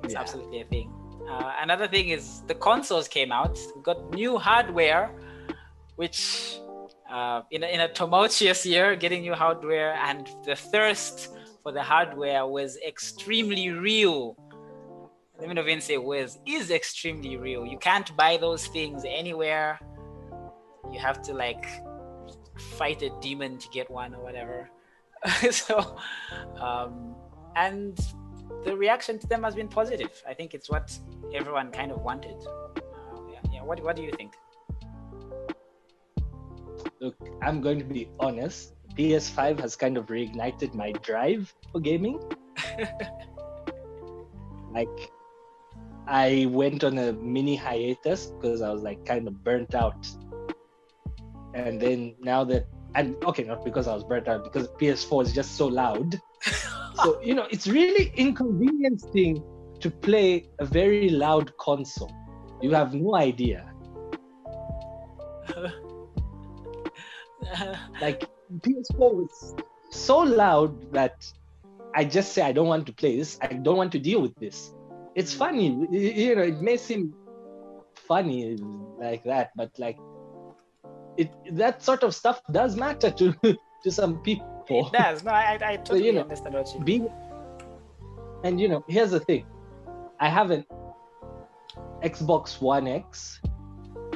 A: It's
B: Yeah.
A: absolutely a thing. Uh, another thing is the consoles came out. We got new hardware, which uh, in, a, in a tumultuous year, getting new hardware and the thirst for the hardware was extremely real. Let me not even say was, is extremely real. You can't buy those things anywhere. You have to like fight a demon to get one or whatever. so, um, and the reaction to them has been positive. I think it's what everyone kind of wanted. Uh, yeah, yeah. What, what do you think?
B: Look, I'm going to be honest. PS5 has kind of reignited my drive for gaming. like, I went on a mini hiatus because I was like kind of burnt out. And then now that, and okay, not because I was burnt out, because PS4 is just so loud. so, you know, it's really inconveniencing to play a very loud console. You have no idea. like PS4 was so loud that I just say I don't want to play this. I don't want to deal with this. It's mm. funny, you know. It may seem funny like that, but like it that sort of stuff does matter to to some people.
A: It does. No, I I totally so, you know, understand what you mean. Being,
B: and you know, here's the thing. I have an Xbox One X,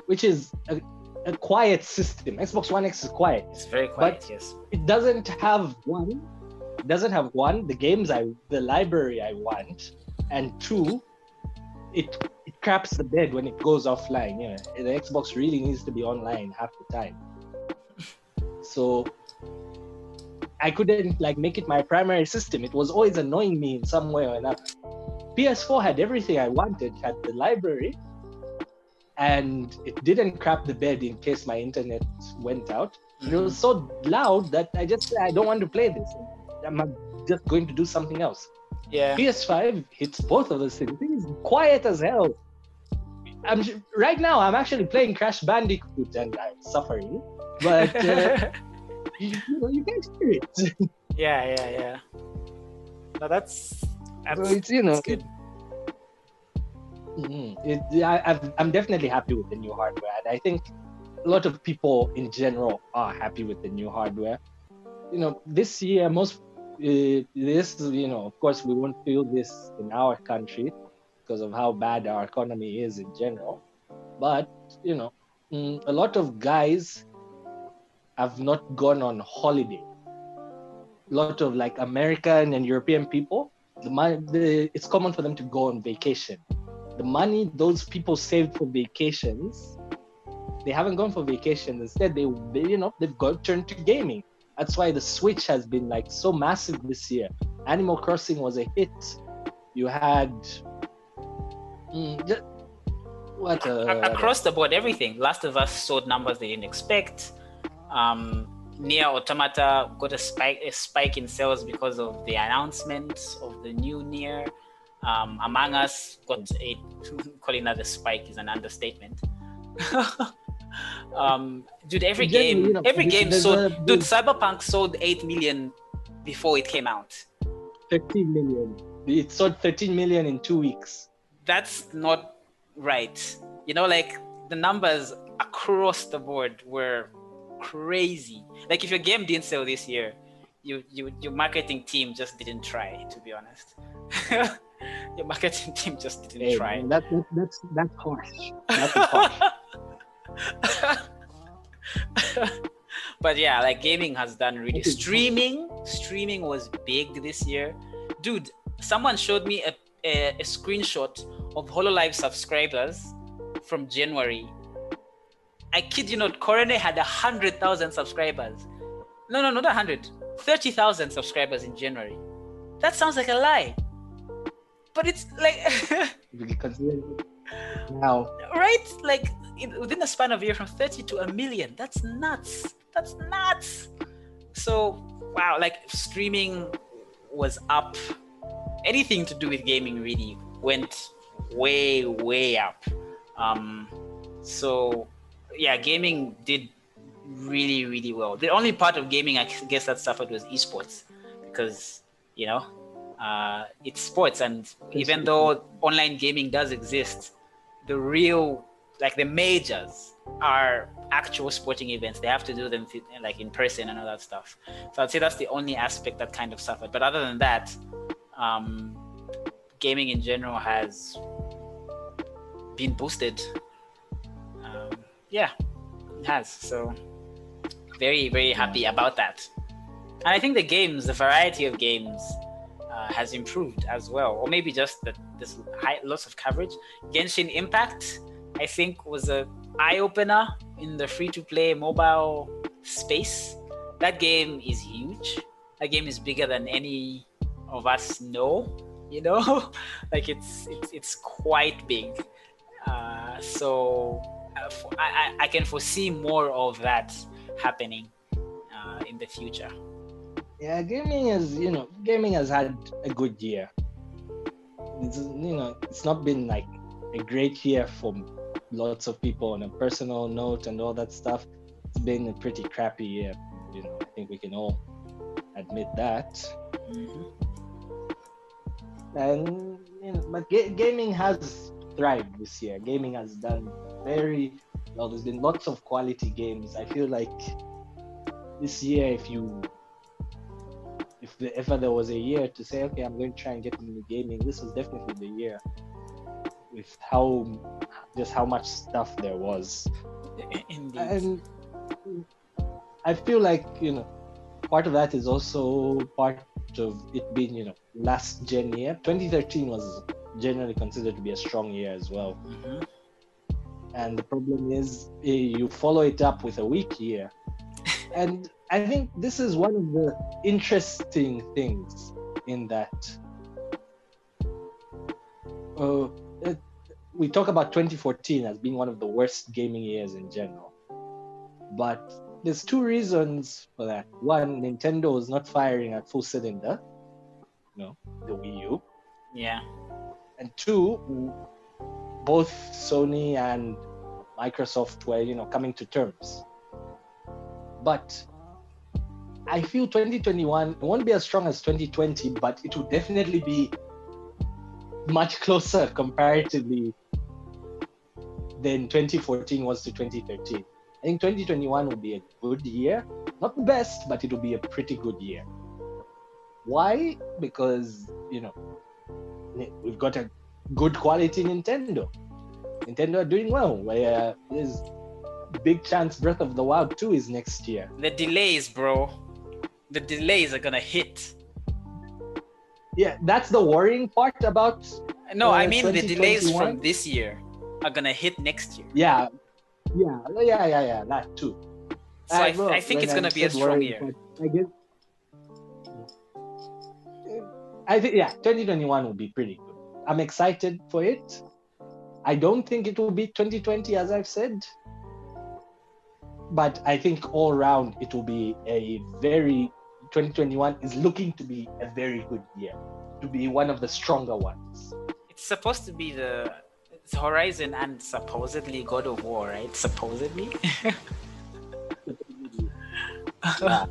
B: which is a, a quiet system. Xbox One X is quiet.
A: It's very quiet, but yes.
B: It doesn't have one. It doesn't have one the games I the library I want, and two, it it craps the bed when it goes offline. Yeah, the Xbox really needs to be online half the time. So I couldn't like make it my primary system. It was always annoying me in some way or another. PS4 had everything I wanted. Had the library, and it didn't crap the bed in case my internet went out. Mm-hmm. It was so loud that I just I don't want to play this. I'm just going to do something else.
A: Yeah.
B: PS5 hits both of those things. It's quiet as hell. I'm right now. I'm actually playing Crash Bandicoot and I'm suffering, but uh, you, you, know you can't hear it.
A: yeah, yeah, yeah. No, that's, that's
B: so it's you know It's
A: good.
B: Mm-hmm. It, I, I'm definitely happy with the new hardware, and I think a lot of people in general are happy with the new hardware. You know, this year, most this, you know, of course, we won't feel this in our country because of how bad our economy is in general. But you know, mm, a lot of guys have not gone on holiday. A lot of like American and European people, the, the it's common for them to go on vacation the money those people saved for vacations, they haven't gone for vacations. Instead, they, they you know they've got turned to gaming. That's why the Switch has been like so massive this year. Animal Crossing was a hit. You had mm,
A: what uh, across the board everything. Last of Us sold numbers they didn't expect. Um, NieR Automata got a spike a spike in sales because of the announcement of the new NieR. Um, Among Us got a calling that a spike is an understatement. um, dude, every game, you know, every game sold. A, dude, Cyberpunk sold eight million before it came out.
B: Thirteen million. It sold thirteen million in two weeks.
A: That's not right. You know, like the numbers across the board were crazy. Like if your game didn't sell this year, you, you your marketing team just didn't try. To be honest. your marketing team just didn't hey, try.
B: That, that, that's that's harsh. That's harsh.
A: but yeah, like gaming has done really. Streaming, streaming was big this year, dude. Someone showed me a, a, a screenshot of Hololive subscribers from January. I kid you not, Korone had a hundred thousand subscribers. No, no, not a hundred. 30,000 subscribers in January. That sounds like a lie but it's like
B: now
A: right like in, within the span of a year from 30 to a million. That's nuts. That's nuts. So wow like streaming was up. Anything to do with gaming really went way way up. Um so yeah gaming did really really well. The only part of gaming i guess that suffered was esports because you know uh, it's sports and even though online gaming does exist the real like the majors are actual sporting events. They have to do them like in person and all that stuff. So i'd say that's the only aspect that kind of suffered. But other than that um, gaming in general has been boosted. Um, yeah it has. So very very happy about that. And i think the games the variety of games uh, has improved as well, or maybe just that there's high lots of coverage. Genshin Impact, I think, was a eye opener in the free to play mobile space. That game is huge. That game is bigger than any of us know. You know, like it's it's it's quite big. Uh, so uh, I, I can foresee more of that happening uh, in the future.
B: Yeah, gaming is you know gaming has had a good year. It's you know it's not been like a great year for lots of people on a personal note and all that stuff. It's been a pretty crappy year. You know, I think we can all admit that. Mm-hmm. And you know, but ga- gaming has thrived this year. Gaming has done very well. There's been lots of quality games. I feel like this year, if you if the, if there was a year to say, okay, I'm going to try and get into gaming, this was definitely the year. With how just how much stuff there was,
A: Indeed.
B: and I feel like you know part of that is also part of it being you know last gen year. 2013 was generally considered to be a strong year as well.
A: Mhm.
B: And the problem is eh, you follow it up with a weak year. and I think this is one of the interesting things in that uh, it, we talk about 2014 as being one of the worst gaming years in general. But there's two reasons for that. One, Nintendo is not firing at full cylinder, you know, the Wii U
A: Yeah.
B: and two, both Sony and Microsoft were, you know, coming to terms. But I feel 2021 it won't be as strong as 2020, but it will definitely be much closer comparatively than 2014 was to 2013. I think 2021 will be a good year, not the best, but it will be a pretty good year. Why? Because you know we've got a good quality Nintendo. Nintendo are doing well. Where there's big chance Breath of the Wild 2 is next year.
A: The delays, bro. The delays are gonna hit.
B: Yeah, that's the worrying part about.
A: No,
B: Uh,
A: I mean the delays from this year are gonna hit next year.
B: Yeah, yeah, yeah, yeah, yeah. That too.
A: So I, I think it's gonna be a strong
B: worrying
A: year.
B: I guess. I think yeah, 2021 will be pretty good. I'm excited for it. I don't think it will be 2020 as I've said, but I think all round it will be a very 2021 is looking to be a very good year, to be one of the stronger ones.
A: It's supposed to be the Horizon and supposedly God of War, right? Supposedly.
B: yeah.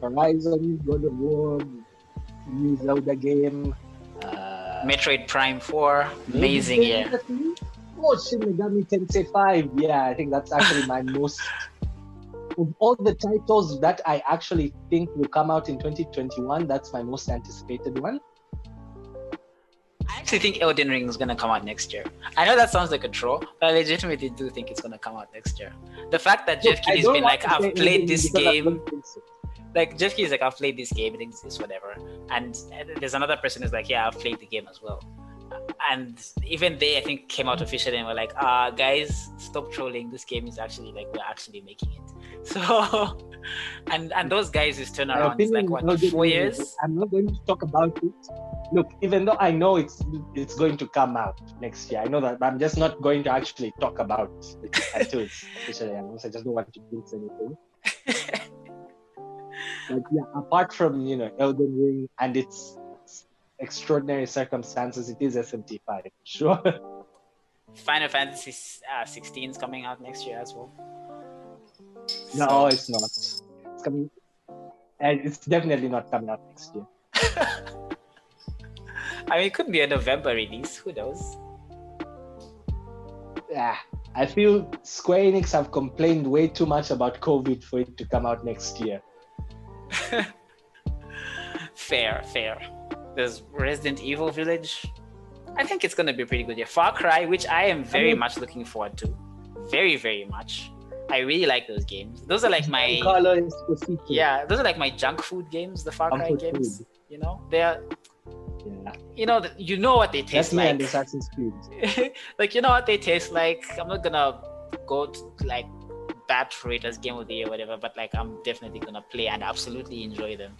B: Horizon, God of War, new Zelda game. Uh,
A: Metroid Prime 4, amazing year.
B: Oh, Shin Megami Tensei 5. Yeah, I think that's actually my most. Of all the titles that I actually think will come out in 2021, that's my most anticipated one.
A: I actually think Elden Ring is gonna come out next year. I know that sounds like a troll, but I legitimately do think it's gonna come out next year. The fact that Jeff
B: I
A: been like, I've played this game.
B: so.
A: Like Jeff Keighley's like, I've played this game, it exists, whatever. And there's another person who's like, yeah, I've played the game as well. And even they, I think, came out officially and were like, uh, guys, stop trolling. This game is actually like we're actually making it. So, and and those guys is turn around is like what four years?
B: I'm not going to talk about it. Look, even though I know it's it's going to come out next year, I know that, but I'm just not going to actually talk about it until it's officially announced. I just don't want to jinx anything. But yeah, apart from you know Elden Ring and its extraordinary circumstances, it is SMT5. Sure.
A: Final Fantasy uh, 16 is coming out next year as well.
B: no,
A: So-
B: it's not. It's coming. And it's definitely not coming out next year.
A: I mean, it could be a November release. Who knows?
B: Yeah, I feel Square Enix have complained way too much about COVID for it to come out next year.
A: fair, fair. There's Resident Evil Village. I think it's gonna be a pretty good year. Far Cry, which I am very
B: mean-
A: much looking forward to. Very, very much. I really like those games. Those are like my yeah, those are like my junk food games, the Far Cry games.
B: food.
A: You know, they're
B: Yeah.
A: You know, you know what they taste
B: me
A: like.
B: and Assassin's Creed.
A: like you know what they taste like. I'm not gonna go to like bat for it as game of the year or whatever, but like I'm definitely gonna play and absolutely enjoy them.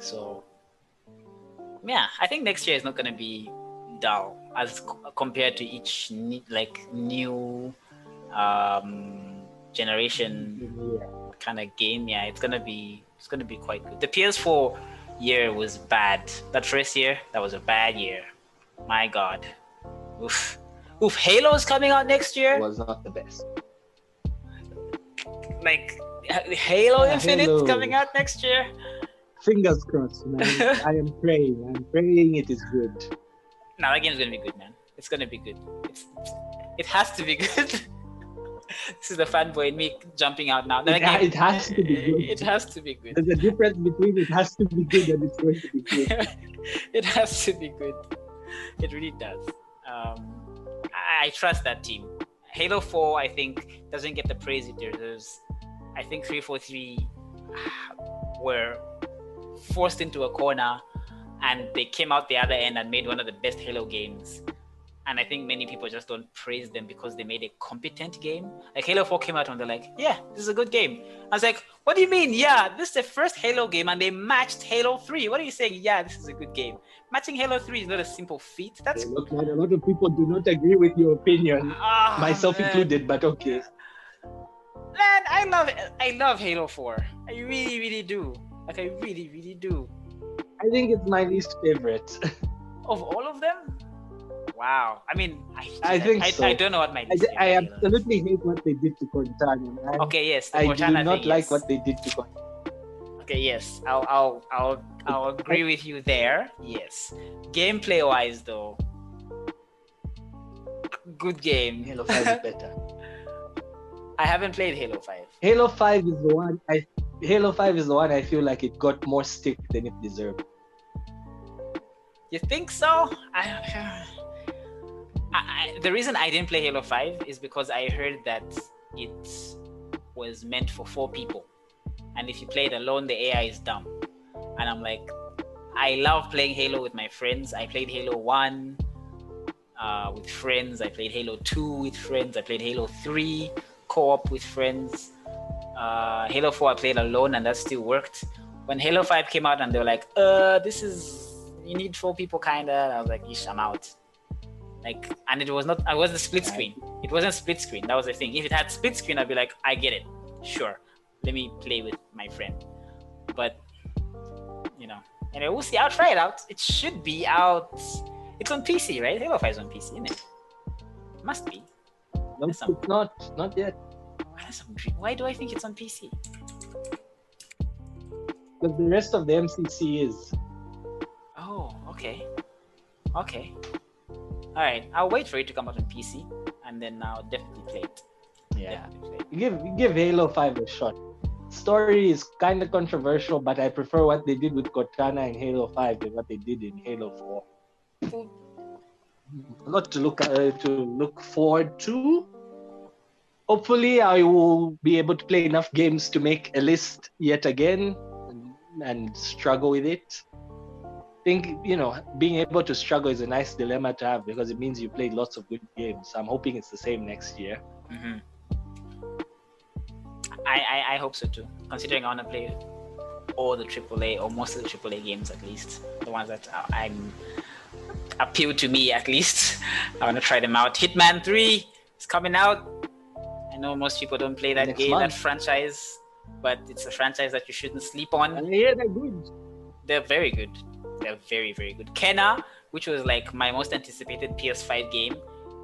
A: So yeah, I think next year is not gonna be dull as compared to each ne- like new um generation
B: Yeah.
A: kind of game. Yeah, it's gonna be it's gonna be quite good. The PS4 year was bad. That first year, that was a bad year. My God. Oof. Oof. Halo's coming out next year.
B: was not the best.
A: Like Halo
B: Yeah,
A: Infinite
B: Halo.
A: coming out next year.
B: Fingers crossed, man. I am praying. I'm praying it is good.
A: No, that game's gonna be good, man. It's gonna be good. It's it has to be good. this is the fanboy in me jumping out now.
B: It,
A: game-
B: it has to be good.
A: It has to be good.
B: There's a difference between it has to be good and it's going to be good.
A: it has to be good. It really does. Um, I, I trust that team. Halo 4, I think, doesn't get the praise it deserves. I think 343 were forced into a corner and they came out the other end and made one of the best Halo games. And I think many people just don't praise them because they made a competent game. Like Halo 4 came out and they're like, yeah, this is a good game. I was like, what do you mean? Yeah, this is the first Halo game and they matched Halo 3. What are you saying? Yeah, this is a good game. Matching Halo 3 is not a simple feat. That's
B: Look, a lot of people do not agree with your opinion,
A: Ah,
B: myself
A: man.
B: included, but okay.
A: Man, I love I love Halo 4. I really, really do. Like I really, really do.
B: I think it's my least favorite.
A: Of all of them? Wow. I mean, I
B: I think
A: I,
B: so.
A: I don't know what my
B: I,
A: least
B: I
A: favorite Halo is.
B: absolutely hate what they did to Cortana, man.
A: Okay, yes.
B: I do not
A: thing,
B: like
A: yes.
B: what they did to Cortana.
A: Okay, yes. I'll I'll I'll I'll agree with you there. Yes. Gameplay wise though. Good game.
B: Halo 5 is better.
A: I haven't played Halo 5.
B: Halo 5 is the one I Halo 5 is the one I feel like it got more stick than it deserved.
A: You think so? I, I, I, the reason I didn't play Halo 5 is because I heard that it was meant for four people. And if you play it alone, the AI is dumb. And I'm like, I love playing Halo with my friends. I played Halo 1 uh, with friends. I played Halo 2 with friends. I played Halo 3 co op with friends. Uh, Halo 4 I played alone and that still worked. When Halo 5 came out and they were like, uh, this is, you need four people kinda. I was like, ish, I'm out. Like, and it was not, I wasn't split screen. It wasn't split screen. That was the thing. If it had split screen, I'd be like, I get it. Sure. Let me play with my friend. But, you know, anyway, we'll see. I'll try it out. It should be out. It's on PC, right? Halo 5 is on PC, isn't it? Must be.
B: No, it's not. Not yet.
A: Why, does why do I think it's on PC?
B: Because the rest of the MCC is.
A: Oh, okay. Okay. All right. I'll wait for it to come out on PC and then I'll definitely play it.
B: Yeah.
A: Play it.
B: Give give Halo 5 a shot. Story is kind of controversial, but I prefer what they did with Cortana in Halo 5 than what they did in Halo 4. A lot to look uh, to look forward to. Hopefully, I will be able to play enough games to make a list yet again and, struggle with it. I think you know being able to struggle is a nice dilemma to have because it means you played lots of good games. I'm hoping it's the same next year.
A: hmm I, I I hope so too. Considering I want to play all the AAA or most of the AAA games at least, the ones that I'm appeal to me at least. I want to try them out. Hitman Three is coming out. Know most people don't play that
B: Next
A: game,
B: month.
A: that franchise, but it's a franchise that you shouldn't sleep on.
B: And yeah, they're good.
A: They're very good. They're very, very good. Kena, which was like my most anticipated PS5 game,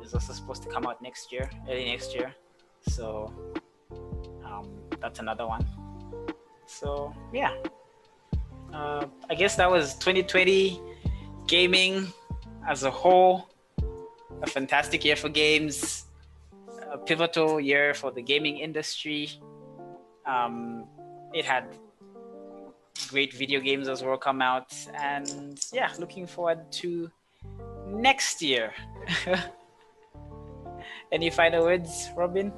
A: is also supposed to come out next year, early next year. So um, that's another one. So yeah, uh, I guess that was 2020 gaming as a whole. A fantastic year for games, a pivotal year for the gaming industry. Um, it had great video games as well come out and yeah looking forward to next year any final words robin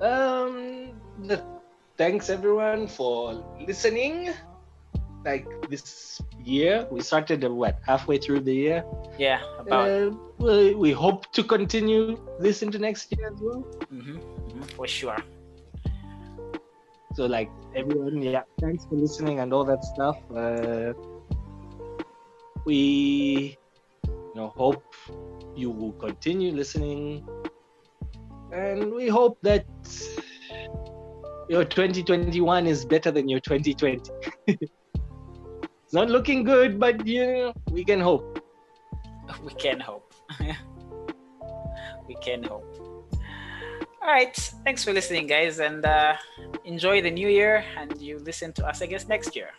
B: Um, thanks everyone for listening. Like this year. We started uh, what halfway through the year.
A: Yeah, about.
B: Uh, we, we hope to continue this into next year as well.
A: Mhm, mhm, for sure.
B: So like everyone, yeah, thanks for listening and all that stuff. Uh, we, you know, hope you will continue listening, and we hope that your 2021 is better than your 2020. it's not looking good, but you know, we can hope.
A: We can hope. we can hope. All right. Thanks for listening, guys, and uh, enjoy the new year. And you listen to us, I guess, next year.